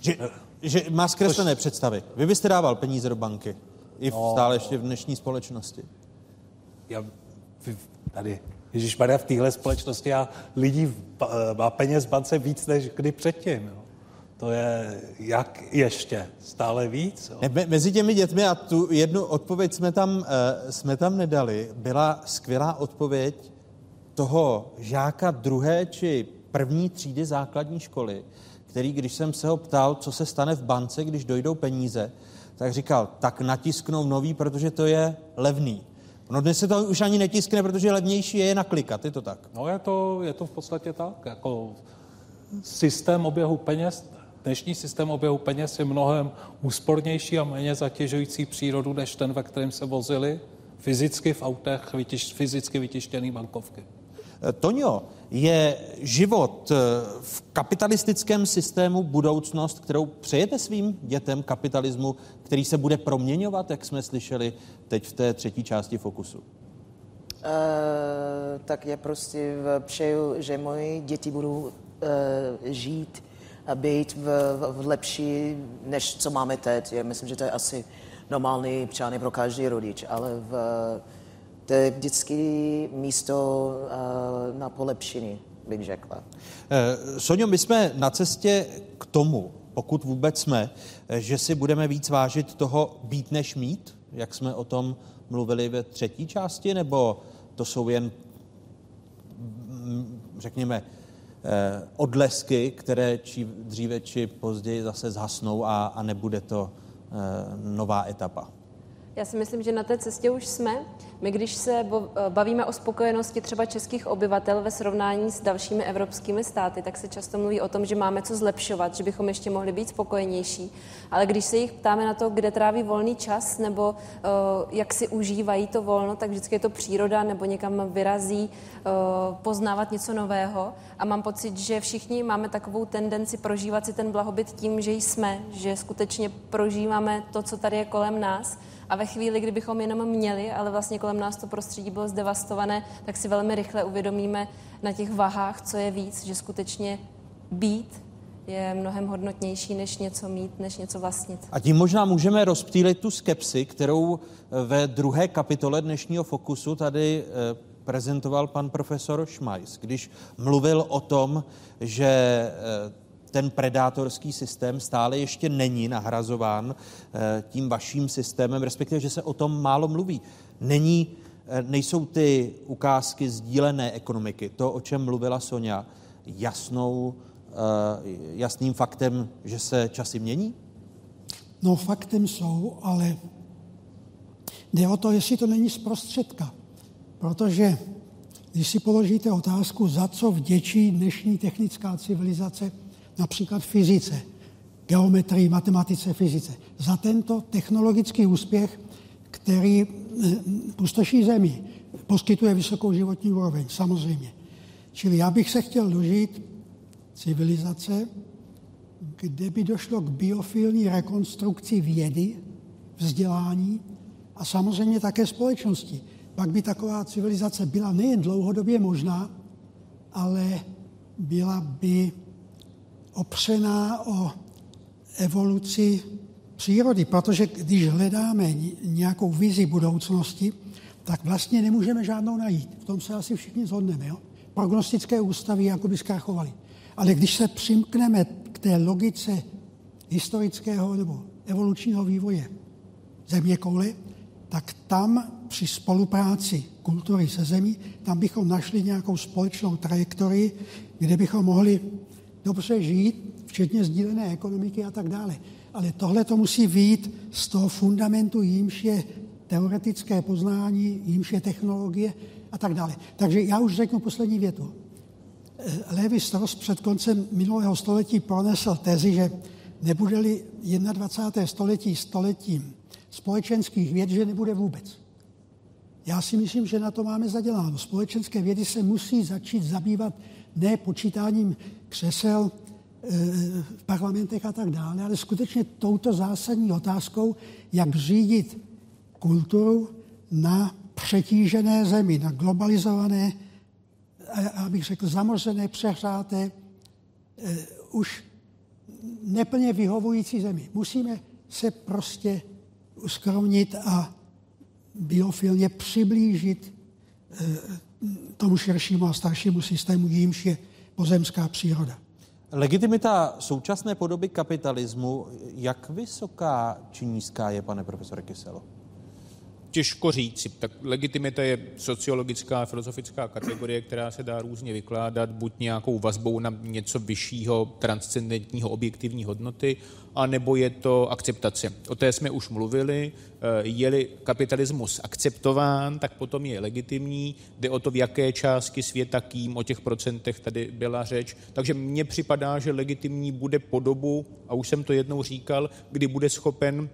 Že, že má zkreslené Což... představy. Vy byste dával peníze do banky? I v, no, stále ještě v dnešní společnosti? Já, tady, Ježíš Maria, v téhle společnosti a lidí má peněz v bance víc než kdy předtím. Jo. To je jak ještě? Stále víc? Jo? Ne, mezi těmi dětmi, a tu jednu odpověď jsme tam, uh, jsme tam nedali, byla skvělá odpověď toho žáka druhé či první třídy základní školy, který, když jsem se ho ptal, co se stane v bance, když dojdou peníze, tak říkal, tak natisknou nový, protože to je levný. No dnes se to už ani netiskne, protože levnější je naklikat, je to tak? No je to, je to v podstatě tak. Jako systém oběhu peněz, dnešní systém oběhu peněz je mnohem úspornější a méně zatěžující přírodu, než ten, ve kterém se vozili fyzicky v autech, vytiš, fyzicky vytištěný bankovky. Toňo, je život eh, v kapitalistickém systému budoucnost, kterou přejete svým dětem kapitalismu, který se bude proměňovat, jak jsme slyšeli teď v té třetí části Fokusu? Uh, tak já prostě přeju, že moje děti budou uh, žít a být v, v, v lepší, než co máme teď. Já myslím, že to je asi normální přání pro každý rodič, ale v, to je vždycky místo uh, na polepšení, bych řekla. Uh, Sonio, my jsme na cestě k tomu, pokud vůbec jsme, že si budeme víc vážit toho být než mít, jak jsme o tom mluvili ve třetí části, nebo to jsou jen, mm, řekněme, eh, odlesky, které či dříve či později zase zhasnou a, a nebude to nová etapa. Já si myslím, že na té cestě už jsme. My, když se eh, bavíme o spokojenosti třeba českých obyvatel ve srovnání s dalšími evropskými státy, tak se často mluví o tom, že máme co zlepšovat, že bychom ještě mohli být spokojenější. Ale když se jich ptáme na to, kde tráví volný čas nebo uh, jak si užívají to volno, tak vždycky je to příroda nebo někam vyrazí uh, poznávat něco nového. A mám pocit, že všichni máme takovou tendenci prožívat si ten blahobyt tím, že jsme, že skutečně prožíváme to, co tady je kolem nás a ve chvíli, kdybychom jenom měli, ale vlastně kolem nás to prostředí bylo zdevastované, tak si velmi rychle uvědomíme na těch vahách, co je víc, že skutečně být je mnohem hodnotnější, než něco mít, než něco vlastnit. A tím možná můžeme rozptýlit tu skepsi, kterou eh, ve druhé kapitole dnešního Fokusu tady eh, prezentoval pan profesor Šmajs, když mluvil o tom, že eh, ten predátorský systém stále ještě není nahrazován eh, tím vaším systémem, respektive, že se o tom málo mluví. Není, eh, nejsou ty ukázky sdílené ekonomiky, to, o čem mluvila Sonja, jasnou, eh, jasným faktem, že se časy mění? No faktem jsou, ale jde o to, jestli to není zprostředka. Protože když si položíte otázku, za co vděčí dnešní technická civilizace, například fyzice, geometrii, matematice, fyzice. Za tento technologický úspěch, který eh, pustoší zemi, poskytuje vysokou životní úroveň, samozřejmě. Čili já bych se chtěl dožít civilizace, kde by došlo k biofilní rekonstrukci vědy, vzdělání a samozřejmě také společnosti. Pak by taková civilizace byla nejen dlouhodobě možná, ale byla by opřená o evoluci přírody, protože když hledáme nějakou vizi budoucnosti, tak vlastně nemůžeme žádnou najít. V tom se asi všichni zhodneme. Jo? Prognostické ústavy jako by zkrachovaly. Ale když se přimkneme k té logice historického nebo evolučního vývoje země koule, tak tam při spolupráci kultury se zemí, tam bychom našli nějakou společnou trajektorii, kde bychom mohli dobře žít, včetně sdílené ekonomiky a tak dále. Ale tohle to musí výjít z toho fundamentu, jímž je teoretické poznání, jímž je technologie a tak dále. Takže já už řeknu poslední větu. Levi Strauss před koncem minulého století pronesl tezi, že nebude-li 21. století stoletím společenských věd, že nebude vůbec. Já si myslím, že na to máme zaděláno. Společenské vědy se musí začít zabývat ne počítáním křesel v parlamentech a tak dále, ale skutečně touto zásadní otázkou, jak řídit kulturu na přetížené zemi, na globalizované, abych řekl, zamořené, přehřáté, už neplně vyhovující zemi. Musíme se prostě uskromnit a biofilně přiblížit tomu širšímu a staršímu systému, jímž je pozemská příroda. Legitimita současné podoby kapitalismu, jak vysoká či nízká je, pane profesore Kyselo? Těžko říct. Tak legitimita je sociologická, filozofická kategorie, která se dá různě vykládat, buď nějakou vazbou na něco vyššího, transcendentního, objektivní hodnoty, anebo je to akceptace. O té jsme už mluvili. Je-li kapitalismus akceptován, tak potom je legitimní. Jde o to, v jaké části světa kým, o těch procentech tady byla řeč. Takže mně připadá, že legitimní bude po dobu, a už jsem to jednou říkal, kdy bude schopen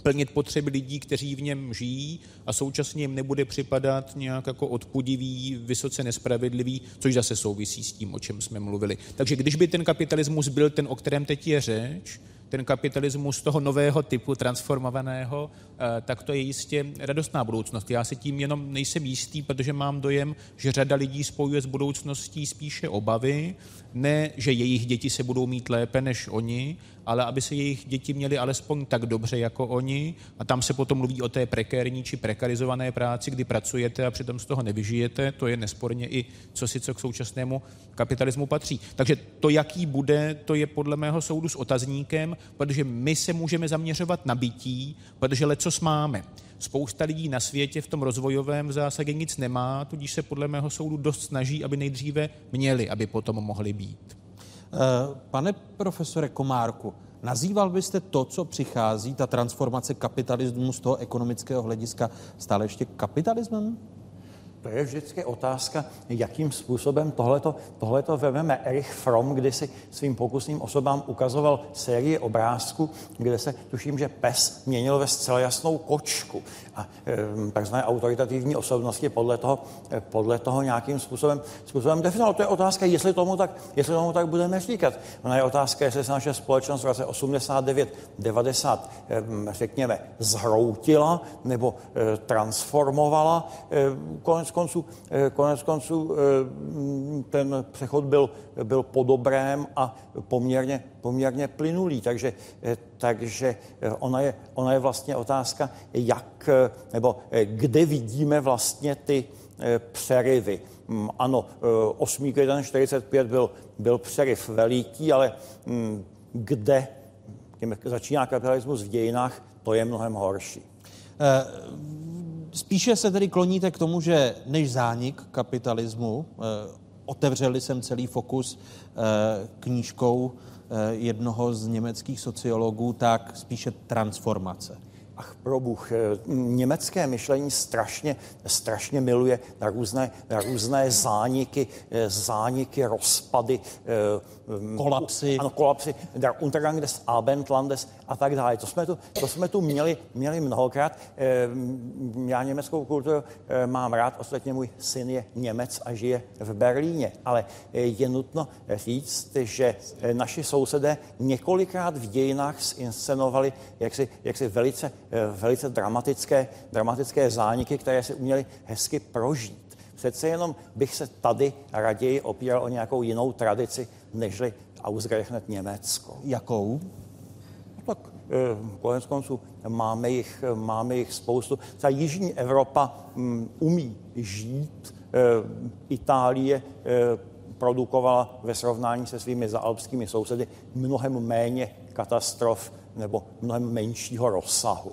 plnit potřeby lidí, kteří v něm žijí a současně jim nebude připadat nějak jako odpudivý, vysoce nespravedlivý, což zase souvisí s tím, o čem jsme mluvili. Takže když by ten kapitalismus byl ten, o kterém teď je řeč, ten kapitalismus toho nového typu, transformovaného, eh, tak to je jistě radostná budoucnost. Já si tím jenom nejsem jistý, protože mám dojem, že řada lidí spojuje s budoucností spíše obavy, ne, že jejich děti se budou mít lépe než oni, ale aby se jejich děti měly alespoň tak dobře jako oni. A tam se potom mluví o té prekérní či prekarizované práci, kdy pracujete a přitom z toho nevyžijete. To je nesporně i co si co k současnému kapitalismu patří. Takže to, jaký bude, to je podle mého soudu s otazníkem, protože my se můžeme zaměřovat na bytí, protože lecos máme. Spousta lidí na světě v tom rozvojovém v zásadě nic nemá, tudíž se podle mého soudu dost snaží, aby nejdříve měli, aby potom mohli být. Eh, pane profesore Komárku, nazýval byste to, co přichází, ta transformace kapitalismu z toho ekonomického hlediska, stále ještě kapitalismem? To je vždycky otázka, jakým způsobem tohleto, tohleto vezmeme. Erich Fromm, kdy si svým pokusným osobám ukazoval sérii obrázků, kde se tuším, že pes měnil ve zcela jasnou kočku. A takzvané autoritativní osobnosti podle toho, e, podle toho nějakým způsobem, způsobem definoval. To je otázka, jestli tomu, tak, jestli tomu tak budeme říkat. Ona je otázka, jestli se naše společnost v roce 89, 90, e, řekněme, zhroutila nebo e, transformovala. E, konec konců, eh, konec konců eh, ten přechod byl, byl po dobrém a poměrně, poměrně plynulý. Takže, eh, takže ona, je, ona je vlastně otázka, jak, nebo kde vidíme vlastně ty přeryvy. Mm, ano, 8 45 byl, byl přeryv veliký, ale mm, kde začíná kapitalismus v dějinách, to je mnohem horší. Spíše se tedy kloníte k tomu, že než zánik kapitalismu, eh, otevřeli jsem celý fokus eh, knížkou eh, jednoho z německých sociologů, tak spíše transformace. Ach, probuch, německé myšlení strašně, strašně miluje na různé, na různé zániky, zániky, rozpady, kolapsy. Ano, kolapsy, der Untergang des Abendlandes a tak dále. To jsme tu, to jsme tu měli, měli mnohokrát. Ehm, já německou kulturu eh, mám rád, ostatně můj syn je Němec a žije v Berlíně, ale eh, je nutno říct, že eh, naši sousedé několikrát v dějinách zinscenovali jaksi, jaksi velice, velice dramatické, dramatické zániky, které si uměli hezky prožít. Přece jenom bych se tady raději opíral o nějakou jinou tradici, nežli ausgerechnet Německo. Jakou? tak eh, konec konců máme jich, máme jich spoustu. Ta Jižní Evropa mm, umí žít, eh, Itálie eh, produkovala ve srovnání se svými zaalpskými sousedy mnohem méně katastrof nebo mnohem menšího rozsahu.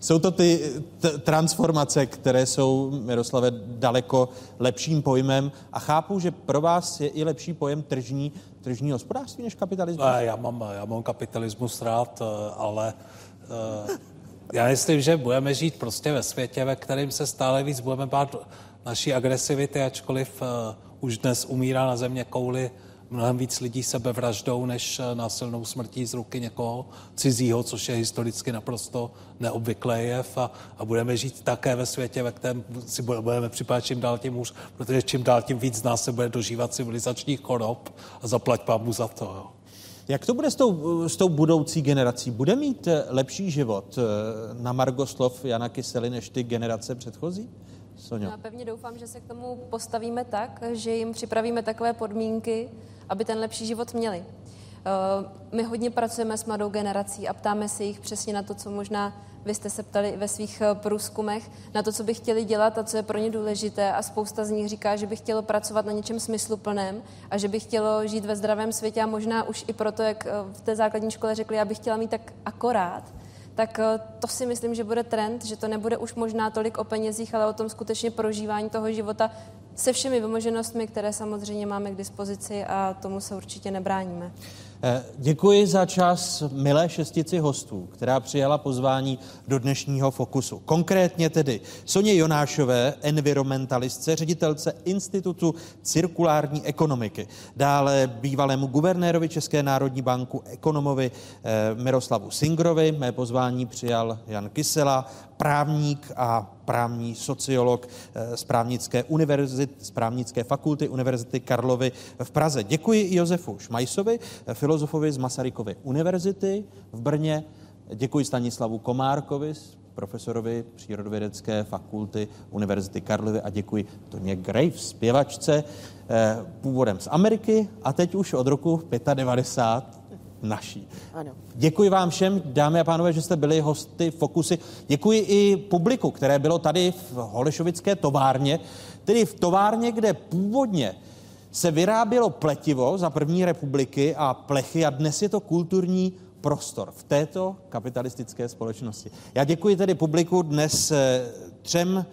Jsou to ty t- transformace, které jsou, Miroslave, daleko lepším pojmem a chápu, že pro vás je i lepší pojem tržní, tržní hospodářství než kapitalismus? Já mám, já mám kapitalismus rád, eh, ale uh, já myslím, že budeme žít prostě ve světě, ve kterém se stále víc budeme bát naší agresivity, ačkoliv uh, už dnes umírá na země kouli mnohem víc lidí sebevraždou, než eh, násilnou smrtí z ruky někoho cizího, což je historicky naprosto neobvyklé jev a, a budeme žít také ve světě, ve kterém si budeme připadat čím dál tím hůř, protože čím dál tím víc z nás se bude dožívat civilizačních chorob a zaplať pámu za to. Jo. Jak to bude s tou, s tou budoucí generací? Bude mít eh, lepší život eh, na Margoslov Jana Kysely než ty generace předchozí? Sonio. Já pevně doufám, že se k tomu postavíme tak, že jim připravíme takové podmínky, aby ten lepší život měli. Eh, my hodně pracujeme s mladou generací a ptáme se jich přesně na to, co možná vy jste se ptali ve svých eh, průzkumech, na to, co by chtěli dělat a co je pro ně důležité. A spousta z nich říká, že by chtělo pracovat na něčem smysluplném a že by chtělo žít ve zdravém světě. A možná už i proto, jak eh, v té základní škole řekli, já bych chtěla mít tak akorát, tak to si myslím, že bude trend, že to nebude už možná tolik o penězích, ale o tom skutečně prožívání toho života se všemi vymoženostmi, které samozřejmě máme k dispozici a tomu se určitě nebráníme. Eh, děkuji za čas milé šestici hostů, která přijala pozvání do dnešního fokusu. Konkrétně tedy Soně Jonášové, environmentalistce, ředitelce Institutu cirkulární ekonomiky. Dále bývalému guvernérovi České národní banku, ekonomovi eh, Miroslavu Singrovi. Mé pozvání přijal Jan Kysela, právník a právní sociolog eh, z právnické, z právnické fakulty Univerzity Karlovy v Praze. Děkuji Josefu Šmajsovi, eh, filozofovi z Masarykovy univerzity v Brně. Děkuji Stanislavu Komárkovi, profesorovi přírodovědecké fakulty Univerzity Karlovy a děkuji Toně Graves, zpěvačce eh, původem z Ameriky a teď už od roku 95 naší. Ano. Děkuji vám všem, dámy a pánové, že jste byli hosty Fokusy. Děkuji i publiku, které bylo tady v Holešovické továrně, tedy v továrně, kde původně se vyrábělo pletivo za první republiky a plechy a dnes je to kulturní prostor v této kapitalistické společnosti. Já děkuji tedy publiku dnes eh, třem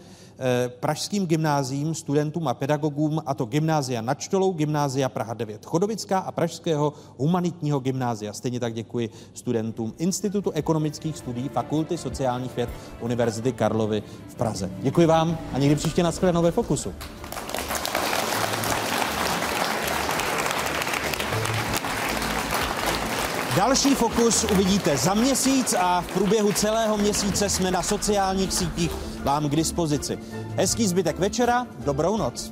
pražským gymnázím, studentům a pedagogům, a to gymnázia nad Čtolou, gymnázia Praha 9 Chodovická a Pražského humanitního gymnázia. Stejně tak děkuji studentům Institutu ekonomických studií Fakulty sociálních věd Univerzity Karlovy v Praze. Děkuji vám a někdy příště na ve Fokusu. Další fokus uvidíte za měsíc a v průběhu celého měsíce jsme na sociálních sítích vám k dispozici. Hezký zbytek večera, dobrou noc.